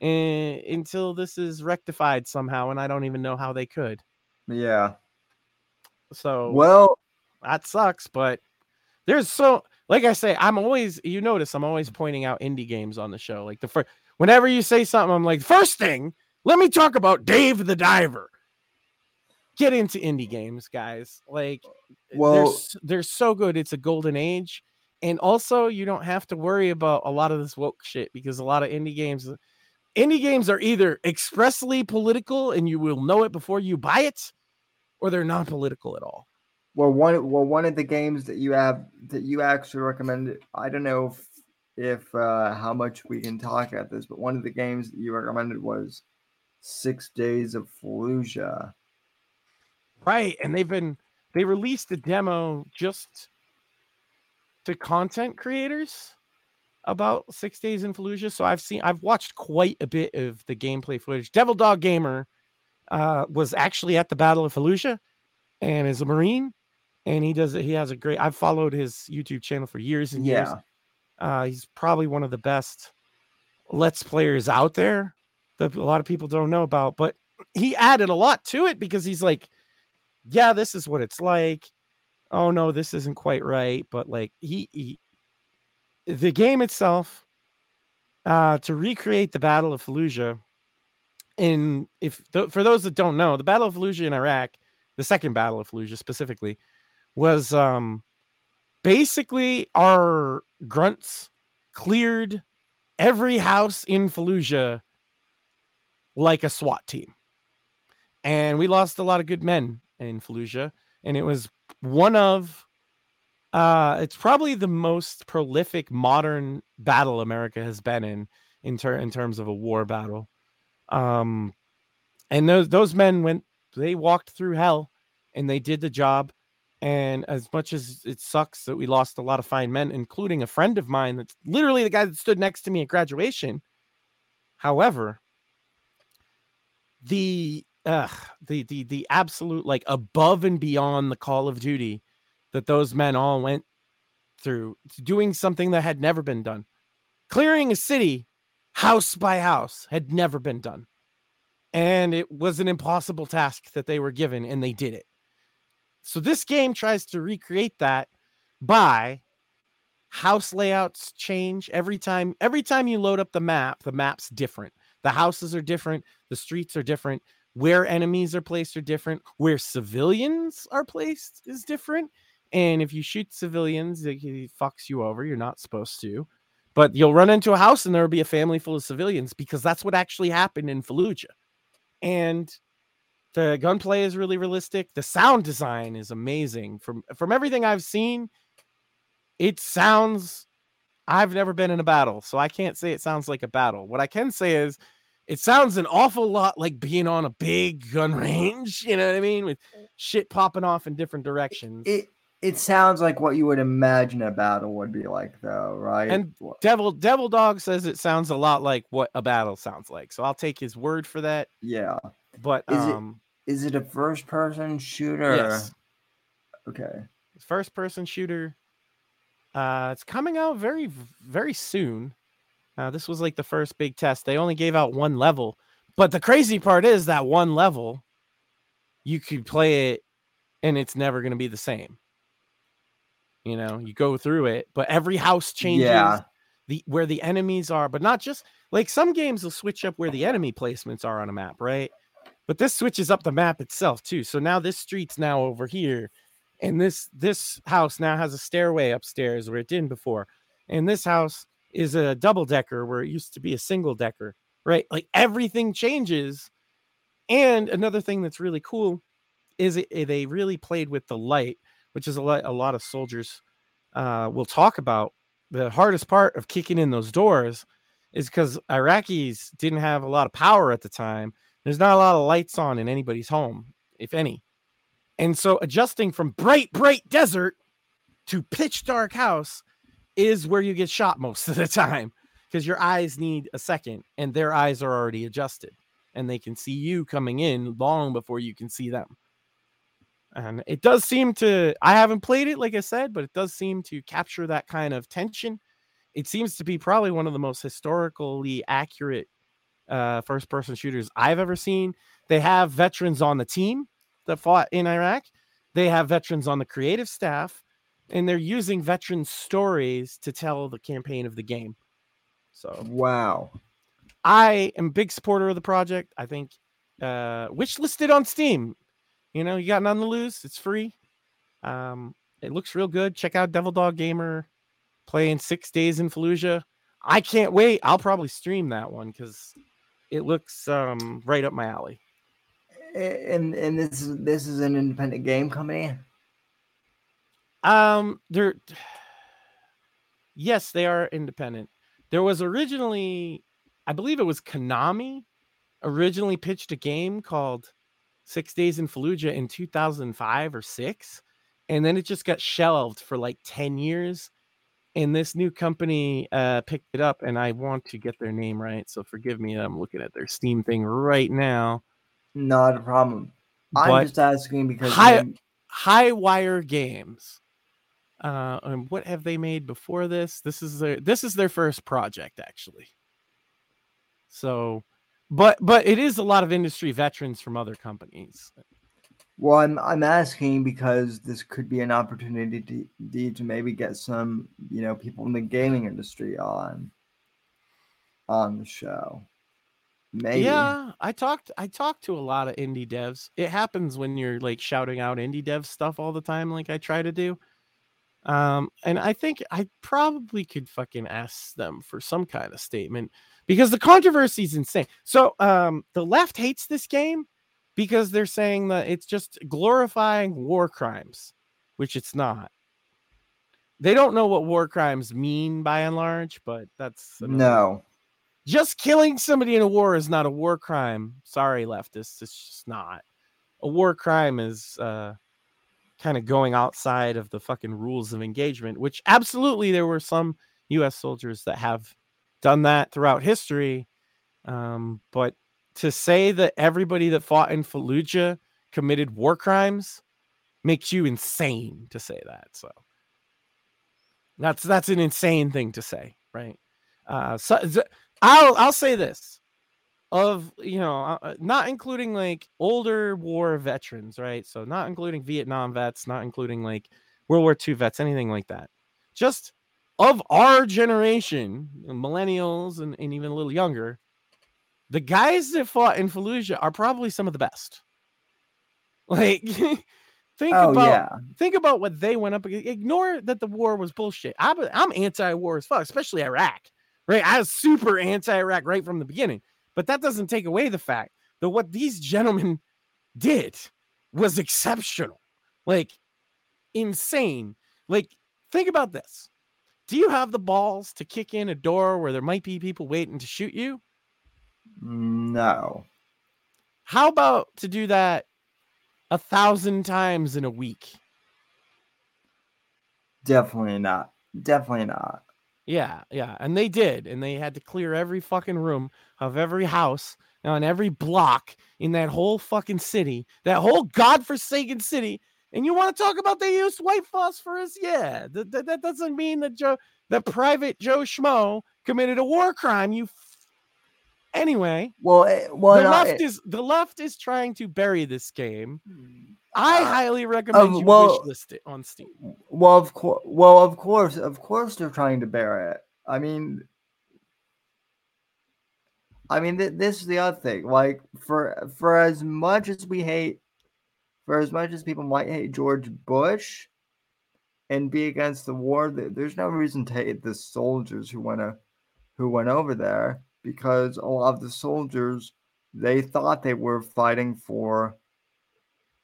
uh, until this is rectified somehow, and I don't even know how they could. yeah. So Well, that sucks but there's so like i say i'm always you notice i'm always pointing out indie games on the show like the first whenever you say something i'm like first thing let me talk about dave the diver. Get into indie games guys. Like they're, Well- they're so good. It's a golden age. And also you don't have to worry about a lot of this woke shit because a lot of indie games indie games are either expressly political and you will know it before you buy it or they're non-political at all. Well, one well one of the games that you have that you actually recommended. I don't know if if uh, how much we can talk at this, but one of the games that you recommended was Six Days of Fallujah. Right, and they've been they released a demo just to content creators about six days in Fallujah. So I've seen I've watched quite a bit of the gameplay footage. Devil Dog Gamer uh, was actually at the Battle of Fallujah and is a Marine, and he does it. he has a great. I've followed his YouTube channel for years and years. Uh, he's probably one of the best let's players out there that a lot of people don't know about. But he added a lot to it because he's like, yeah, this is what it's like. Oh no, this isn't quite right. But like he, he the game itself, uh, to recreate the Battle of Fallujah. In if th- for those that don't know, the Battle of Fallujah in Iraq, the second Battle of Fallujah specifically, was um basically our grunts cleared every house in Fallujah like a SWAT team. And we lost a lot of good men in Fallujah. And it was one of uh it's probably the most prolific modern battle America has been in in, ter- in terms of a war battle. Um and those those men went they walked through hell and they did the job and as much as it sucks that we lost a lot of fine men, including a friend of mine that's literally the guy that stood next to me at graduation. However, the uh, the the the absolute like above and beyond the call of duty that those men all went through, doing something that had never been done, clearing a city house by house had never been done, and it was an impossible task that they were given, and they did it. So this game tries to recreate that by house layouts change every time every time you load up the map the map's different the houses are different the streets are different where enemies are placed are different where civilians are placed is different and if you shoot civilians it, fucks you over you're not supposed to but you'll run into a house and there'll be a family full of civilians because that's what actually happened in fallujah and the gunplay is really realistic the sound design is amazing from from everything i've seen it sounds I've never been in a battle, so I can't say it sounds like a battle. What I can say is it sounds an awful lot like being on a big gun [laughs] range, you know what I mean? With shit popping off in different directions. It it sounds like what you would imagine a battle would be like though, right? And Devil Devil Dog says it sounds a lot like what a battle sounds like. So I'll take his word for that. Yeah. But is um it is it a first person shooter? Yes. Okay. First person shooter. Uh, it's coming out very, very soon. Uh, this was like the first big test. They only gave out one level, but the crazy part is that one level, you could play it, and it's never going to be the same. You know, you go through it, but every house changes. Yeah. The where the enemies are, but not just like some games will switch up where the enemy placements are on a map, right? But this switches up the map itself too. So now this street's now over here and this this house now has a stairway upstairs where it didn't before. And this house is a double decker where it used to be a single decker right? Like everything changes. And another thing that's really cool is it, they really played with the light which is a lot a lot of soldiers uh, will talk about. The hardest part of kicking in those doors is because iraqis didn't have a lot of power at the time. There's not a lot of lights on in anybody's home if any and so adjusting from bright, bright desert to pitch dark house is where you get shot most [laughs] of the time because your eyes need a second and their eyes are already adjusted and they can see you coming in long before you can see them. And it does seem to, I haven't played it, like I said, but it does seem to capture that kind of tension. It seems to be probably one of the most historically accurate uh, first person shooters I've ever seen. They have veterans on the team that fought in Iraq. They have veterans on the creative staff, and they're using veteran stories to tell the campaign of the game. So Wow. I am a big supporter of the project. I think uh which listed on Steam. You know, you got none to lose. It's free. Um, it looks real good. Check out Devil Dog Gamer playing six days in Fallujah. I can't wait. I'll probably stream that one because it looks um right up my alley. And and this is this is an independent game company. Um, they're yes, they are independent. There was originally, I believe it was Konami, originally pitched a game called Six Days in Fallujah in 2005 or six, and then it just got shelved for like 10 years. And this new company uh, picked it up, and I want to get their name right. So forgive me, I'm looking at their Steam thing right now. Not a problem. I'm just asking because high, I'm- Highwire Games. Uh, and what have they made before this? This is their this is their first project actually. So, but but it is a lot of industry veterans from other companies. well, I'm I'm asking because this could be an opportunity to, to maybe get some you know people in the gaming industry on on the show. Maybe. Yeah, I talked I talked to a lot of indie devs. It happens when you're like shouting out indie dev stuff all the time, like I try to do. Um, and I think I probably could fucking ask them for some kind of statement because the controversy is insane. So um the left hates this game because they're saying that it's just glorifying war crimes, which it's not. They don't know what war crimes mean by and large, but that's No. Just killing somebody in a war is not a war crime. Sorry, leftists, it's just not. A war crime is uh, kind of going outside of the fucking rules of engagement, which absolutely there were some U.S. soldiers that have done that throughout history. Um, but to say that everybody that fought in Fallujah committed war crimes makes you insane to say that. So that's that's an insane thing to say, right? Uh, so, I'll I'll say this. of you know uh, uh, not including like older war veterans right so not including vietnam vets not including like world war ii vets anything like that just of our generation millennials and, and even a little younger the guys that fought in fallujah are probably some of the best [laughs] like [laughs] think Oh about yeah. think about what they went up against. Ignore that the war was bullshit. I'm, I'm anti-war as fuck, especially Iraq. Right? I was super anti-Iraq right from the beginning. But that doesn't take away the fact that what these gentlemen did was exceptional. Like insane. Like think about this. Do you have the balls to kick in a door where there might be people waiting to shoot you? No. How about to do that a thousand times in a week? Definitely not. Definitely not. Yeah, yeah. And they did. And they had to clear every fucking room of every house on every block in that whole fucking city, that whole godforsaken city. And you want to talk about they used white phosphorus? Yeah. That, that, that doesn't mean that Joe, that private Joe Schmo committed a war crime. You. F- anyway, Well, it, well, the no, uh, left it- is the left is trying to bury this game. Hmm. I Uh, highly recommend you well- wishlist it on Steam. Well, of course, well, of course, of course, they're trying to bear it. I mean, I mean, th- this is the other thing. Like, for for as much as we hate, for as much as people might hate George Bush, and be against the war, th- there's no reason to hate the soldiers who went to, who went over there because a lot of the soldiers they thought they were fighting for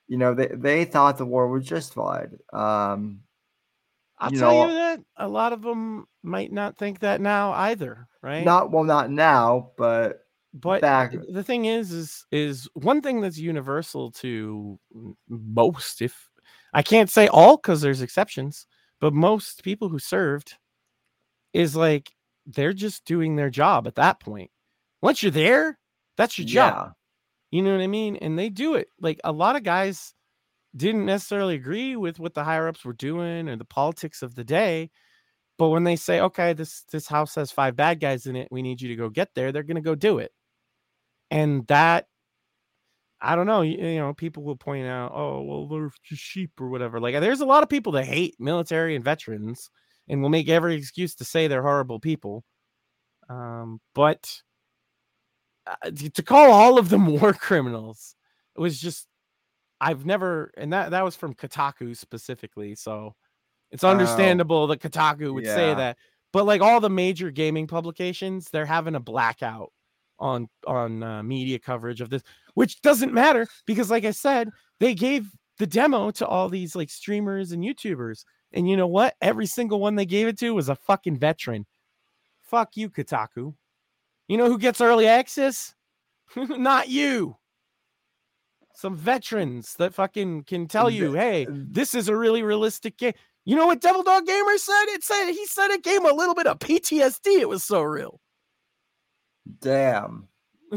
you know they, they thought the war was justified um I'll you tell know- you that a lot of them might not think that now either, right? not well not now but but back- the thing is, is is one thing that's universal to most. If I can't say all, because there's exceptions, but most people who served is like they're just doing their job at that point. Once you're there, that's your job. You know what I mean? And they do it. Like a lot of guys didn't necessarily agree with what the higher ups were doing or the politics of the day. But when they say, okay, this this house has five bad guys in it, we need you to go get there, they're gonna go do it. And that I don't know, you, you know, people will point out, oh, well, they're just sheep or whatever. Like there's a lot of people that hate military and veterans and will make every excuse to say they're horrible people. Um, but to to call all of them [laughs] war criminals it was just i've never and that that was from kotaku specifically so it's Oh. understandable that kotaku would say that but like all the major gaming publications they're having a blackout on on uh, media coverage of this which doesn't matter because like i said they gave the demo to all these like streamers and youtubers and you know what? Every single one they gave it to was a fucking veteran. Fuck you kotaku you know who gets early access? [laughs] Not you. Some veterans that fucking can tell you, hey, uh, this is a really realistic game. You know what Devil Dog Gamer said? It said he said it gave him a little bit of PTSD. It was so real. damn [laughs]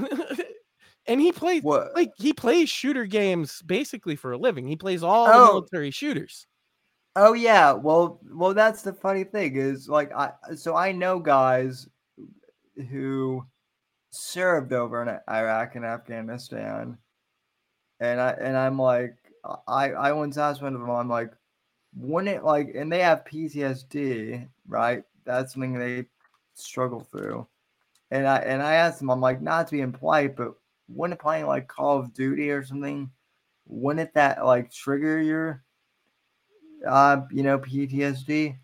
and he plays what like he plays shooter games basically for a living. He plays all Oh. military shooters. oh yeah well well that's the funny thing is like i so i know guys who served over in iraq and afghanistan. And i and i'm like i i once asked one of them. I'm like wouldn't it like and they have ptsd right? That's something they struggle through. And i and i asked them i'm like not to be impolite but wouldn't playing like call of duty or something wouldn't that like trigger your uh you know ptsd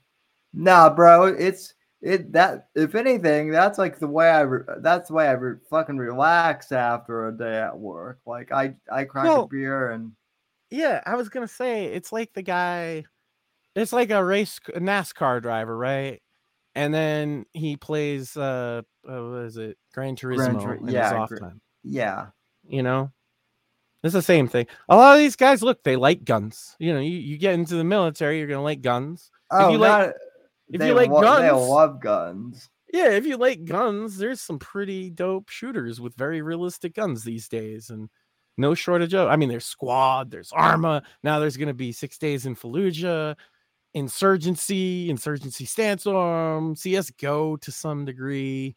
nah bro it's it that if anything that's like the way i re- that's the way i re- fucking relax after a day at work like i i crack Well, a beer and Yeah, I was gonna say it's like the guy, it's like a race a NASCAR driver, right? And then he plays uh, uh what is it, Gran Turismo Tur- in his yeah, off time. yeah You know, it's the same thing. A lot of these guys look, they like guns. You know, you, you get into the military, you're gonna like guns. oh you like- not, if they you like lo- they love guns Yeah, if you like guns, there's some pretty dope shooters with very realistic guns these days, and no shortage of. I mean, there's Squad, there's Arma. Now there's gonna be Six Days in Fallujah, Insurgency, Insurgency Sandstorm, CS:GO to some degree.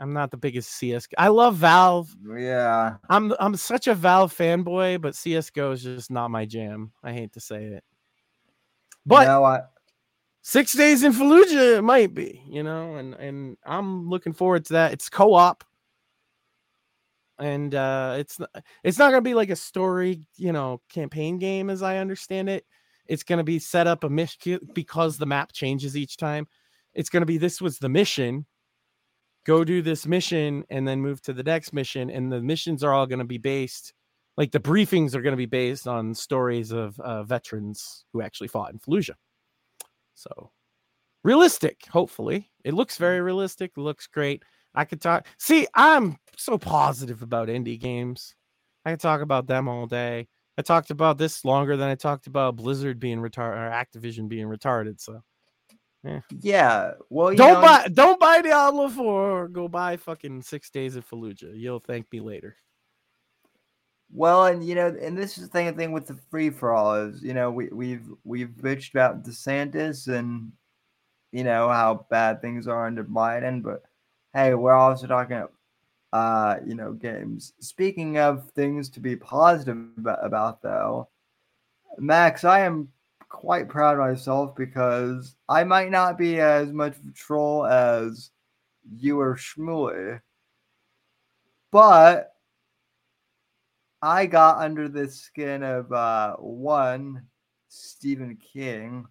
I'm not the biggest CS. I love Valve. Yeah. I'm I'm such a Valve fanboy, but CS:GO is just not my jam. I hate to say it. But no, I, six days in Fallujah it might be, you know, and and I'm looking forward to that. It's co-op, and uh, it's it's not gonna be like a story, you know, campaign game as I understand it. It's gonna be set up a mission because the map changes each time. It's gonna be this was the mission. Go do this mission and then move to the next mission, and the missions are all gonna be based. Like the briefings are going to be based on stories of uh, veterans who actually fought in Fallujah. So realistic, hopefully. It looks very mm. realistic, looks great. I could talk. See, I'm so positive about indie games. I could talk about them all day. I talked about this longer than I talked about Blizzard being retarded or Activision being retarded. So, yeah. Yeah. Well, don't know, buy don't buy Diablo 4 go buy fucking six days of Fallujah. You'll thank me later. Well, and you know, and this is the thing, thing with the free for all is, you know, we we've we've bitched about DeSantis and you know how bad things are under Biden, but hey, we're also talking about uh, you know, games. Speaking of things to be positive about, about though, Max, I am quite proud of myself because I might not be as much of a troll as you or Shmuley, but I got under the skin of uh, one Stephen King,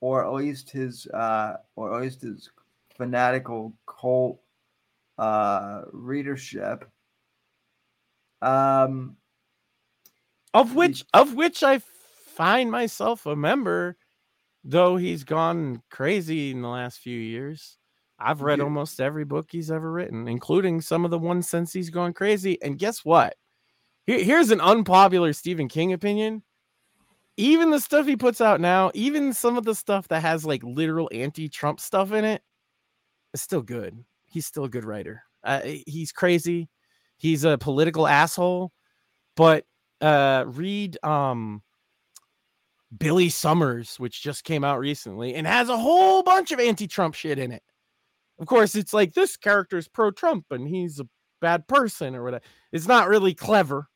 or at least his, uh, or at least his fanatical cult uh, readership. Um, of which, of which I find myself a member, though he's gone crazy in the last few years. I've read almost every book he's ever written, including some of the ones since he's gone crazy. And guess what? Here, here's an unpopular Stephen King opinion. Even the stuff he puts out now, even some of the stuff that has like literal anti-Trump stuff in it, is still good. He's still a good writer. Uh, he's crazy. He's a political asshole, but uh, read um, Billy Summers, which just came out recently and has a whole bunch of anti-Trump shit in it. Of course, it's like this character is pro-Trump and he's a bad person or whatever. It's not really clever.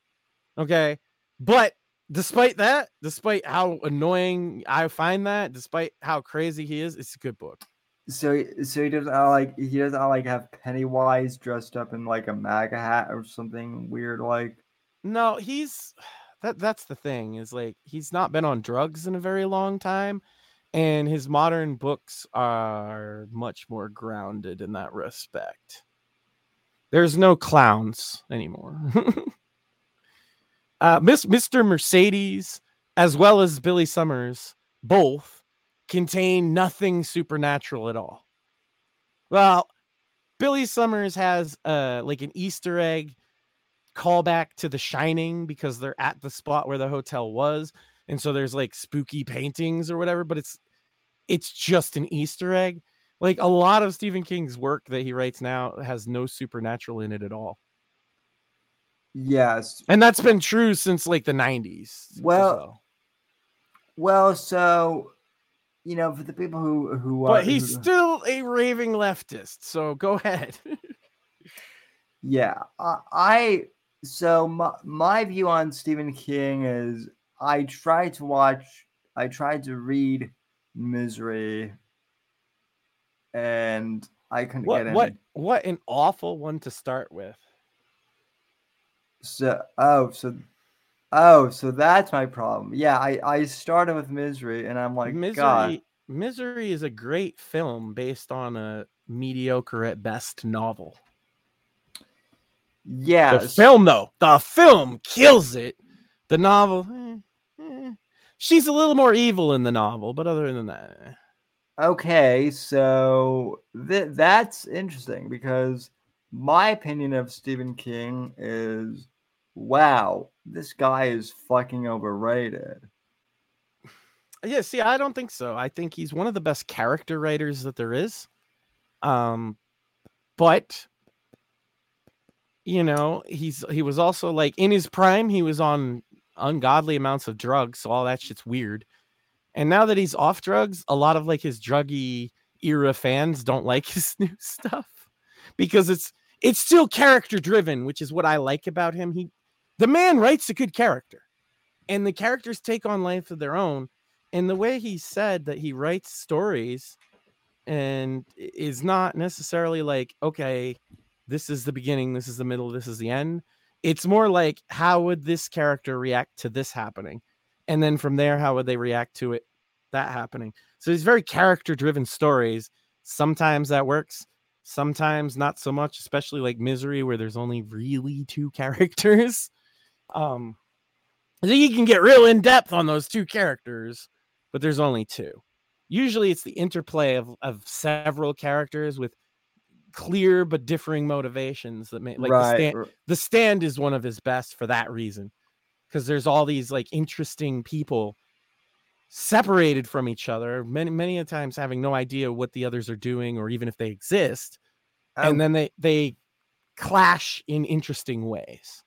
Okay. But despite that, despite how annoying I find that, despite how crazy he is, it's a good book. So, so he doesn't uh, like he doesn't uh, like have Pennywise dressed up in like a MAGA hat or something weird like. No, he's [sighs] that. That's the thing is like he's not been on drugs in a very long time, and his modern books are much more grounded in that respect. There's no clowns anymore. [laughs] uh, Miss Mr. Mercedes, as well as Billy Summers, both contain nothing supernatural at all. Well, Billy Summers has uh like an Easter egg callback to The Shining because they're at the spot where the hotel was, and so there's like spooky paintings or whatever, but it's it's just an Easter egg. Like a lot of Stephen King's work that he writes now has no supernatural in it at all. Yes. And that's been true since like the 90s. Well, well, well so you know, for the people who who But he's who, still a raving leftist. So go ahead. [laughs] yeah. I, I so my, my view on Stephen King is I tried to watch I tried to read Misery and I couldn't what, get in. What what an awful one to start with. So oh so oh so that's my problem. Yeah, I I started with Misery and I'm like Misery God. Misery is a great film based on a mediocre at best novel. Yeah. The film though, the film kills it. The novel, eh, eh. she's a little more evil in the novel, but other than that. Eh. Okay, so th- that's interesting because my opinion of Stephen King is wow, this guy is fucking overrated. Yeah, see, I don't think so. I think he's one of the best character writers that there is. Um but you know, he's he was also like in his prime, he was on ungodly amounts of drugs, so all that shit's weird. And now that he's off drugs, a lot of like his druggy era fans don't [laughs] like his new stuff. because it's it's still character driven, which is what I like about him. He the man writes a good character. And the characters take on life of their own. And the way he said that he writes stories and is not necessarily like, okay, this is the beginning, this is the middle, this is the end. It's more like, how would this character react to this happening? And then from there, how would they react to it, that happening? So these very character driven stories. Sometimes that works, sometimes not so much, especially like Misery, where there's only really two [laughs] characters. Um, I think you can get real in depth on those two characters, but there's only two. Usually it's the interplay of, of several characters with clear but differing motivations that make like right. the, stand, the stand is one of his best for that reason because there's all these like interesting people separated from each other many many a times having no idea what the others are doing or even if they exist um, and then they they clash in interesting ways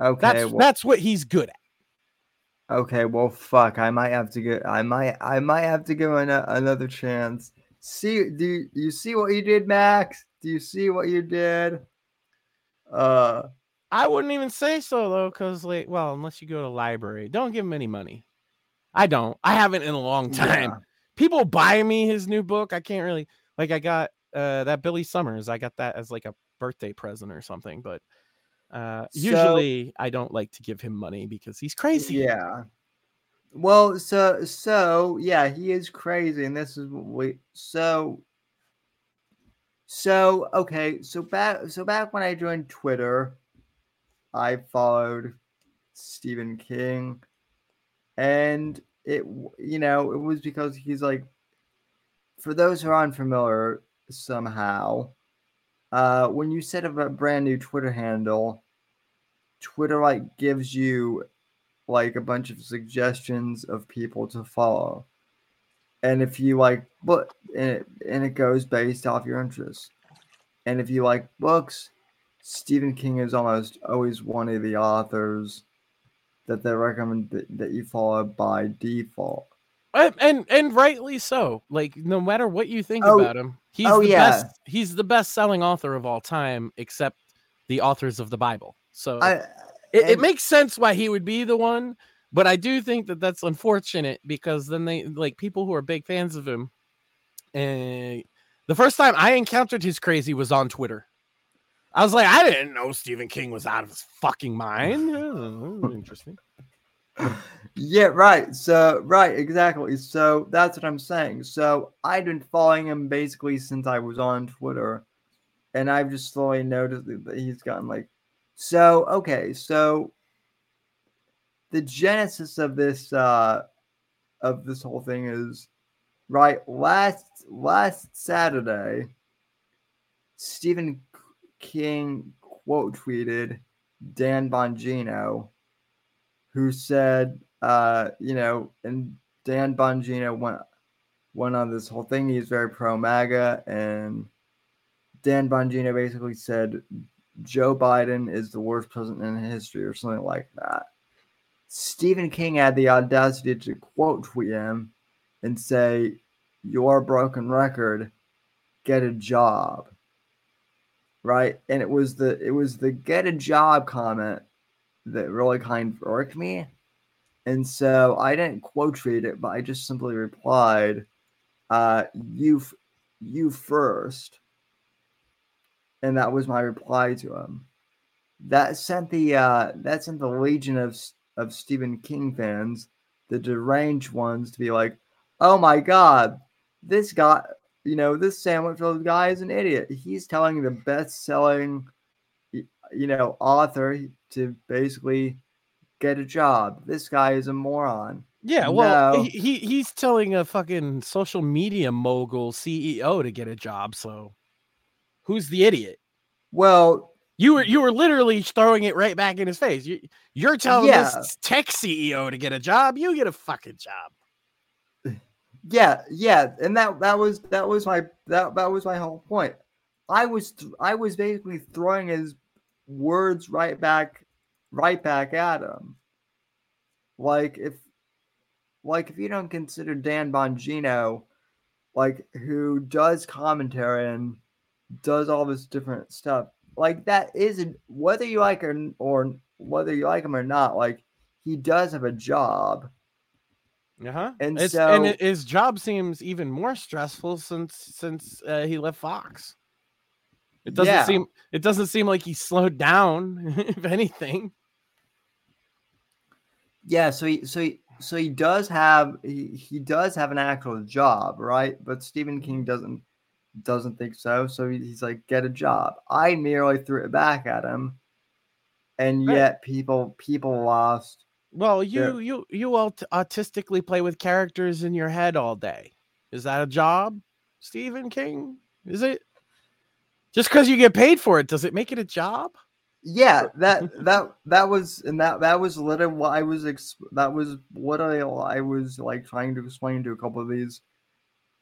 okay that's well, that's what he's good at Okay, well, fuck. I might have to get. I might. I might have to give an, another chance. See, do you, you see what you did, Max? Do you see what you did? Uh, I wouldn't even say so though, because like, well, unless you go to library, don't give him any money. I don't. I haven't in a long time. Yeah. People buy me his new book. I can't really like. I got uh that Billy Summers. I got that as like a birthday present or something, but uh, so, usually, I don't like to give him money because he's crazy. Yeah. Well, so so yeah, he is crazy, and this is what we so so okay. So back so back when I joined Twitter, I followed Stephen King, and it you know it was because he's like, for those who are unfamiliar somehow, uh, when you set up a brand new Twitter handle, Twitter like gives you like a bunch of suggestions of people to follow. And if you like book and it, and it goes based off your interests. And if you like books, Stephen King is almost always one of the authors that they recommend that, that you follow by default. And, and, and rightly so. Like no matter what you think oh, about him, he's oh, the yeah. best. He's the best selling author of all time, except the authors of the Bible. So I, it, it makes sense why he would be the one, but I do think that that's unfortunate because then they like people who are big fans of him. And the first time I encountered his crazy was on Twitter. I was like, I didn't know Stephen King was out of his fucking mind. [laughs] Interesting. Yeah, right. So, right, exactly. So that's what I'm saying. So I've been following him basically since I was on Twitter, and I've just slowly noticed that he's gotten like. So okay, so the genesis of this uh of this whole thing is right last last Saturday. Stephen King quote tweeted Dan Bongino who said, uh, you know, and Dan Bongino went went on this whole thing. He's very pro MAGA, and Dan Bongino basically said Joe Biden is the worst president in history, or something like that. Stephen King had the audacity to quote tweet him and say, "Your broken record, get a job." Right, and it was the it was the get a job comment that really kind of irked me. And so I didn't quote tweet it, but I just simply replied, uh, you, you first. And that was my reply to him. That sent the uh, that sent the legion of of Stephen King fans, the deranged ones, to be like, "Oh my God, this guy, you know, this sandwich filled guy is an idiot. He's telling the best-selling you know, author to basically get a job. This guy is a moron. Yeah, well, no. he, he's telling a fucking social media mogul CEO to get a job. So, who's the idiot? Well, you were you were literally throwing it right back in his face. You, you're telling yeah. this tech CEO to get a job. You get a fucking job. [sighs] Yeah, yeah, and that that was that was my that that was my whole point. I was th- I was basically throwing his words right back right back at him. Like if like if you don't consider Dan Bongino like who does commentary and does all this different stuff. Like that isn't whether you like or or whether you like him or not. Like he does have a job. Uh-huh. And It's- so- and his job seems even more stressful since since uh, he left Fox. It doesn't Yeah. seem it doesn't seem like he slowed down, [laughs] if anything. Yeah, so he so he so he does have he, he does have an actual job, right? But Stephen mm-hmm. King doesn't doesn't think so. So he's like, get a job. I merely threw it back at him, and Right. yet people people lost. Well, you Yeah. you you aut- autistically play with characters in your head all day. Is that a job, Stephen King? Is it? Just because you get paid for it, does it make it a job? Yeah, that that that was and that that was literally what I was ex- that was what I was like trying to explain to a couple of these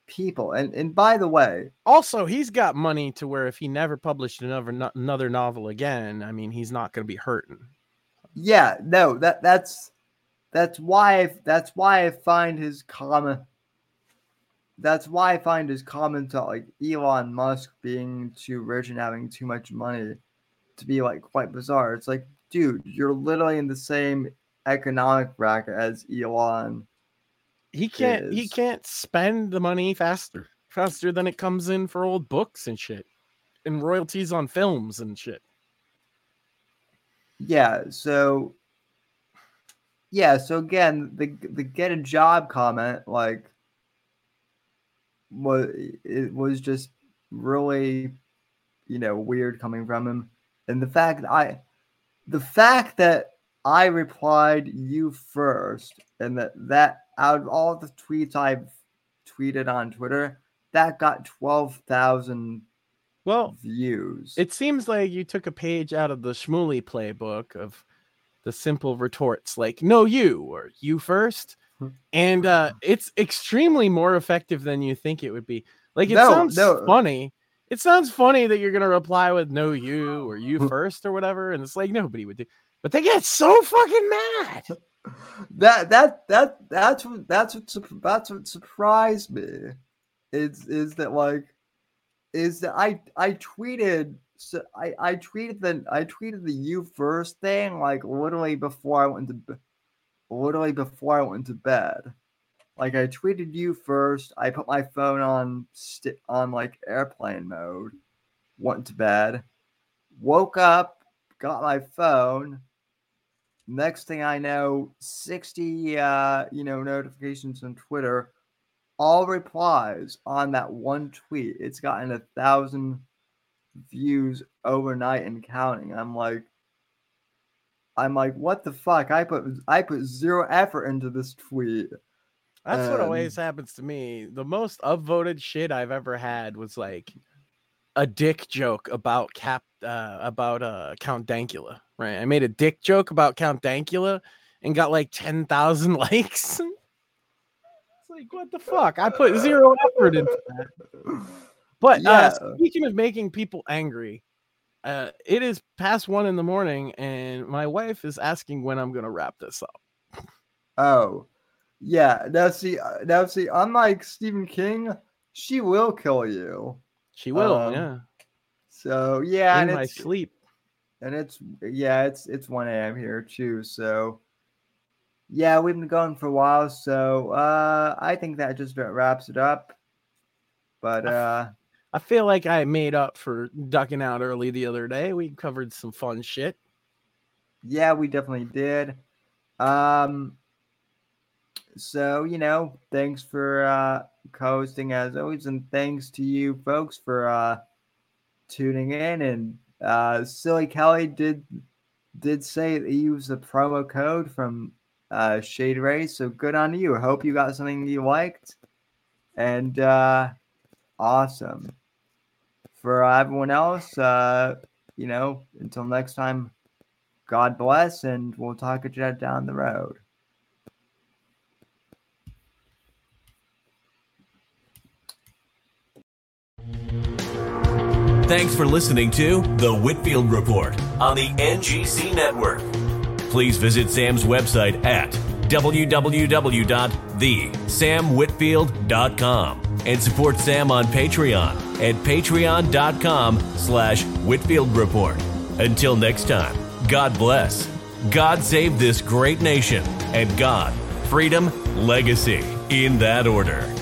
people. And and by the way, Also, he's got money to where if he never published another no- another novel again, I mean, he's not going to be hurting. Yeah, no, that that's that's why I, that's why I find his comment. That's why I find his comments on like Elon Musk being too rich and having too much money to be like quite bizarre. It's like, dude, you're literally in the same economic bracket as Elon. He can't he can't spend the money faster faster than it comes in for old books and shit, and royalties on films and shit. Yeah, so yeah, so again, the the get a job comment like was it was just really you know weird coming from him, and the fact that I the fact that I replied you first, and that that out of all the tweets I've tweeted on Twitter, that got twelve thousand Well, views. It seems like you took a page out of the Shmuley playbook of the simple retorts like "No, you" or "You first. And uh, it's extremely more effective than you think it would be. Like it No, sounds no. funny. It sounds funny that you're gonna reply with "No, you" [laughs] or "You first or whatever, and it's like nobody would do. But they get so fucking mad. [laughs] that that that that's what that's what that's what surprised me is is that like is that I I tweeted so I I tweeted the I tweeted the you first thing like literally before I went to literally before I went to bed. Like I tweeted you first. I put my phone on sti- on like airplane mode. Went to bed. Woke up. Got my phone. Next thing I know, 60 uh, you know, notifications on Twitter, all replies on that one tweet. It's gotten a thousand views overnight and counting. I'm like I'm like, what the fuck? I put I put zero effort into this tweet. That's what Um, always happens to me. The most upvoted shit I've ever had was like a dick joke about Cap uh, about uh Count Dankula. Right, I made a dick joke about Count Dankula and got like ten thousand [laughs] likes. it's like what the fuck? I put zero effort into that. But Yeah. uh, speaking of making people angry, uh, it is past one in the morning, and my wife is asking when I'm gonna wrap this up. Oh, yeah. Now see, uh, now see, unlike Stephen King, she will kill you. She will, Um, yeah, So yeah, in and my it's sleep. and it's yeah, it's it's one a.m. here too. So yeah, we've been going for a while. So uh, I think that just wraps it up. But uh, I feel like I made up for ducking out early the other day. We covered some fun shit. yeah, we definitely did. Um, so you know, thanks for uh, co-hosting as always, and thanks to you folks for uh, tuning in. And uh, Silly Kelly did did say that he used the promo code from uh, Shade Ray, so good on you. I hope you got something you liked, and uh, awesome. For everyone else, uh, you know, until next time. God bless, and we'll talk at you down the road. Thanks for listening to The Whitfield Report on the NGC Network. Please visit Sam's website at www.thesamwhitfield.com and support Sam on Patreon at patreon.com slash Whitfield Report. Until next time, God bless. God save this great nation, and God, freedom, legacy, in that order.